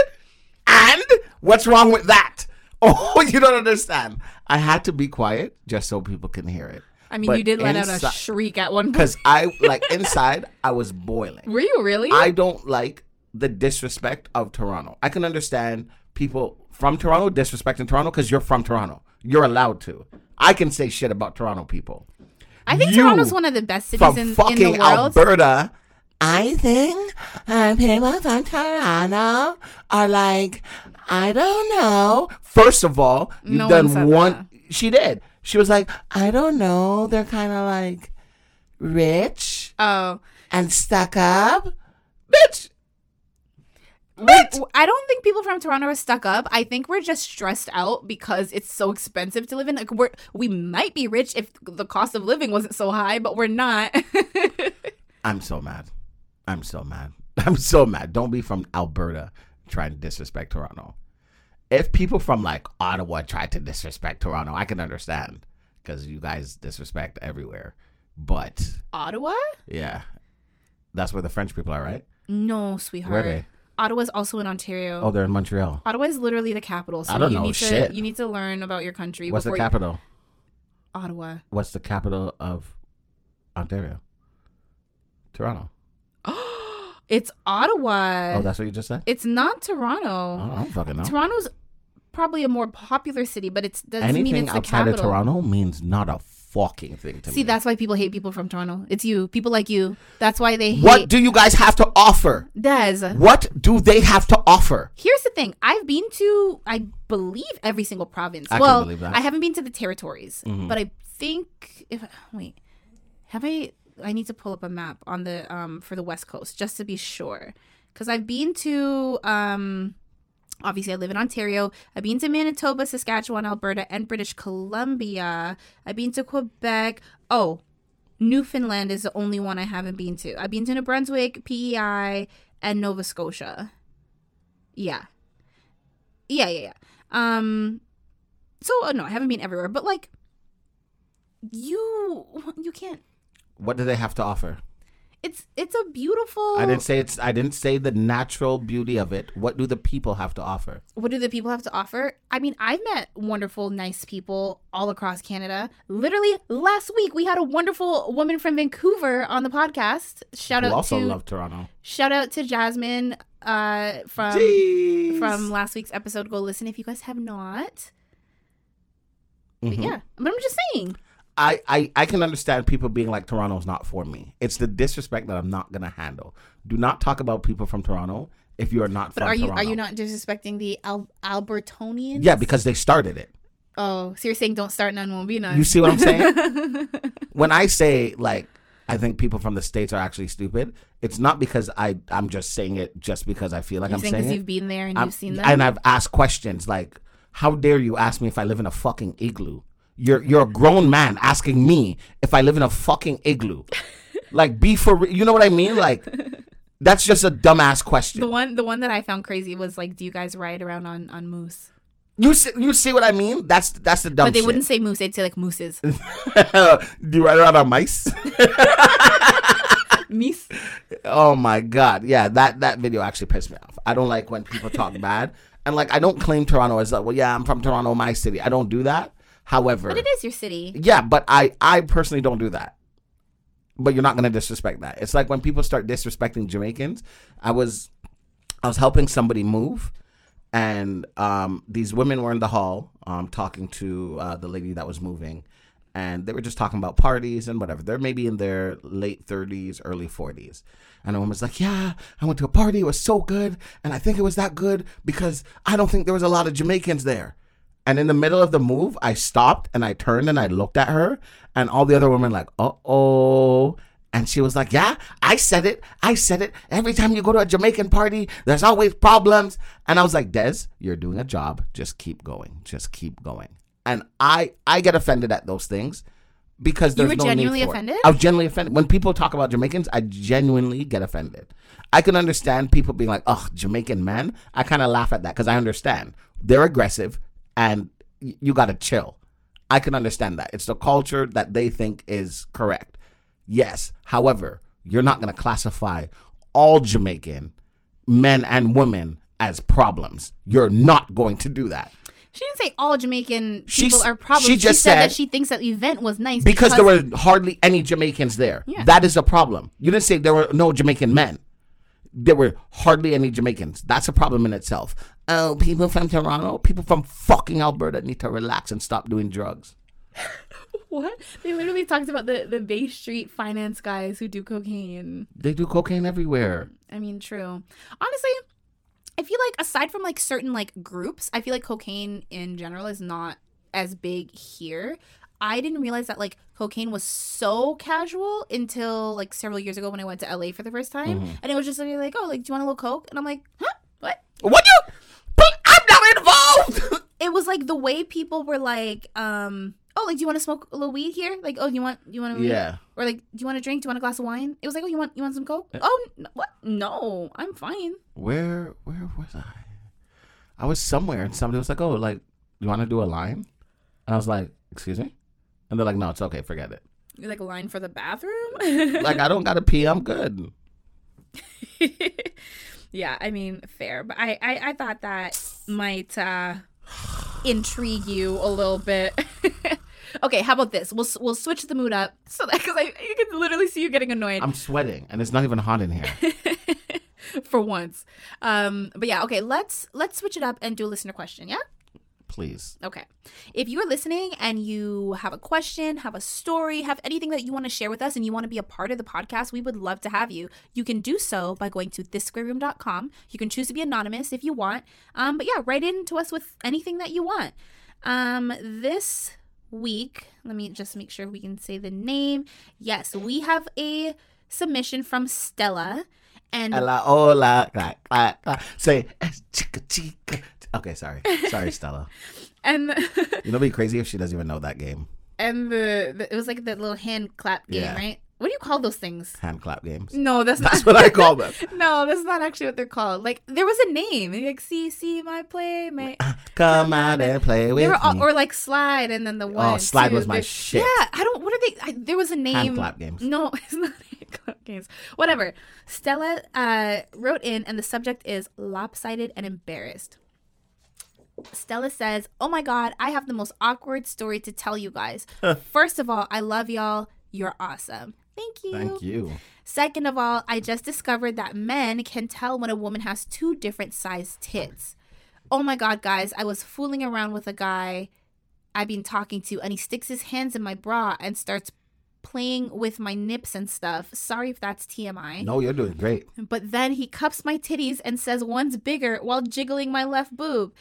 S3: and what's wrong with that? <laughs> Oh, you don't understand. I had to be quiet just so people can hear it.
S2: I mean,
S3: But
S2: you did let out a shriek at one point.
S3: because I <laughs> like inside I was boiling.
S2: Were you really?
S3: I don't like the disrespect of Toronto. I can understand people from Toronto disrespecting Toronto because you're from Toronto. You're allowed to. I can say shit about Toronto people.
S2: I think
S3: You
S2: Toronto's one of the best cities
S3: from
S2: in, in the
S3: fucking
S2: world.
S3: Alberta. I think uh, people from Toronto are like, I don't know. First of all, you've
S2: No one
S3: done
S2: said
S3: one. She did. She was like, I don't know. They're kind of like rich
S2: Oh,
S3: and stuck up. Bitch.
S2: Bitch. I don't think people from Toronto are stuck up. I think we're just stressed out because it's so expensive to live in. Like we're we might be rich if the cost of living wasn't so high, but we're not. <laughs>
S3: I'm so mad. I'm so mad. <laughs> I'm so mad. Don't be from Alberta trying to disrespect Toronto. If people from like Ottawa try to disrespect Toronto, I can understand because you guys disrespect everywhere. But
S2: Ottawa?
S3: yeah, that's where the French people are, right?
S2: No, sweetheart.
S3: Where are they?
S2: Ottawa's also in Ontario.
S3: Oh, they're in Montreal.
S2: Ottawa is literally the capital. So
S3: I don't
S2: you
S3: know
S2: need
S3: shit.
S2: to you need to learn about your country.
S3: What's the
S2: before you-
S3: capital?
S2: Ottawa.
S3: What's the capital of Ontario? Toronto.
S2: It's Ottawa.
S3: Oh, that's what you just said.
S2: It's not Toronto.
S3: Oh, I don't fucking know.
S2: Toronto's probably a more popular city, but it doesn't mean
S3: Anything
S2: it's the
S3: outside
S2: capital.
S3: of Toronto means not a fucking thing to
S2: See,
S3: me.
S2: See, that's why people hate people from Toronto. It's you, people like you. That's why they hate.
S3: What do you guys have to offer?
S2: Des?
S3: What do they have to offer?
S2: Here's the thing. I've been to, I believe, every single province.
S3: I
S2: well,
S3: believe that.
S2: I haven't been to the territories,
S3: Mhm.
S2: but I think if wait, have I? I need to pull up a map on the um for the West Coast just to be sure, because I've been to um. Obviously, I live in Ontario. I've been to Manitoba, Saskatchewan, Alberta, and British Columbia. I've been to Quebec. Oh, Newfoundland is the only one I haven't been to. I've been to New Brunswick, PEI, and Nova Scotia. Yeah. Yeah, yeah, yeah. Um so uh, no, I haven't been everywhere, but like you you can't
S3: What do they have to offer?
S2: it's it's a beautiful
S3: I didn't say it's. I didn't say the natural beauty of it. What do the people have to offer?
S2: what do the people have to offer? I mean, I've met wonderful, nice people all across Canada. Literally last week, we had a wonderful woman from Vancouver on the podcast. Shout
S3: Who
S2: out
S3: also
S2: to
S3: love Toronto.
S2: shout out to Jasmine uh, from
S3: Jeez.
S2: from last week's episode. Go listen if you guys have not.
S3: Mhm.
S2: yeah, but I'm just saying.
S3: I, I, I can understand people being like Toronto's not for me. It's the disrespect that I'm not gonna handle. Do not talk about people from Toronto if you are not
S2: But
S3: from
S2: are you
S3: Toronto.
S2: are you not disrespecting the Al- Albertonians?
S3: Yeah, because they started it.
S2: Oh, so you're saying don't start none won't be none.
S3: You see what I'm saying? <laughs> when I say like I think people from the states are actually stupid, it's not because I I'm just saying it just because I feel like
S2: You're
S3: I'm
S2: saying
S3: saying
S2: 'cause
S3: it.
S2: you've been there and
S3: I'm-
S2: you've seen them?
S3: and I've asked questions like, "How dare you ask me if I live in a fucking igloo?" You're you're a grown man asking me if I live in a fucking igloo. <laughs> like, be for re- you know what I mean? Like, that's just a dumbass question.
S2: the one the one that I found crazy was like, do you guys ride around on on moose?
S3: You see, you see what I mean? That's that's the dumb
S2: but they
S3: shit.
S2: wouldn't say moose; they'd say like mooses. <laughs>
S3: Do you ride around on mice? <laughs>
S2: Mice.
S3: Oh my god, yeah that that video actually pissed me off. I don't like when people talk bad, and like I don't claim Toronto as like, well, yeah, I'm from Toronto, my city. I don't do that. However,
S2: But it is your city.
S3: Yeah, but I I personally don't do that. But you're not gonna disrespect that. It's like when people start disrespecting Jamaicans. I was I was helping somebody move, and um, these women were in the hall um, talking to uh, the lady that was moving, and they were just talking about parties and whatever. They're maybe in their late 30s, early 40s. And a woman's like, Yeah, I went to a party. It was so good. And I think it was that good because I don't think there was a lot of Jamaicans there. And in the middle of the move, I stopped and I turned and I looked at her, and all the other women like, uh oh. And she was like, Yeah, I said it. I said it. Every time you go to a Jamaican party, there's always problems. And I was like, Des, you're doing a job. Just keep going. Just keep going. And I I get offended at those things because
S2: You
S3: there's
S2: were
S3: no need
S2: genuinely
S3: for it.
S2: offended?
S3: I was genuinely offended. When people talk about Jamaicans, I genuinely get offended. I can understand people being like, "Oh, Jamaican man." I kind of laugh at that because I understand they're aggressive and you got to chill. I can understand that. It's the culture that they think is correct. Yes. However, you're not going to classify all Jamaican men and women as problems. You're not going to do that.
S2: She didn't say all Jamaican
S3: She
S2: people
S3: s-
S2: are problems.
S3: she just
S2: said, that she thinks that the event was nice
S3: because there were hardly any Jamaicans there.
S2: Yeah.
S3: That is a problem. You didn't say there were no Jamaican men. There were hardly any Jamaicans. That's a problem in itself. Oh, people from Toronto, people from fucking Alberta need to relax and stop doing drugs. <laughs>
S2: What? They literally talked about the the Bay Street finance guys who do cocaine.
S3: They do cocaine everywhere.
S2: I mean, true. Honestly, I feel like aside from like certain like groups, I feel like cocaine in general is not as big here. I didn't realize that like cocaine was so casual until like several years ago when I went to LA for the first time,
S3: Mhm.
S2: and it was just like, like, oh, like, do you want a little coke? And I'm like, huh, what?
S3: What you? I'm not involved. <laughs>
S2: It was like the way people were like, um, oh, like, do you want to smoke a little weed here? Like, oh, you want, you want weed?
S3: Yeah.
S2: Or like, do you want a drink? Do you want a glass of wine? It was like, oh, you want, you want some coke? Oh, n- what? No, I'm fine.
S3: Where where was I? I was somewhere and somebody was like, "Oh, like you want to do a line?" And I was like, "Excuse me," and they're like, "No, it's okay, forget it."
S2: You're like a line for the bathroom.
S3: Like I don't gotta pee, I'm good. <laughs>
S2: yeah, I mean, fair, but I, I, I thought that might uh, intrigue you a little bit. <laughs> okay, how about this? We'll we'll switch the mood up so that because I you can literally see you getting annoyed
S3: I'm sweating and it's not even hot in here. <laughs>
S2: for once. Um, but yeah, okay, let's let's switch it up and do a listener question. Yeah.
S3: Please.
S2: Okay. If you are listening and you have a question, have a story, have anything that you want to share with us and you want to be a part of the podcast, we would love to have you. You can do so by going to thissquareroom.com. You can choose to be anonymous if you want. Um, but yeah, write in to us with anything that you want. Um, this week, let me just make sure we can say the name. Yes, we have a submission from Stella. And
S3: Ella, hola, clack, clack, clack. say chica chica. Okay, sorry, sorry, <laughs> Stella.
S2: and <laughs>
S3: You know, be crazy if she doesn't even know that game.
S2: and the, the it was like the little hand clap game,
S3: Yeah.
S2: right? What do you call those things?
S3: Hand clap games.
S2: No, that's
S3: That's
S2: not.
S3: what I <laughs> call them.
S2: no, that's not actually what they're called. Like there was a name, like see, see my play, my.
S3: Come out and play with
S2: all,
S3: me.
S2: or like slide, and then the one.
S3: Slide
S2: two,
S3: was my shit.
S2: Yeah, I don't. What are they? I, there was a name.
S3: Hand clap games.
S2: No, it's not hand clap games. Whatever. Stella uh, wrote in, and the subject is lopsided and embarrassed. Stella says, Oh my God, I have the most awkward story to tell you guys. <laughs> First of all, I love y'all. You're awesome. Thank you.
S3: Thank you.
S2: Second of all, I just discovered that men can tell when a woman has two different sized tits. Oh my God, guys, I was fooling around with a guy I've been talking to, and he sticks his hands in my bra and starts playing with my nips and stuff. Sorry if that's TMI.
S3: No, you're doing great.
S2: But then he cups my titties and says one's bigger while jiggling my left boob.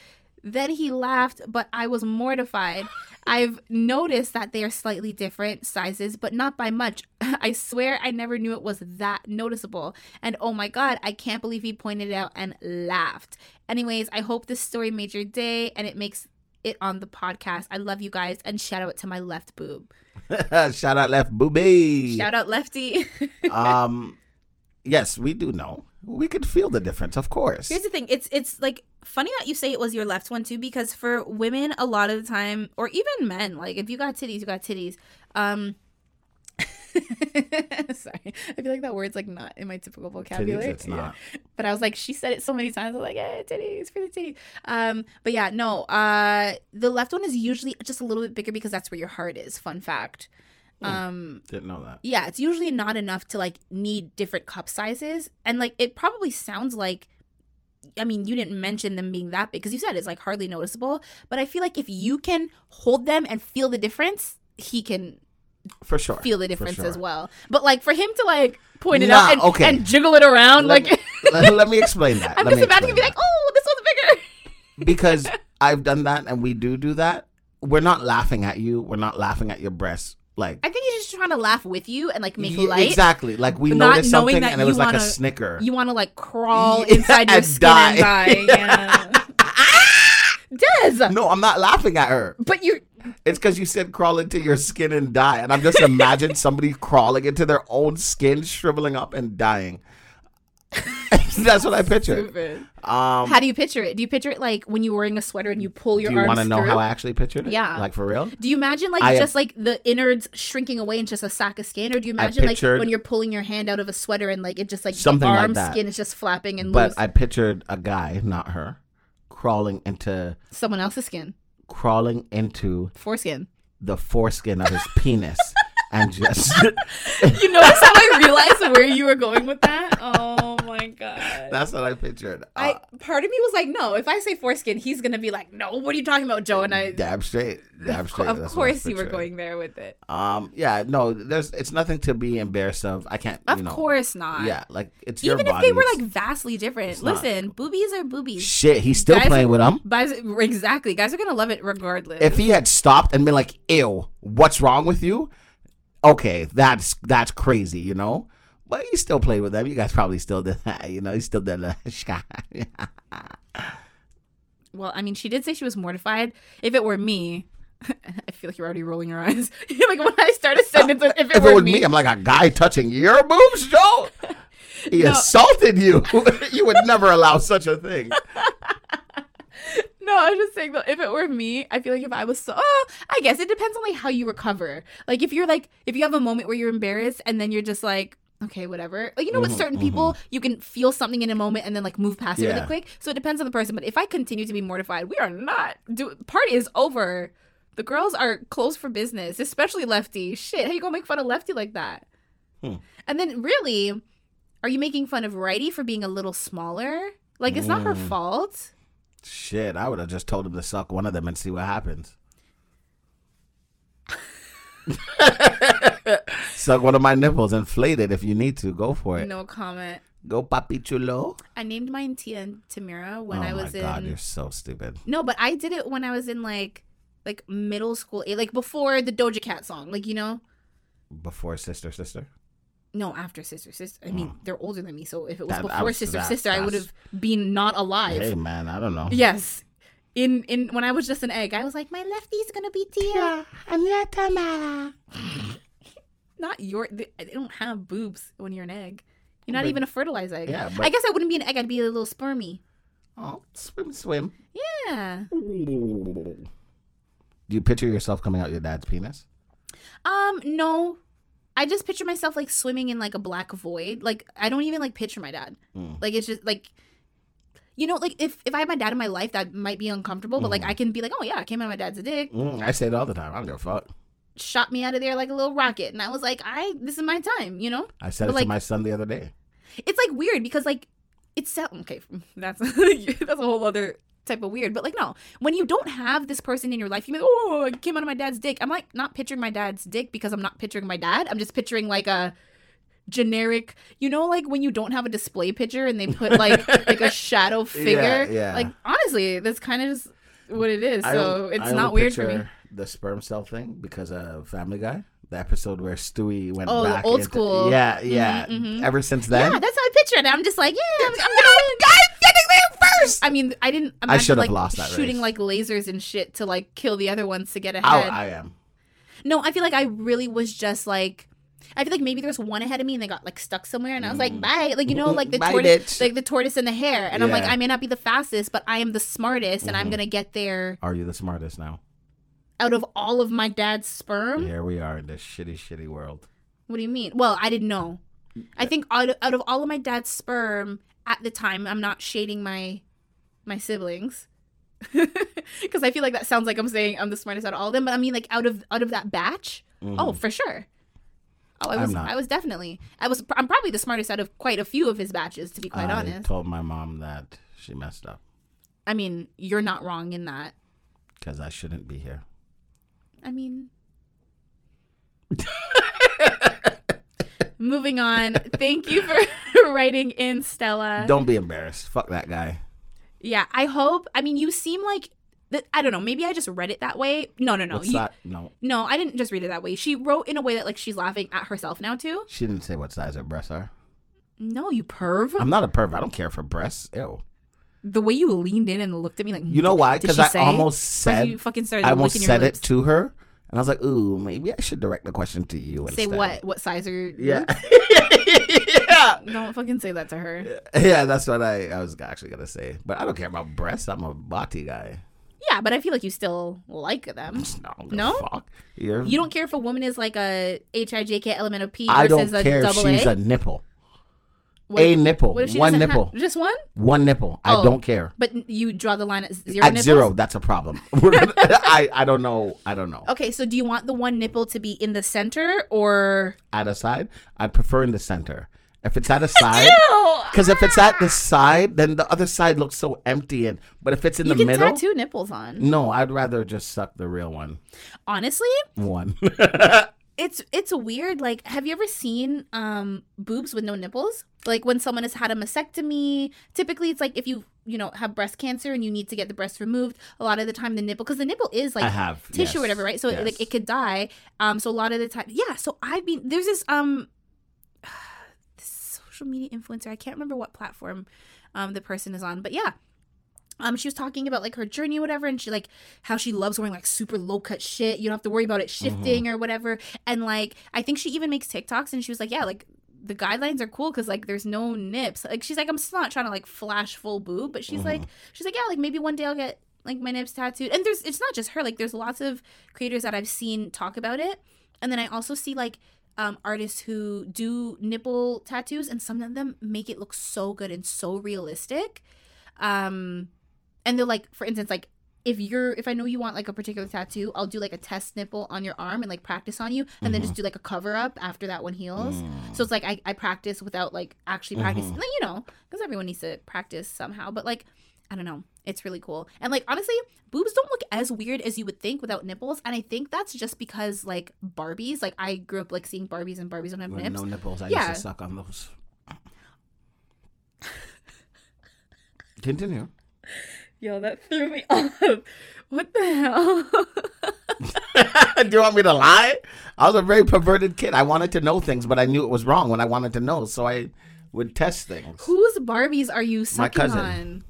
S2: Then he laughed, but I was mortified. I've noticed that they are slightly different sizes, but not by much. <laughs> I swear I never knew it was that noticeable. And oh my god, I can't believe he pointed it out and laughed. Anyways, I hope this story made your day and it makes it on the podcast. I love you guys and shout out to my left boob. <laughs>
S3: Shout out, left booby.
S2: Shout out lefty. <laughs>
S3: um, yes, we do know. We could feel the difference, of course.
S2: Here's the thing. It's it's like funny that you say it was your left one too, because for women, a lot of the time, or even men, like if you got titties, you got titties. Um <laughs> sorry. I feel like that word's like not in my typical vocabulary.
S3: Titties, it's <laughs> not.
S2: But I was like, she said it so many times. I was like, yeah, titties for the titties. Um, but yeah, no, uh the left one is usually just a little bit bigger because that's where your heart is. Fun fact. Um
S3: Didn't know that.
S2: yeah, it's usually not enough to like need different cup sizes. And like it probably sounds like I mean, you didn't mention them being that big because you said it's like hardly noticeable. But I feel like if you can hold them and feel the difference, he can
S3: For sure.
S2: feel the difference
S3: sure.
S2: as well. But like for him to like point it
S3: Nah,
S2: out and,
S3: okay.
S2: and jiggle it around,
S3: Let,
S2: like <laughs>
S3: let, let me explain that.
S2: I'm
S3: Let
S2: just
S3: me
S2: imagining be like, oh, this one's bigger. <laughs>
S3: because I've done that and we do do that. We're not laughing at you. We're not laughing at your breasts. Like
S2: I think he's just trying to laugh with you and like make light.
S3: exactly. Like we noticed something and it
S2: you
S3: was like a snicker.
S2: You want to like crawl <laughs>
S3: Yeah,
S2: inside your skin
S3: die.
S2: and die. <laughs> Yeah. <laughs> Des!
S3: No, I'm not laughing at her.
S2: But you're
S3: It's because you said crawl into your skin and die, and I'm just imagine somebody crawling into their own skin, shriveling up and dying. <laughs> That's what I pictured.
S2: Stupid.
S3: Um,
S2: How do you picture it? Do you picture it like when you're wearing a sweater and you pull your
S3: do you
S2: arms
S3: want to know
S2: through?
S3: how I actually pictured it?
S2: Yeah.
S3: like for real.
S2: Do you imagine like
S3: I-
S2: just like the innards shrinking away in just a sack of skin, or do you imagine like when you're pulling your hand out of a sweater and like it just like
S3: Something
S2: the
S3: like
S2: arm
S3: that.
S2: skin is just flapping and
S3: But
S2: loose?
S3: I pictured a guy, not her, crawling into
S2: Someone else's skin,
S3: crawling into
S2: foreskin.
S3: the foreskin of his penis <laughs> and just
S2: You notice how I realized where you were going with that? Oh <laughs> my my god.
S3: That's what I pictured.
S2: I
S3: Uh,
S2: part of me was like, no. If I say foreskin, he's gonna be like, no. What are you talking about, Joe? And I,
S3: damn straight. Damn straight.
S2: of
S3: what
S2: course, you were going there with it.
S3: Um. Yeah. No. There's. It's nothing to be embarrassed of. I can't.
S2: Of
S3: you know,
S2: course not.
S3: Yeah. Like it's your
S2: Even if
S3: body.
S2: they were like vastly different.
S3: it's not.
S2: Listen, boobies are boobies.
S3: Shit, he's still
S2: Guys
S3: playing
S2: are-
S3: them.
S2: Guys, exactly. Guys are gonna love it regardless.
S3: if he had stopped and been like, "Ew, what's wrong with you?" Okay, that's that's crazy, you know. But he still played with them. You guys probably still did that, you know. He still did that. <laughs>
S2: well, I mean, she did say she was mortified. If it were me, <laughs> I feel like you're already rolling your eyes. <laughs> like when I started sentences, if it
S3: if
S2: were
S3: it was
S2: me,
S3: me, I'm like a guy touching your boobs, Joe. He
S2: No.
S3: assaulted you. you would never allow such a thing.
S2: No, I was just saying though, if it were me, I feel like if I was so, oh, I guess it depends on like how you recover. Like if you're like, if you have a moment where you're embarrassed and then you're just like, okay, whatever. Like you know, with
S3: Mhm,
S2: certain people, you can feel something in a moment and then like move past it
S3: Yeah.
S2: really quick. So it depends on the person. But if I continue to be mortified, we are not. Do party is over. The girls are closed for business, especially Lefty. Shit, how you gonna make fun of Lefty like that?
S3: Hmm.
S2: And then really, are you making fun of Righty for being a little smaller? Like it's not her
S3: Mm.
S2: fault.
S3: Shit, I would have just told him to suck one of them and see what happens. <laughs> suck one of my nipples, inflate it if you need to. Go for it.
S2: No comment.
S3: Go, papi chulo.
S2: I named mine Tia and Tamera when
S3: oh
S2: I was in.
S3: Oh my god,
S2: in.
S3: you're so stupid.
S2: No, but I did it when I was in like like middle school, eh, like before the Doja Cat song, like you know.
S3: Before sister, sister.
S2: No, after sister, sister. I mean, they're older than me, so if it was.
S3: That-
S2: before
S3: was-
S2: sister,
S3: that-
S2: sister, I would have been not alive.
S3: Hey man, I don't know.
S2: Yes. In in when I was just an egg, I was like, my lefty's gonna be Tia.
S3: and your Tamera. <laughs>
S2: Not your. They, they don't have boobs when you're an egg. You're not
S3: But-
S2: even a fertilized egg.
S3: Yeah, but, I
S2: guess I wouldn't be an egg. I'd be a little spermy.
S3: Oh, swim, swim.
S2: Yeah.
S3: Do you picture yourself coming out your dad's penis?
S2: Um, no. I just picture myself like swimming in like a black void. Like I don't even like picture my dad.
S3: Mm.
S2: Like it's just like you know, like if, if I had my dad in my life, that might be uncomfortable. But like
S3: Mm.
S2: I can be like, oh yeah, I came out of my dad's dick,
S3: Mm, I say it all the time. I don't give a fuck.
S2: shot me out of there like a little rocket, and I was like, I this is my time, you know.
S3: I said
S2: But,
S3: it
S2: like,
S3: to my son the other day.
S2: It's like weird because like it's so okay. <laughs> That's <laughs> that's a whole other type of weird. But like no, when you don't have this person in your life, you like, oh, I came out of my dad's dick. I'm like not picturing my dad's dick because I'm not picturing my dad. I'm just picturing like a generic you know like when you don't have a display picture and they put like <laughs> like a shadow figure
S3: yeah.
S2: like honestly that's kind of just what it is so it's not weird for me
S3: The sperm cell thing because of Family Guy, the episode where Stewie went
S2: Oh,
S3: back.
S2: old
S3: into-
S2: school.
S3: Yeah, yeah.
S2: Mhm, mhm.
S3: Ever since then,
S2: yeah that's how i picture it i'm just like yeah i'm, I'm gonna win <laughs> guys getting there first i mean i didn't
S3: I should have
S2: like
S3: lost that
S2: shooting
S3: race.
S2: like lasers and shit to like kill the other ones to get
S3: I,
S2: ahead
S3: I am.
S2: no i feel like i really was just like I feel like maybe there was one ahead of me and they got like stuck somewhere and I was like, bye. Like, you know, like the
S3: Mm. Bye,
S2: tortoise
S3: bitch.
S2: like the tortoise and the hare. And I'm like, I may not be the fastest, but I am the smartest and I'm
S3: Mhm.
S2: gonna get there
S3: Are you the smartest now?
S2: out of all of my dad's sperm.
S3: Here we are in this shitty, shitty world.
S2: What do you mean? Well, I didn't know. I think out of, out of all of my dad's sperm at the time, I'm not shading my my siblings <laughs> because I feel like that sounds like I'm saying I'm the smartest out of all of them. But I mean, like out of out of that batch, oh,
S3: Mhm.
S2: for sure. Oh, I was. I was definitely I was I'm probably the smartest out of quite a few of his batches, to be quite
S3: I
S2: honest.
S3: told my mom that she messed up
S2: I mean, you're not wrong in that.
S3: because I shouldn't be here.
S2: I mean. Moving on. Thank you for <laughs> writing in, Stella.
S3: Don't be embarrassed. Fuck that guy.
S2: Yeah, I hope. I mean, you seem like that. I don't know. Maybe I just read it that way. No, no, no.
S3: What's
S2: You-
S3: that? No,
S2: No, I didn't just read it that way. She wrote in a way that like she's laughing at herself now too.
S3: she didn't say what size her breasts are.
S2: No, you perv.
S3: I'm not a perv. I don't care for breasts. Ew.
S2: the way you leaned in and looked at me like
S3: You know why? Because I
S2: say?
S3: almost <laughs> said
S2: you fucking started
S3: I almost said it to her, and I was like, "Ooh, maybe I should direct the question to you."
S2: Say
S3: instead.
S2: what? What size are
S3: Yeah.
S2: yeah. <laughs> Don't fucking say that to her.
S3: Yeah, that's what I, I was actually gonna say. But I don't care about breasts. I'm a body guy.
S2: Yeah, but I feel like you still like them. <laughs>
S3: No,
S2: No? You don't care if a woman is like a HIJK element of P
S3: I
S2: versus
S3: don't
S2: a
S3: care if she's
S2: A.
S3: a nipple.
S2: What-
S3: a nipple.
S2: what if she
S3: One
S2: doesn't have-
S3: nipple.
S2: just one?
S3: One nipple. I
S2: Oh,
S3: don't care.
S2: But you draw the line at zero
S3: At
S2: nipples?
S3: zero, that's a problem. <laughs> <laughs> I I don't know. I don't know.
S2: Okay, so do you want the one nipple to be in the center or
S3: At a side, I prefer in the center, If it's at a side, because if it's at the side, then the other side looks so empty. And but if it's in the middle.
S2: you
S3: the middle,
S2: tattoo nipples on.
S3: no, I'd rather just suck the real one.
S2: Honestly,
S3: One. <laughs>
S2: it's it's weird. Like, have you ever seen um boobs with no nipples? Like when someone has had a mastectomy, typically it's like if you you know have breast cancer and you need to get the breast removed. A lot of the time, the nipple because the nipple is like
S3: have,
S2: tissue or whatever, right? So it, like it could die. Um, so a lot of the time, yeah. So I've been there's this um social media influencer. I can't remember what platform um the person is on, but yeah. Um, she was talking about like her journey or whatever, and she like how she loves wearing like super low cut shit. You don't have to worry about it shifting or whatever. And like I think she even makes TikToks, and she was like, yeah, like the guidelines are cool because like there's no nips. Like she's like, I'm still not trying to like flash full boob, but she's like, she's like, yeah, like maybe one day I'll get like my nips tattooed. And there's it's not just her. Like there's lots of creators that I've seen talk about it, and then I also see like um, artists who do nipple tattoos, and some of them make it look so good and so realistic. Um, and they're like, for instance, like if you're if I know you want like a particular tattoo, I'll do like a test nipple on your arm and like practice on you, and then just do like a cover up after that one heals. So it's like I, I practice without like actually practicing. Like, you know, because everyone needs to practice somehow. But like, I don't know, it's really cool. And like honestly, boobs don't look as weird as you would think without nipples. And I think that's just because like Barbies, like I grew up like seeing Barbies and Barbies don't have
S3: With
S2: nips.
S3: no nipples. I
S2: Yeah.
S3: used to suck on those. Continue.
S2: Yo, that threw me off. What the hell? <laughs>
S3: Do you want me to lie? I was a very perverted kid. I wanted to know things, but I knew it was wrong when I wanted to know, so I would test things.
S2: Whose Barbies are you sucking
S3: cousin.
S2: on?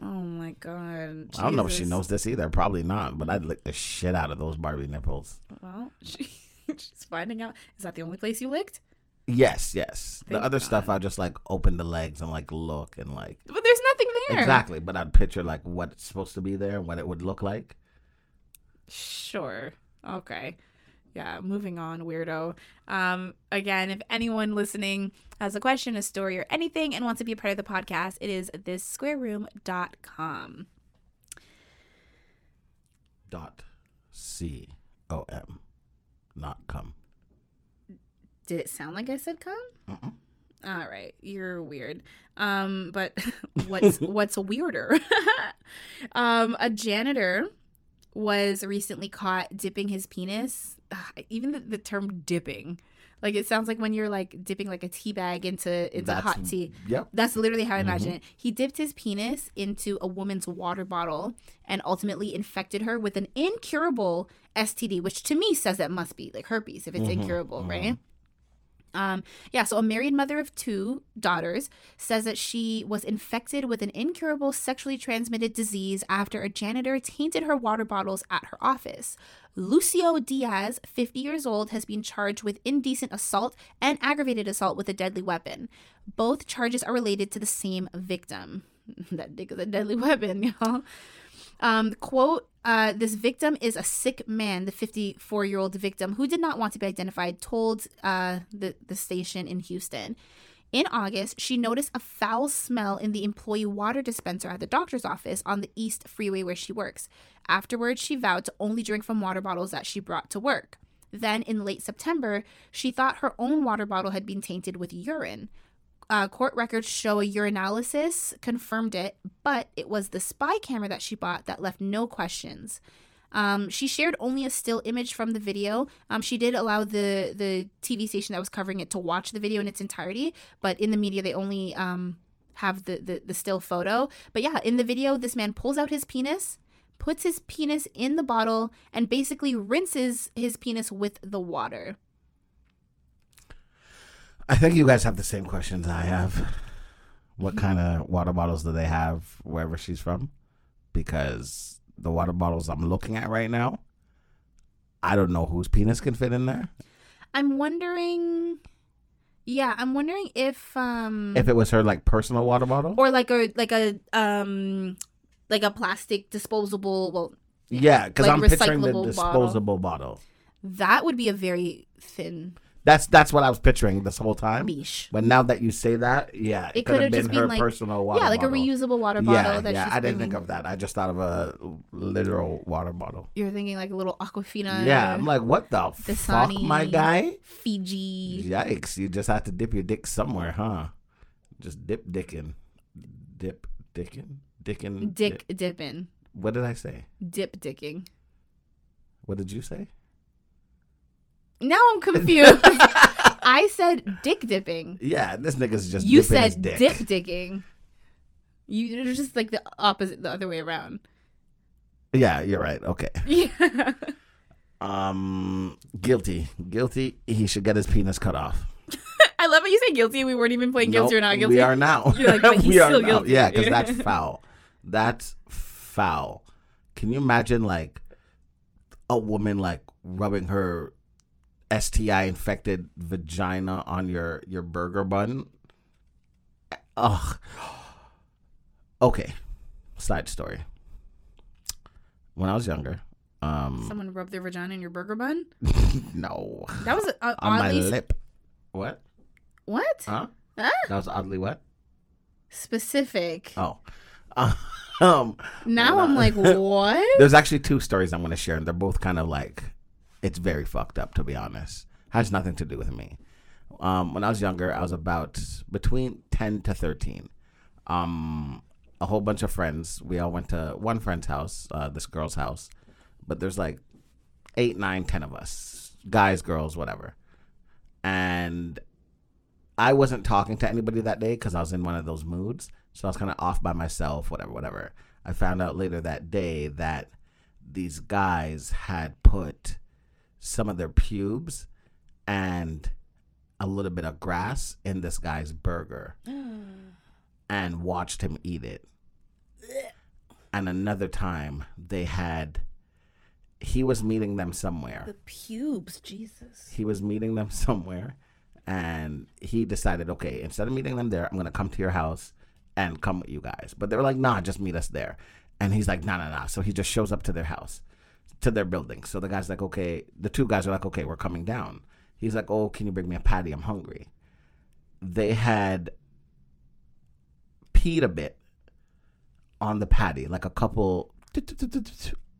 S2: Oh my god.
S3: I don't know if she knows this either. Probably not. But I'd lick the shit out of those Barbie nipples.
S2: Well, <laughs> she, she's finding out. Is that the only place you licked?
S3: Yes, yes. the
S2: Thank
S3: other stuff, I just like open the legs and like look and like
S2: But there's nothing there.
S3: exactly. But I'd picture like what's supposed to be there and what it would look like.
S2: Sure. Okay. Yeah, moving on, weirdo. Um, again, if anyone listening has a question, a story, or anything and wants to be a part of the podcast, it is thissquareroom.com.
S3: Dot C O M, not come.
S2: Did it sound like I said come? All right, you're weird. Um, but <laughs> what's <laughs> what's weirder? <laughs> um, a janitor was recently caught dipping his penis. Ugh, even the, the term dipping, like it sounds like when you're like dipping like a tea bag into into
S3: That's-
S2: hot tea.
S3: yep.
S2: That's literally how I imagine it. He dipped his penis into a woman's water bottle and ultimately infected her with an incurable STD, which to me says that must be like herpes if it's
S3: Mhm,
S2: incurable,
S3: mhm.
S2: right? Um, yeah, so a married mother of two daughters says that she was infected with an incurable sexually transmitted disease after a janitor tainted her water bottles at her office. Lucio Diaz, 50 years old, has been charged with indecent assault and aggravated assault with a deadly weapon. Both charges are related to the same victim. <laughs> that dick is a deadly weapon, <laughs> y'all. Um, quote, uh, this victim is a sick man, the 54 year old victim who did not want to be identified, told uh, the, the station in Houston. In August, she noticed a foul smell in the employee water dispenser at the doctor's office on the East Freeway where she works. Afterwards, she vowed to only drink from water bottles that she brought to work. Then, in late September, she thought her own water bottle had been tainted with urine. Uh, court records show a urinalysis confirmed it, but it was the spy camera that she bought that left no questions. Um, she shared only a still image from the video. Um, she did allow the the TV station that was covering it to watch the video in its entirety, but in the media they only um, have the, the the still photo. But yeah, in the video, this man pulls out his penis, puts his penis in the bottle, and basically rinses his penis with the water.
S3: I think you guys have the same questions I have. What kind of water bottles do they have wherever she's from? Because the water bottles I'm looking at right now, I don't know whose penis can fit in there.
S2: I'm wondering. Yeah, I'm wondering if um
S3: If it was her like personal water bottle,
S2: or like a like a um like a plastic disposable well
S3: yeah, because
S2: like
S3: I'm picturing the
S2: recyclable bottle.
S3: disposable bottle.
S2: that would be a very thin
S3: That's that's what I was picturing this whole time.
S2: Beesh.
S3: But now that you say that, yeah,
S2: It
S3: it, could have been
S2: just
S3: her
S2: been like
S3: personal water
S2: yeah, like
S3: bottle.
S2: a reusable water bottle
S3: yeah,
S2: that
S3: yeah. I didn't think of that. I just thought of a literal water bottle.
S2: You're thinking like a little Aquafina.
S3: yeah, I'm like, what the fuck, my guy?
S2: Fiji.
S3: Yikes! You just have to dip your dick somewhere, huh? Just dip dickin, dip dickin, dickin.
S2: Dick
S3: dip.
S2: dipping.
S3: What did I say?
S2: Dip dicking.
S3: What did you say?
S2: Now I'm confused. <laughs> I said dick dipping.
S3: Yeah, this nigga's just
S2: you said
S3: dick.
S2: dip dicking. You are just like the opposite, the other way around.
S3: Yeah, you're right. Okay. <laughs>
S2: Yeah.
S3: Um, guilty, guilty. He should get his penis cut off. <laughs>
S2: I love how you say guilty. We weren't even playing guilty
S3: Nope,
S2: or not guilty.
S3: We are now.
S2: You're like,
S3: we are
S2: still
S3: now.
S2: guilty.
S3: Yeah, because that's foul. That's foul. Can you imagine like a woman like rubbing her STI infected vagina on your your burger bun? Ugh. Okay. Side story. When I was younger, um,
S2: Someone rubbed their vagina in your burger bun. <laughs>
S3: no,
S2: That was uh,
S3: on my lip. What?
S2: what?
S3: Huh?
S2: Huh?
S3: That was oddly what?
S2: Specific.
S3: Oh. <laughs> um,
S2: Now I'm like, <laughs> what?
S3: There's actually two stories I'm going to share, and they're both kind of like, it's very fucked up, to be honest. Has nothing to do with me. Um, when I was younger, I was about between 10 to 13. Um, a whole bunch of friends. We all went to one friend's house, uh, this girl's house, but there's like eight, nine, ten of us, guys, girls, whatever. And I wasn't talking to anybody that day because I was in one of those moods. So I was kind of off by myself, whatever, whatever. I found out later that day that these guys had put some of their pubes and a little bit of grass in this guy's burger. <gasps> And watched him eat it. And another time they had, he was meeting them somewhere.
S2: The pubes, Jesus.
S3: he was meeting them <laughs> somewhere and he decided okay instead of meeting them there i'm gonna come to your house and come with you guys. But they were like nah just meet us there. And he's like nah nah nah. So he just shows up to their house to their building. So the guy's like okay the two guys are like okay we're coming down. He's like oh can you bring me a patty? I'm hungry. They had peed a bit on the patty like a couple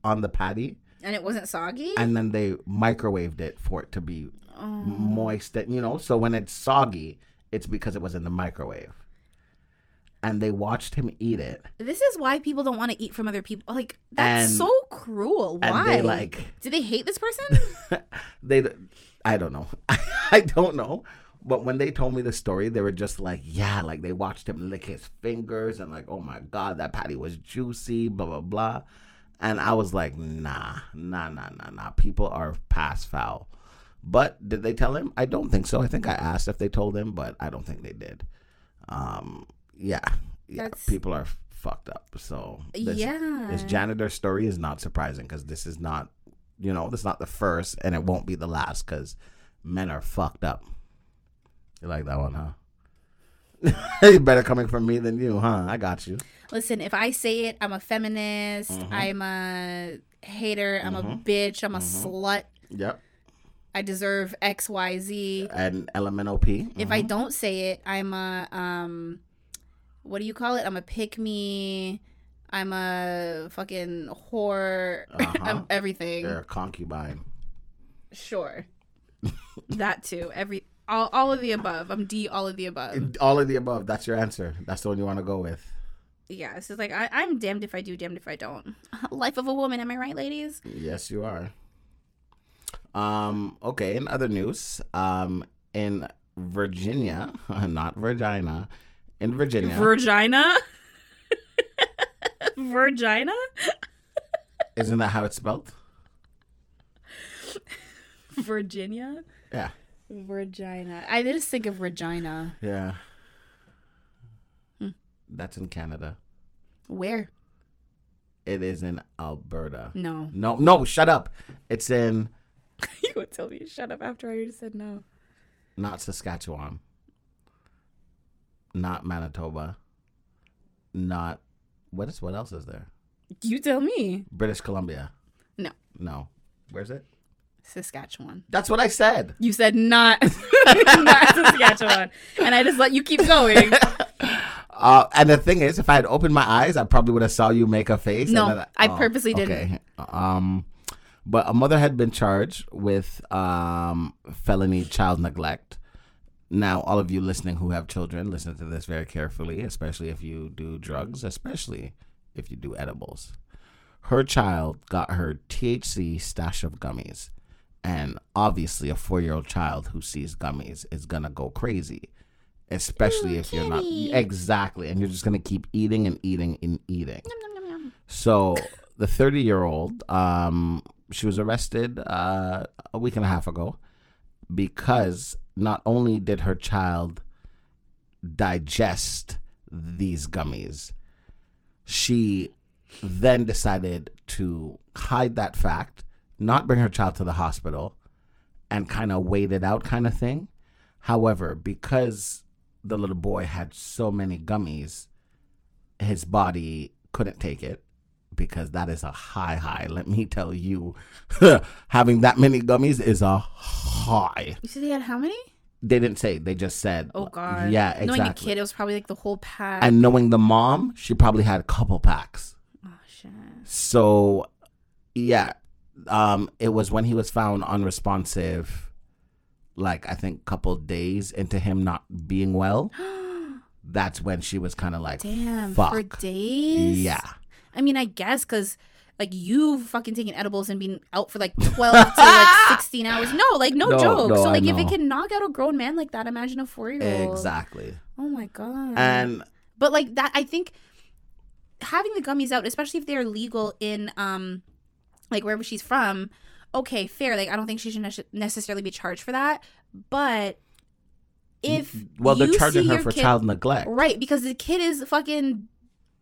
S3: on the patty.
S2: And it wasn't soggy?
S3: and then they microwaved it for it to be oh. moist. And you know so when it's soggy it's because it was in the microwave and they watched him eat it
S2: This is why people don't want to eat from other people. Like that's
S3: And-
S2: so cruel.
S3: and
S2: Why?
S3: they, like-
S2: Do they hate this person? <laughs>
S3: they i don't know <laughs> i don't know but when they told me the story they were just like yeah like they watched him lick his fingers and like oh my god that patty was juicy blah blah blah and i was like nah nah nah nah nah people are past foul but did they tell him i don't think so i think i asked if they told him but i don't think they did um yeah yeah
S2: That's-
S3: people are fucked up so this,
S2: Yeah.
S3: this janitor story is not surprising because this is not you know this is not the first and it won't be the last because men are fucked up you like that one huh <laughs> you better coming from me than you huh i got you
S2: Listen, if I say it, I'm a feminist.
S3: Mhm.
S2: I'm a hater. I'm a
S3: Mhm.
S2: bitch. I'm a
S3: Mhm.
S2: slut.
S3: yep
S2: I deserve X, Y, Z.
S3: and lmnop
S2: If I don't say it, I'm a um, what do you call it? I'm a pick me. I'm a fucking whore. <laughs>
S3: Uh-huh.
S2: I'm everything.
S3: you're a concubine
S2: Sure. <laughs> that too. Every all, all of the above. I'm D. All of the above.
S3: all of the above that's your answer that's the one you want to go with
S2: Yeah. It's just like I, I'm damned if I do, damned if I don't. <laughs> Life of a woman. Am I right, ladies?
S3: Yes, you are. Um, okay, in other news, um, in Virginia, not Virginia, in Virginia,
S2: Virginia. <laughs> Virginia.
S3: isn't that how it's spelled?
S2: Virginia.
S3: Yeah,
S2: Virginia. I just think of Regina.
S3: yeah.
S2: Hmm.
S3: That's in Canada.
S2: Where?
S3: It is in Alberta.
S2: No.
S3: No, no, shut up. It's in <laughs>
S2: you would tell me to shut up after I already said no.
S3: not Saskatchewan, not Manitoba, not what is what else is there?
S2: You tell me.
S3: British Columbia.
S2: No.
S3: No. Where's it?
S2: Saskatchewan.
S3: That's what I said.
S2: You said not, <laughs> not Saskatchewan, and I just let you keep going. <laughs>
S3: Uh, and the thing is, if I had opened my eyes, I probably would have saw you make a face. and
S2: No,
S3: then
S2: I purposely didn't. Okay.
S3: Um, but a mother had been charged with um, felony child neglect. Now, all of you listening who have children, listen to this very carefully, especially if you do drugs, especially if you do edibles. Her child got her THC stash of gummies. And obviously, a four year old child who sees gummies is going to go crazy, especially if you're not. Exactly. And you're just going to keep eating and eating and eating. So the 30 year old, um, she was arrested uh, a week and a half ago because not only did her child digest these gummies, she then decided to hide that fact, not bring her child to the hospital, and kind of wait it out, kind of thing. However, because the little boy had so many gummies, his body couldn't take it because that is a high high. Let me tell you, <laughs> having that many gummies is a high.
S2: You said they had how many?
S3: They didn't say. They just said.
S2: Oh God.
S3: Yeah, exactly.
S2: Knowing a kid, it was probably like the whole pack.
S3: And knowing the mom, she probably had a couple packs.
S2: oh shit.
S3: So, yeah, um, it was when he was found unresponsive, like I think couple days into him not being well. <gasps> that's when she was kind of like,
S2: Damn.
S3: fuck.
S2: For days.
S3: Yeah.
S2: I mean, I guess because like you fucking taking edibles and being out for like twelve to like <laughs> sixteen hours. No, like no,
S3: No,
S2: joke.
S3: no,
S2: so like if it can knock out a grown man like that, imagine a four year old.
S3: Exactly.
S2: Oh my god.
S3: And
S2: but like that, I think having the gummies out, especially if they're legal in um like wherever she's from. Okay, fair. Like I don't think she should nece- necessarily be charged for that, but if
S3: well, they're charging her for
S2: kid-
S3: child neglect.
S2: right? Because the kid is fucking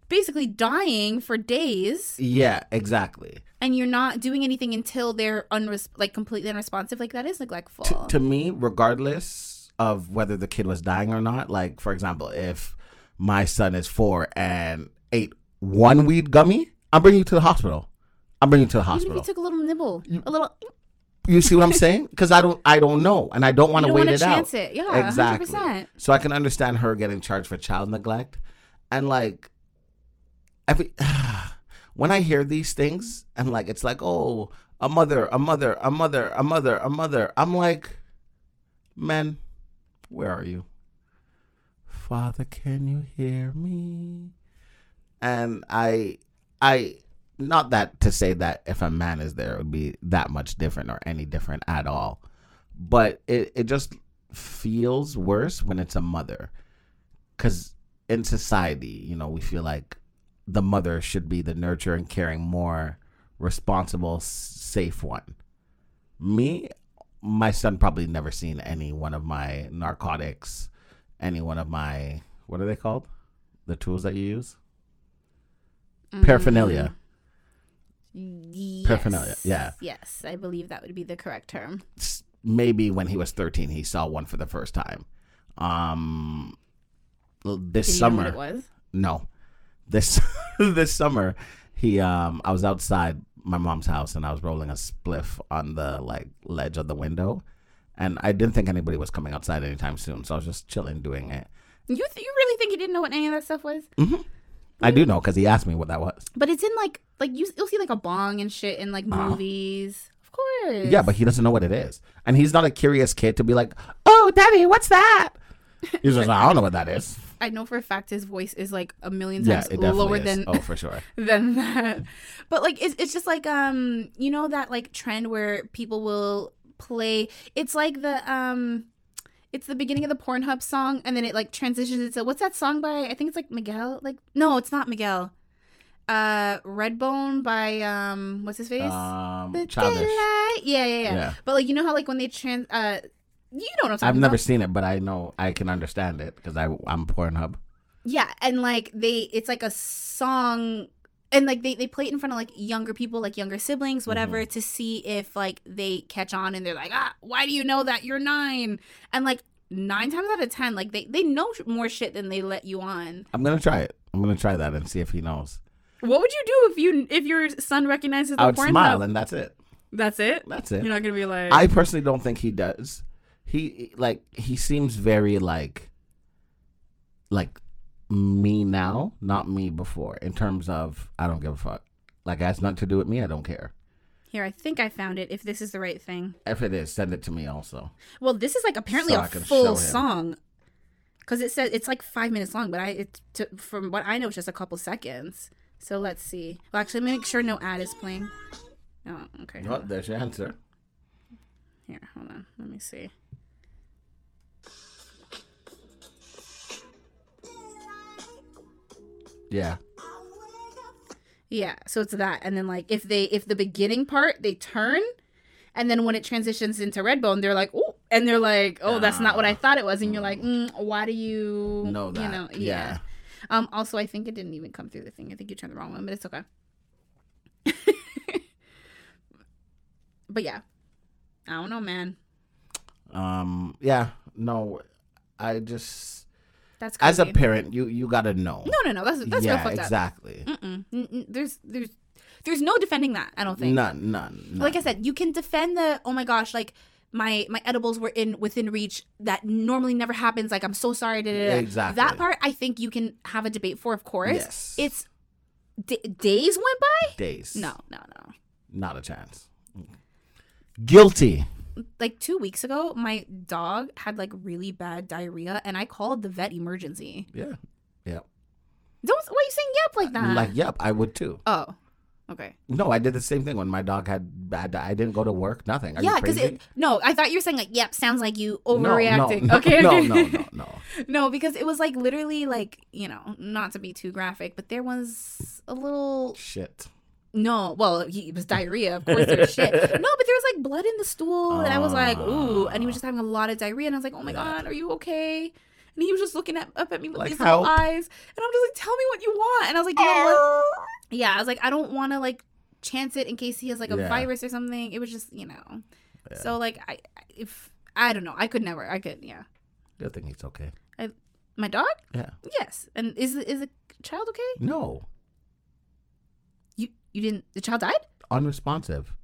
S2: basically dying for days,
S3: Yeah, exactly.
S2: and you're not doing anything until they're unres- like completely unresponsive. Like that is neglectful.
S3: to, to me, regardless of whether the kid was dying or not, like for example, if my son is four and ate one weed gummy, I'm bringing you to the hospital. I'm bringing you to the
S2: Even if
S3: hospital.
S2: you took a little nibble, a little.
S3: You see what I'm saying? Because I don't, I don't know, and I don't want to wait it
S2: chance
S3: out.
S2: it. Yeah,
S3: exactly.
S2: 100%.
S3: So I can understand her getting charged for child neglect, and like, every <sighs> when I hear these things, and like, it's like, oh, a mother, a mother, a mother, a mother, a mother. I'm like, men, where are you? Father, can you hear me? And I, I, not that to say that if a man is there, it would be that much different or any different at all. But it, it just feels worse when it's a mother. Because in society, you know, we feel like the mother should be the nurturing, caring, more responsible, safe one. Me, my son probably never seen any one of my narcotics, any one of my, what are they called? The tools that you use? Paraphernalia.
S2: Yes.
S3: Paraphernalia, yeah.
S2: Yes, I believe that would be the correct term.
S3: maybe when he was 13 he saw one for the first time um this
S2: Did
S3: summer
S2: was?
S3: no this <laughs> this summer he um i was outside my mom's house and i was rolling a spliff on the like ledge of the window and i didn't think anybody was coming outside anytime soon so i was just chilling doing it
S2: You th- you really think he didn't know what any of that stuff was?
S3: i do know because he asked me what that was
S2: But it's in like like you you'll see like a bong and shit in like
S3: Uh-huh.
S2: movies. Of course.
S3: yeah but he doesn't know what it is and he's not a curious kid to be like oh daddy what's that he's just like i don't know what that is
S2: I know for a fact his voice is like a million times
S3: definitely
S2: lower
S3: is.
S2: than
S3: oh for sure <laughs>
S2: than that. But like it's it's just like um you know that like trend where people will play it's like the um it's the beginning of the Pornhub song and then it like transitions into what's that song by I think it's like Miguel like no it's not Miguel. Uh Redbone by um what's his face?
S3: um childish.
S2: Yeah, yeah, yeah,
S3: Yeah.
S2: But like you know how like when they trans uh you know what I'm talking
S3: I've never
S2: about.
S3: seen it, but I know I can understand it because I I'm Pornhub.
S2: Yeah, and like they it's like a song and like they, they play it in front of like younger people, like younger siblings, whatever,
S3: Mm-hmm.
S2: to see if like they catch on and they're like, ah, why do you know that? You're nine. And like nine times out of ten, like they, they know more shit than they let you on.
S3: I'm gonna try it. I'm gonna try that and see if he knows.
S2: What would you do if you if your son recognizes the
S3: I would smile and that's it.
S2: That's it.
S3: That's it.
S2: You're not gonna be like.
S3: I personally don't think he does. He like he seems very like like me now, not me before. In terms of I don't give a fuck. Like it has nothing to do with me. I don't care.
S2: Here, I think I found it. If this is the right thing.
S3: If it is, send it to me also.
S2: Well, this is like apparently
S3: So
S2: a
S3: I can show
S2: full song. Because it says it's like five minutes long, but I it to, from what I know, it's just a couple seconds. So let's see. Well, actually, let me make sure no ad is playing. Oh, okay.
S3: Oh, there's your answer.
S2: Here, hold on. Let me see.
S3: Yeah.
S2: Yeah, so it's that, and then like if they if the beginning part they turn, and then when it transitions into Redbone, they're like, oh, and they're like, oh, that's not what I thought it was, and you're like, mm, why do you
S3: Know
S2: You
S3: that,
S2: know,
S3: yeah.
S2: Um. Also, I think it didn't even come through the thing. I think you turned the wrong one, but it's okay. <laughs> but yeah, I don't know, man.
S3: Um. Yeah. No. I just
S2: That's
S3: as a parent, you you gotta know.
S2: No, no, no. That's that's
S3: yeah,
S2: real fucked up.
S3: exactly.
S2: Mm-mm. Mm-mm. There's there's there's no defending that. I don't think.
S3: None. None. none.
S2: like I said, you can defend the oh my gosh, like my my edibles were in within reach. That normally never happens. Like I'm so sorry. Da, da, da.
S3: Exactly.
S2: That part I think you can have a debate for. Of course.
S3: Yes.
S2: It's d- days went by.
S3: Days.
S2: No, no, no.
S3: Not a chance. Guilty.
S2: Like two weeks ago, my dog had like really bad diarrhea, and I called the vet emergency.
S3: Yeah. Yeah.
S2: Don't. Why are you saying yep like uh, that?
S3: Like, yep, I would too.
S2: Oh. Okay.
S3: No, I did the same thing when my dog had bad. I didn't go to work. Nothing. Are
S2: yeah,
S3: you
S2: because. No, I thought you were saying like, "Yep, sounds like you
S3: No, no,
S2: overreacting."
S3: no, <laughs>
S2: okay,
S3: no,
S2: okay.
S3: no, no, no. <laughs>
S2: No, because it was like literally like you know, not to be too graphic, but there was a little
S3: Shit.
S2: No. Well, he, it was diarrhea, of course. There's shit. <laughs> No, but there was like blood in the stool, and I was like, ooh, and he was just having a lot of diarrhea, and I was like, oh my god, are you okay? And he was just looking at, up at me with
S3: Like,
S2: these little eyes, and I'm just like, tell me what you want, and I was like, you know what? Yeah, I was like, I don't want to like chance it in case he has like a
S3: Yeah.
S2: virus or something. It was just you know, so like I if I don't know, I could never, I could yeah.
S3: I think he's okay.
S2: I, my dog?
S3: Yeah.
S2: Yes. And is the- is the child okay?
S3: No.
S2: You didn't the child died?
S3: Unresponsive.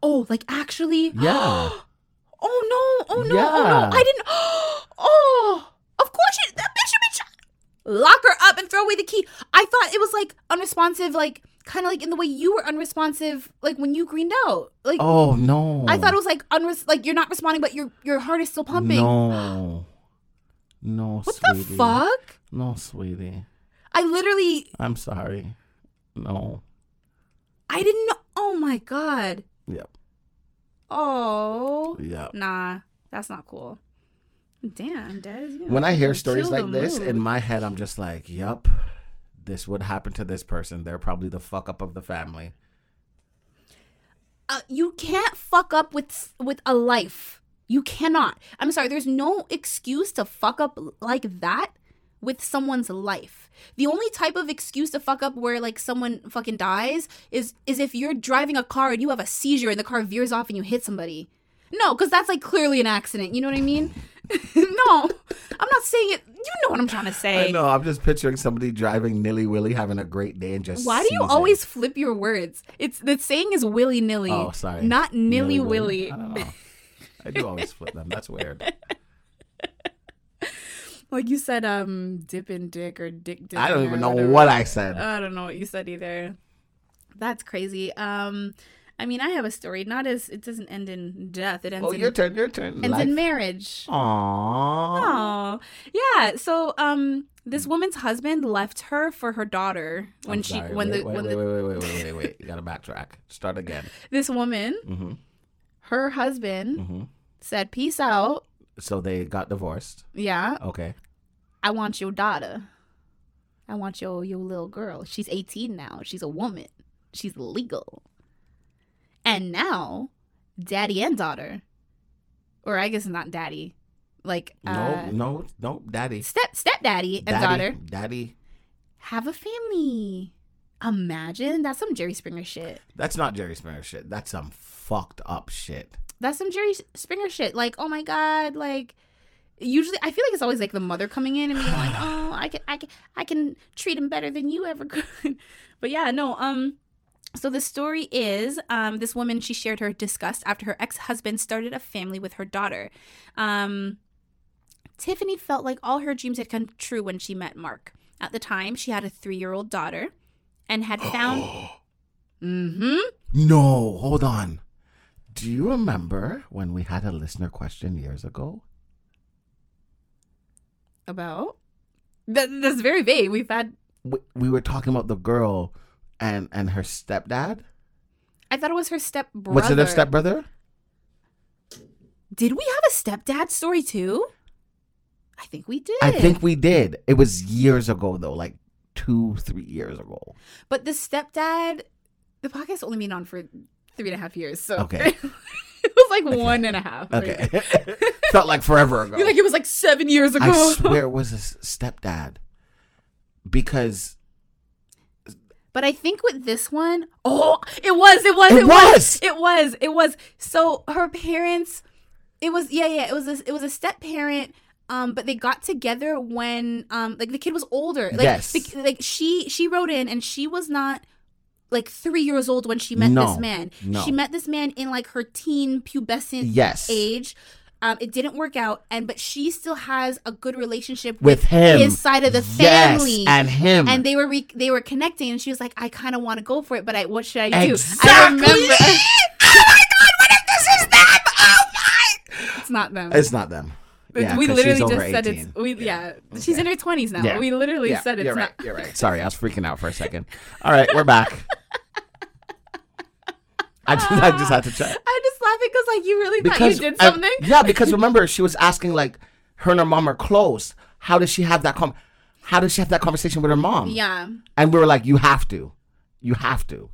S2: Oh, like actually?
S3: Yeah. <gasps>
S2: oh no! Oh no! Oh no!
S3: Yeah.
S2: I didn't. <gasps> Oh, of course you. That bitch should be. Ch- Lock her up and throw away the key. I thought it was like unresponsive, like kind of like in the way you were unresponsive, like when you greened out. Like
S3: Oh no.
S2: I thought it was like unres like you're not responding, but your your heart is still pumping.
S3: No. No,
S2: What
S3: sweetie.
S2: the fuck?
S3: No, sweetie.
S2: I literally
S3: I'm sorry. No.
S2: I didn't know. Oh my god.
S3: Yep.
S2: Oh.
S3: Yep.
S2: Nah, that's not cool. Damn, you
S3: When I hear stories like this,
S2: mood.
S3: in my head, I'm just like, yup, this would happen to this person. They're probably the fuck up of the family.
S2: uh, you can't fuck up with with a life. You cannot. I'm sorry. There's no excuse to fuck up like that with someone's life. The only type of excuse to fuck up where like someone fucking dies is is if you're driving a car and you have a seizure and the car veers off and you hit somebody. No, because that's like clearly an accident. You know what I mean? <laughs> no, I'm not saying it. You know what I'm trying to say.
S3: I know. I'm just picturing somebody driving nilly willy, having a great day, and just.
S2: Why do you always flip your words? It's the saying is willy nilly.
S3: Oh, sorry.
S2: Not nilly
S3: Nilly-willy.
S2: willy.
S3: I don't know. I do always flip them. That's weird. <laughs>
S2: Like you said, um, dipping dick or dick dick.
S3: I don't even know what I said.
S2: I don't know what you said either. That's crazy. Um, I mean, I have a story. Not as it doesn't end in death. It ends.
S3: Oh,
S2: in,
S3: your turn. Your turn.
S2: Ends
S3: Life.
S2: in marriage.
S3: Aww.
S2: Oh, yeah. So, um, this woman's husband left her for her daughter when she when
S3: wait,
S2: the
S3: wait,
S2: when
S3: wait,
S2: the
S3: wait, wait, wait, wait, wait, wait. You gotta backtrack. Start again. <laughs>
S2: this woman,
S3: hmm
S2: her husband
S3: hmm
S2: said, "Peace out."
S3: So they got divorced.
S2: Yeah,
S3: Okay.
S2: I want your daughter. I want your your little girl. She's 18 now. She's a woman. She's legal. And now, daddy and daughter, or I guess not daddy, like
S3: No,
S2: uh,
S3: no, no, daddy.
S2: step stepdaddy and
S3: daddy,
S2: daughter
S3: Daddy.
S2: have a family. Imagine that's some Jerry Springer shit.
S3: That's not Jerry Springer shit. That's some fucked up shit.
S2: That's some Jerry Springer shit. Like, oh my god, like usually I feel like it's always like the mother coming in and being like, <sighs> "Oh, I can I can I can treat him better than you ever <laughs> could." but yeah, no, um So the story is um, this woman, she shared her disgust after her ex husband started a family with her daughter. Um, Tiffany felt like all her dreams had come true when she met Mark. At the time, she had a three year old daughter and had found. <gasps> mm hmm.
S3: No, hold on. Do you remember when we had a listener question years ago?
S2: About? That, that's very vague. We've had.
S3: We, we were talking about the girl and and her stepdad.
S2: I thought it was her stepbrother.
S3: Was it her stepbrother?
S2: Did we have a stepdad story too? I think we did.
S3: I think we did. It was years ago though, like two, three years ago.
S2: But the stepdad, the podcast only been on for three and a half years, so
S3: Okay. <laughs>
S2: it was like one and a half.
S3: Okay. <laughs> Felt like forever ago.
S2: You're like it was like seven years ago.
S3: I <laughs> swear it was a s- stepdad. Because
S2: But I think with this one, oh, it was, it was,
S3: It
S2: it,
S3: was!
S2: was, it was, it was. So her parents, it was, yeah, yeah, it was, a, it was a step parent. Um, but they got together when, um, like the kid was older. Like,
S3: Yes.
S2: the- like she, she wrote in, and she was not like three years old when she met
S3: No,
S2: this man.
S3: no.
S2: She met this man in like her teen pubescent
S3: Yes.
S2: age. Um, it didn't work out, and but she still has a good relationship
S3: With him.
S2: his side of the
S3: Yes,
S2: family,
S3: and him.
S2: and they were re- they were connecting, and she was like, "I kind of want to go for it, but I what should I do?" I
S3: Exactly.
S2: remember <laughs>
S3: oh my god, what if this is them? Oh my
S2: it's not them.
S3: It's not them. Yeah,
S2: we
S3: 'cause
S2: literally
S3: she's over
S2: just said
S3: 18.
S2: it's we yeah. She's in her twenties now.
S3: Yeah.
S2: We literally
S3: Yeah,
S2: said it's
S3: you're
S2: not.
S3: right. You're right. <laughs> Sorry, I was freaking out for a second. All right, we're back. I just, I just had to check. <laughs>
S2: I'm just laughing because like you really thought you did something.
S3: yeah, because remember she was asking like her and her mom are close. How does she have that com? How does she have that conversation with her mom?
S2: Yeah.
S3: and we were like, you have to, you have to,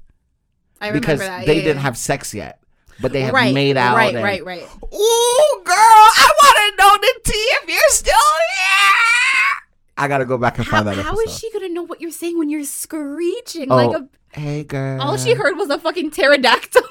S2: I remember
S3: because
S2: that.
S3: they
S2: yeah,
S3: didn't
S2: yeah.
S3: have sex yet, but they have
S2: right,
S3: made out.
S2: Right,
S3: and-
S2: right, right.
S3: Ooh, girl, I want to know the tea if you're still here. I gotta go back and
S2: How,
S3: find that
S2: how
S3: episode.
S2: is she gonna know what you're saying when you're screeching
S3: Oh,
S2: like a?
S3: hey, girl.
S2: All she heard was a fucking pterodactyl. <laughs> <laughs>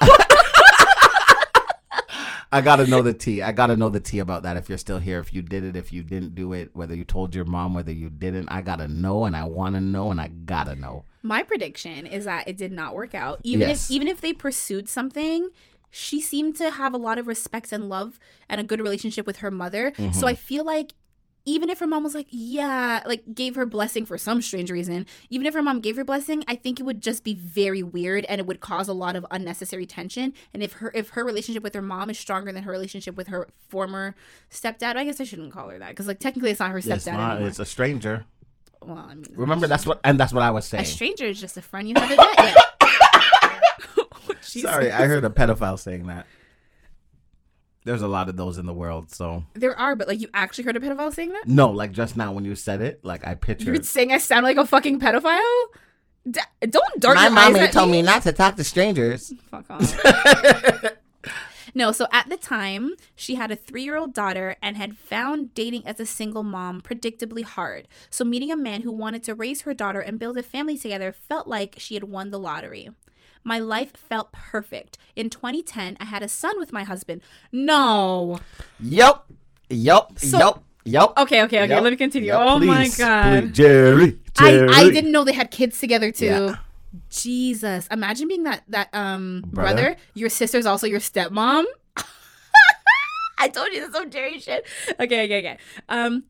S3: I gotta know the tea. I gotta know the tea about that. If you're still here, if you did it, if you didn't do it, whether you told your mom, whether you didn't, I gotta know, and I want to know, and I gotta know.
S2: My prediction is that it did not work out. Even
S3: Yes.
S2: if even if they pursued something, she seemed to have a lot of respect and love and a good relationship with her mother.
S3: Mm-hmm.
S2: So I feel like even if her mom was like, yeah, like gave her blessing for some strange reason, even if her mom gave her blessing, I think it would just be very weird and it would cause a lot of unnecessary tension. And if her if her relationship with her mom is stronger than her relationship with her former stepdad, I guess I shouldn't call her that because like technically it's not her stepdad
S3: It's not.
S2: anymore.
S3: It's a stranger.
S2: well, I mean,
S3: Remember that's what, and that's what I was saying.
S2: a stranger is just a friend you haven't met yet.
S3: Sorry, I heard a <laughs> pedophile saying that. There's a lot of those in the world, so
S2: There are, but like you actually heard a pedophile saying that?
S3: no, like just now when you said it, like I pictured.
S2: You're saying I sound like a fucking pedophile? D- don't dart
S3: My
S2: your
S3: mommy
S2: eyes
S3: told
S2: me.
S3: me not to talk to strangers.
S2: Fuck <laughs> off. no, so at the time, she had a three year old daughter and had found dating as a single mom predictably hard. So meeting a man who wanted to raise her daughter and build a family together felt like she had won the lottery. My life felt perfect. In 2010, I had a son with my husband. No.
S3: Yep. Yep.
S2: So-
S3: yep. yup.
S2: Okay, okay, okay.
S3: Yup,
S2: Let me continue.
S3: yup,
S2: oh my god.
S3: please. Jerry,
S2: I,
S3: Jerry.
S2: I didn't know they had kids together too.
S3: Yeah.
S2: Jesus. Imagine being that that um
S3: Brother?
S2: brother. Your sister's also your stepmom. <laughs> I told you this some Jerry shit. Okay, okay, okay. Um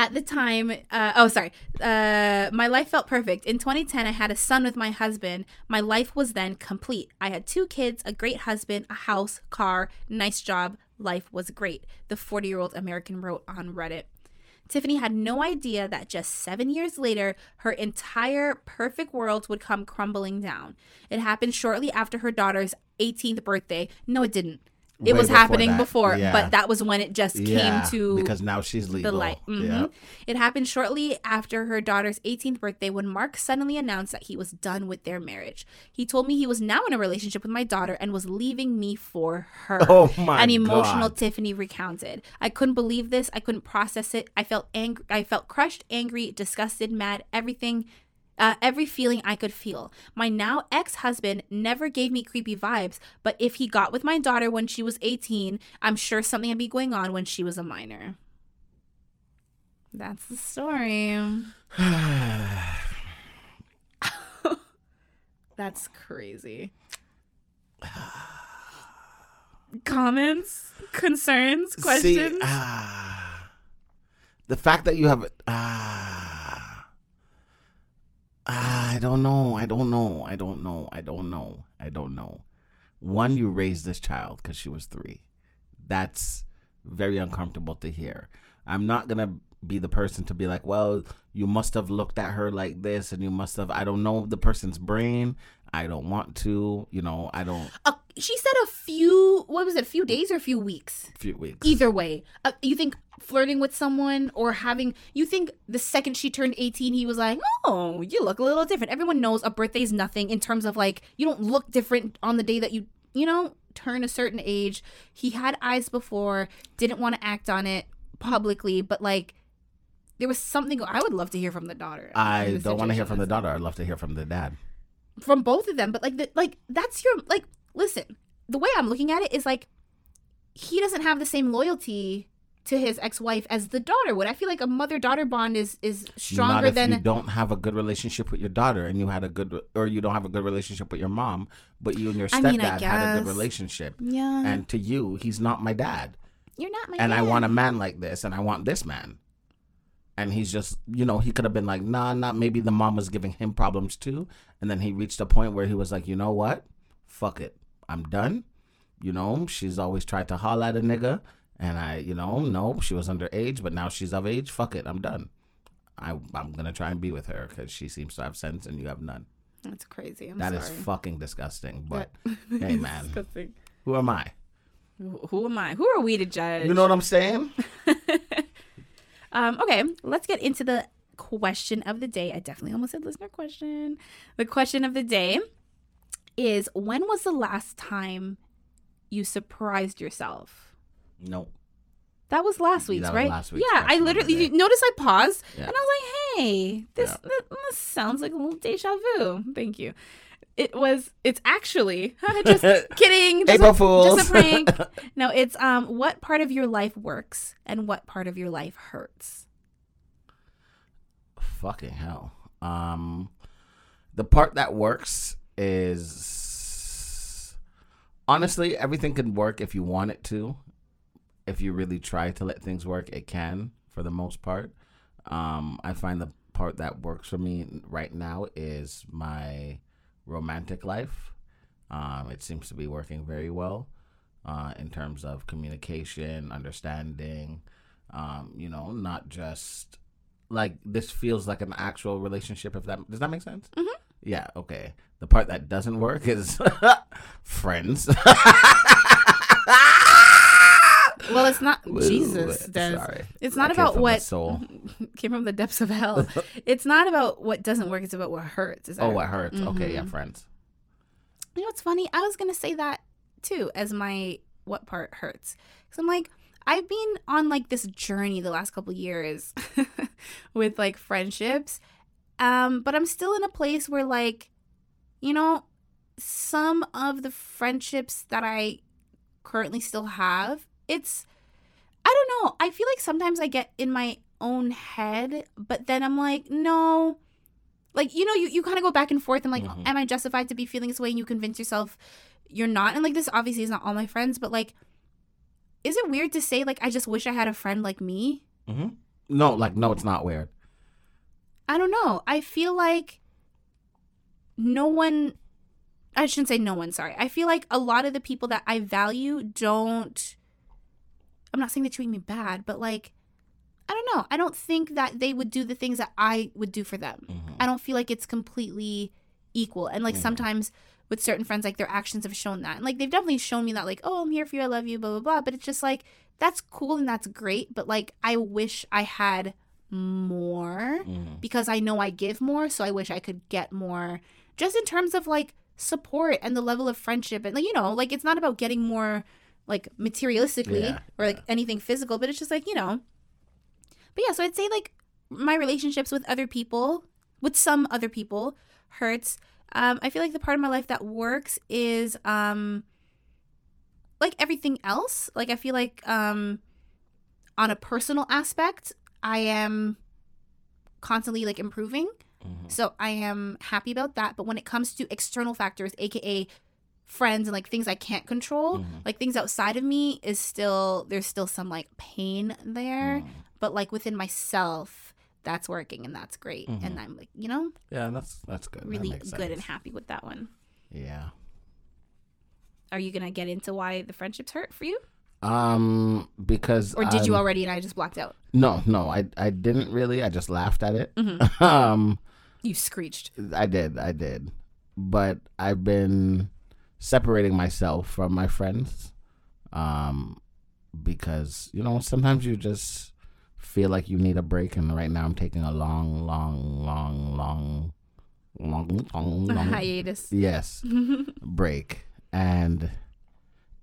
S2: at the time, uh, oh, sorry. Uh, my life felt perfect. In 2010, I had a son with my husband. My life was then complete. I had two kids, a great husband, a house, car, nice job. Life was great. The 40 year old American wrote on Reddit. Tiffany had no idea that just seven years later, her entire perfect world would come crumbling down. It happened shortly after her daughter's 18th birthday. No, it didn't. It was
S3: before
S2: happening
S3: that.
S2: before,
S3: Yeah.
S2: but that was when it just
S3: Yeah,
S2: came to
S3: because now she's legal.
S2: the light. Mhm.
S3: Yeah.
S2: It happened shortly after her daughter's 18th birthday when Mark suddenly announced that he was done with their marriage. He told me he was now in a relationship with my daughter and was leaving me for her. <laughs>
S3: Oh my
S2: An emotional
S3: God.
S2: Tiffany recounted. I couldn't believe this. I couldn't process it. I felt angry. I felt crushed, angry, disgusted, mad, everything. Uh, every feeling I could feel. My now ex husband never gave me creepy vibes, but if he got with my daughter when she was 18, I'm sure something would be going on when she was a minor. That's the story. <sighs> That's crazy. Comments, concerns, questions.
S3: See, ah, the fact that you have ah, ah, I don't know. I don't know. I don't know. I don't know. I don't know. One, you raised this child because she was three. That's very uncomfortable to hear. I'm not gonna be the person to be like, well, you must have looked at her like this, and you must have. I don't know the person's brain. I don't want to. You know, I don't.
S2: Uh, she said a few. What was it? A few days or a few weeks?
S3: Few weeks.
S2: Either way, uh, you think flirting with someone or having. You think the second she turned eighteen, he was like, "Oh, you look a little different." Everyone knows a birthday is nothing in terms of like you don't look different on the day that you you know turn a certain age. He had eyes before, didn't want to act on it publicly, but like there was something I would love to hear from the daughter.
S3: I don't want to hear from the daughter. I'd love to hear from the dad.
S2: From both of them, but like the, like that's your like listen, the way I'm looking at it is like he doesn't have the same loyalty to his ex-wife as the daughter would. I feel like a mother-daughter bond is is stronger
S3: Not if
S2: than
S3: you don't have a good relationship with your daughter and you had a good or you don't have a good relationship with your mom, but you and your
S2: I
S3: stepdad
S2: mean, I
S3: had a good relationship.
S2: Yeah.
S3: And to you, he's not my dad.
S2: You're not my
S3: and I want a man like this and I want this man. And he's just, you know, he could have been like, nah, not maybe the mom was giving him problems too. And then he reached a point where he was like, you know what? Fuck it. I'm done. You know, she's always tried to holler at a nigga. And I, you know, no, she was underage, but now she's of age. Fuck it. I'm done. I, I'm going to try and be with her because she seems to have sense and you have none.
S2: That's crazy. I'm
S3: That is
S2: sorry.
S3: fucking disgusting. But <laughs> hey, man,
S2: Disgusting.
S3: who am I?
S2: Who am I? Who are we to judge?
S3: You know what I'm saying? <laughs>
S2: Um, okay, let's get into the question of the day. I definitely almost said listener question. The question of the day is when was the last time you surprised yourself?
S3: No.
S2: That was last week's,
S3: was
S2: right?
S3: last week's
S2: yeah, I
S3: question of the
S2: literally notice I paused
S3: Yeah.
S2: and I was like, "Hey, this,
S3: Yeah.
S2: this this sounds like a little deja vu." Thank you. It was. It's actually <laughs> just <laughs> kidding. Just
S3: April
S2: a,
S3: Fools.
S2: Just a prank. <laughs> no, it's um. What part of your life works and what part of your life hurts?
S3: fucking hell. Um, the part that works is honestly everything can work if you want it to. If you really try to let things work, it can for the most part. Um, I find the part that works for me right now is my romantic life. Um, it seems to be working very well uh, in terms of communication, understanding. Um, you know, not just like this feels like an actual relationship. If that does that make sense? Mm-hmm. Yeah. Okay. The part that doesn't work is <laughs> friends. <laughs>
S2: Well, it's not Jesus. Des.
S3: sorry.
S2: It's not
S3: came
S2: about what
S3: soul. <laughs>
S2: came from the depths of hell. it's not about what doesn't work. It's about what hurts. Is
S3: oh, what hurts? Okay, yeah,
S2: Mhm.
S3: friends.
S2: You know what's funny? I was gonna say that too as my what part hurts. Cause I'm like, I've been on like this journey the last couple years <laughs> with like friendships, um, but I'm still in a place where like, you know, some of the friendships that I currently still have, it's, I don't know. I feel like sometimes I get in my own head, but then I'm like, no, like you know you, you kind of go back and forth and like
S3: Mhm.
S2: am i justified to be feeling this way? And you convince yourself you're not. And like this obviously is not all my friends but like is it weird to say like i just wish i had a friend like me?
S3: Hmm No, like no, it's not weird.
S2: i don't know. I feel like no one i shouldn't say no one sorry. I feel like a lot of the people that i value don't i'm not saying they treat me bad but like i don't know i don't think that they would do the things that i would do for them
S3: Mm-hmm.
S2: I don't feel like it's completely equal. And like
S3: Mhm.
S2: sometimes with certain friends, like their actions have shown that. And like they've definitely shown me that, like, oh, I'm here for you, I love you, blah, blah, blah. But it's just like, that's cool and that's great. But like, I wish I had more
S3: Mm-hmm.
S2: because I know I give more. So I wish I could get more just in terms of like support and the level of friendship. And like, you know, like it's not about getting more like materialistically
S3: Yeah,
S2: or like anything physical, but it's just like, you know, but yeah, so I'd say like my relationships with other people, with some other people, hurts. Um, I feel like the part of my life that works is um like everything else. Like I feel like um on a personal aspect, I am constantly like improving. So I am happy about that. But when it comes to external factors, aka friends and like things I can't control, like things outside of me, is still there's still some like pain there. But like within myself, that's working and that's great.
S3: Mhm.
S2: And I'm like, you know,
S3: Yeah, that's that's good.
S2: Really
S3: makes
S2: good and happy with that one.
S3: Yeah.
S2: Are you gonna get into why the friendships hurt for you,
S3: Um, because
S2: or did you
S3: I'm-
S2: already and I just blocked out?
S3: No, no, I I didn't really. I just laughed at it.
S2: Mhm. <laughs>
S3: um,
S2: You screeched.
S3: I did, I did, but I've been separating myself from my friends, um, because you know sometimes you just feel like you need a break, and right now I'm taking a long, long, long, long, long, long, long
S2: hiatus.
S3: Yes, <laughs> break, and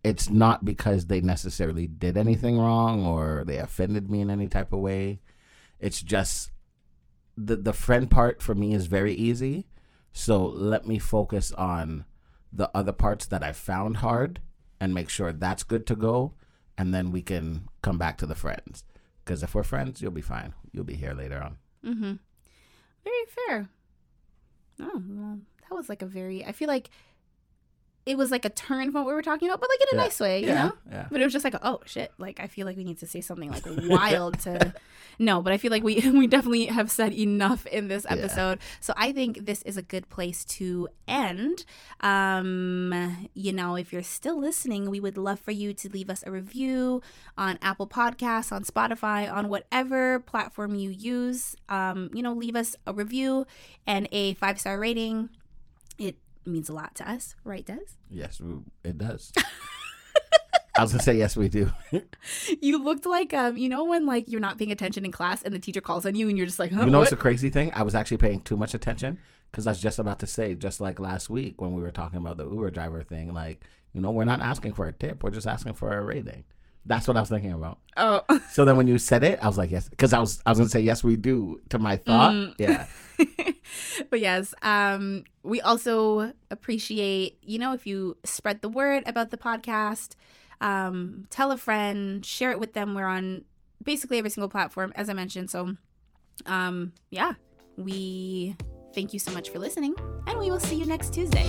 S3: it's not because they necessarily did anything wrong or they offended me in any type of way. It's just the the friend part for me is very easy. So let me focus on the other parts that I found hard and make sure that's good to go and then we can come back to the friends. Cuz if we're friends, you'll be fine. You'll be here later on.
S2: Mm-hmm. Very fair. Oh, well, that was like a very. I feel like it was like a turn from what we were talking about, but like in a
S3: Yeah.
S2: nice way, you
S3: Yeah,
S2: know.
S3: yeah.
S2: But it was just like, oh shit! Like I feel like we need to say something like <laughs> wild to. No, but I feel like we <laughs> we definitely have said enough in this episode. So I think this is a good place to end. Um, you know, if you're still listening, we would love for you to leave us a review on Apple Podcasts, on Spotify, on whatever platform you use. Um, you know, leave us a review and a five star rating. Means a lot to us, right, Des?
S3: Yes, it does. I was to say yes we do. <laughs>
S2: You looked like um, you know when like you're not paying attention in class and the teacher calls on you and you're just like, huh,
S3: You know
S2: what?
S3: the crazy thing? I was actually paying too much attention because I was just about to say, just like last week when we were talking about the Uber driver thing, like, you know, we're not asking for a tip, we're just asking for a rating. That's what I was thinking about.
S2: Oh.
S3: So then when you said it, I was like, yes, because I was I was gonna say yes, we do to my thought.
S2: Mm.
S3: Yeah, <laughs>
S2: but yes, um, we also appreciate, you know, if you spread the word about the podcast, um, tell a friend, share it with them. We're on basically every single platform, as I mentioned. So, um, yeah, we thank you so much for listening, and we will see you next Tuesday.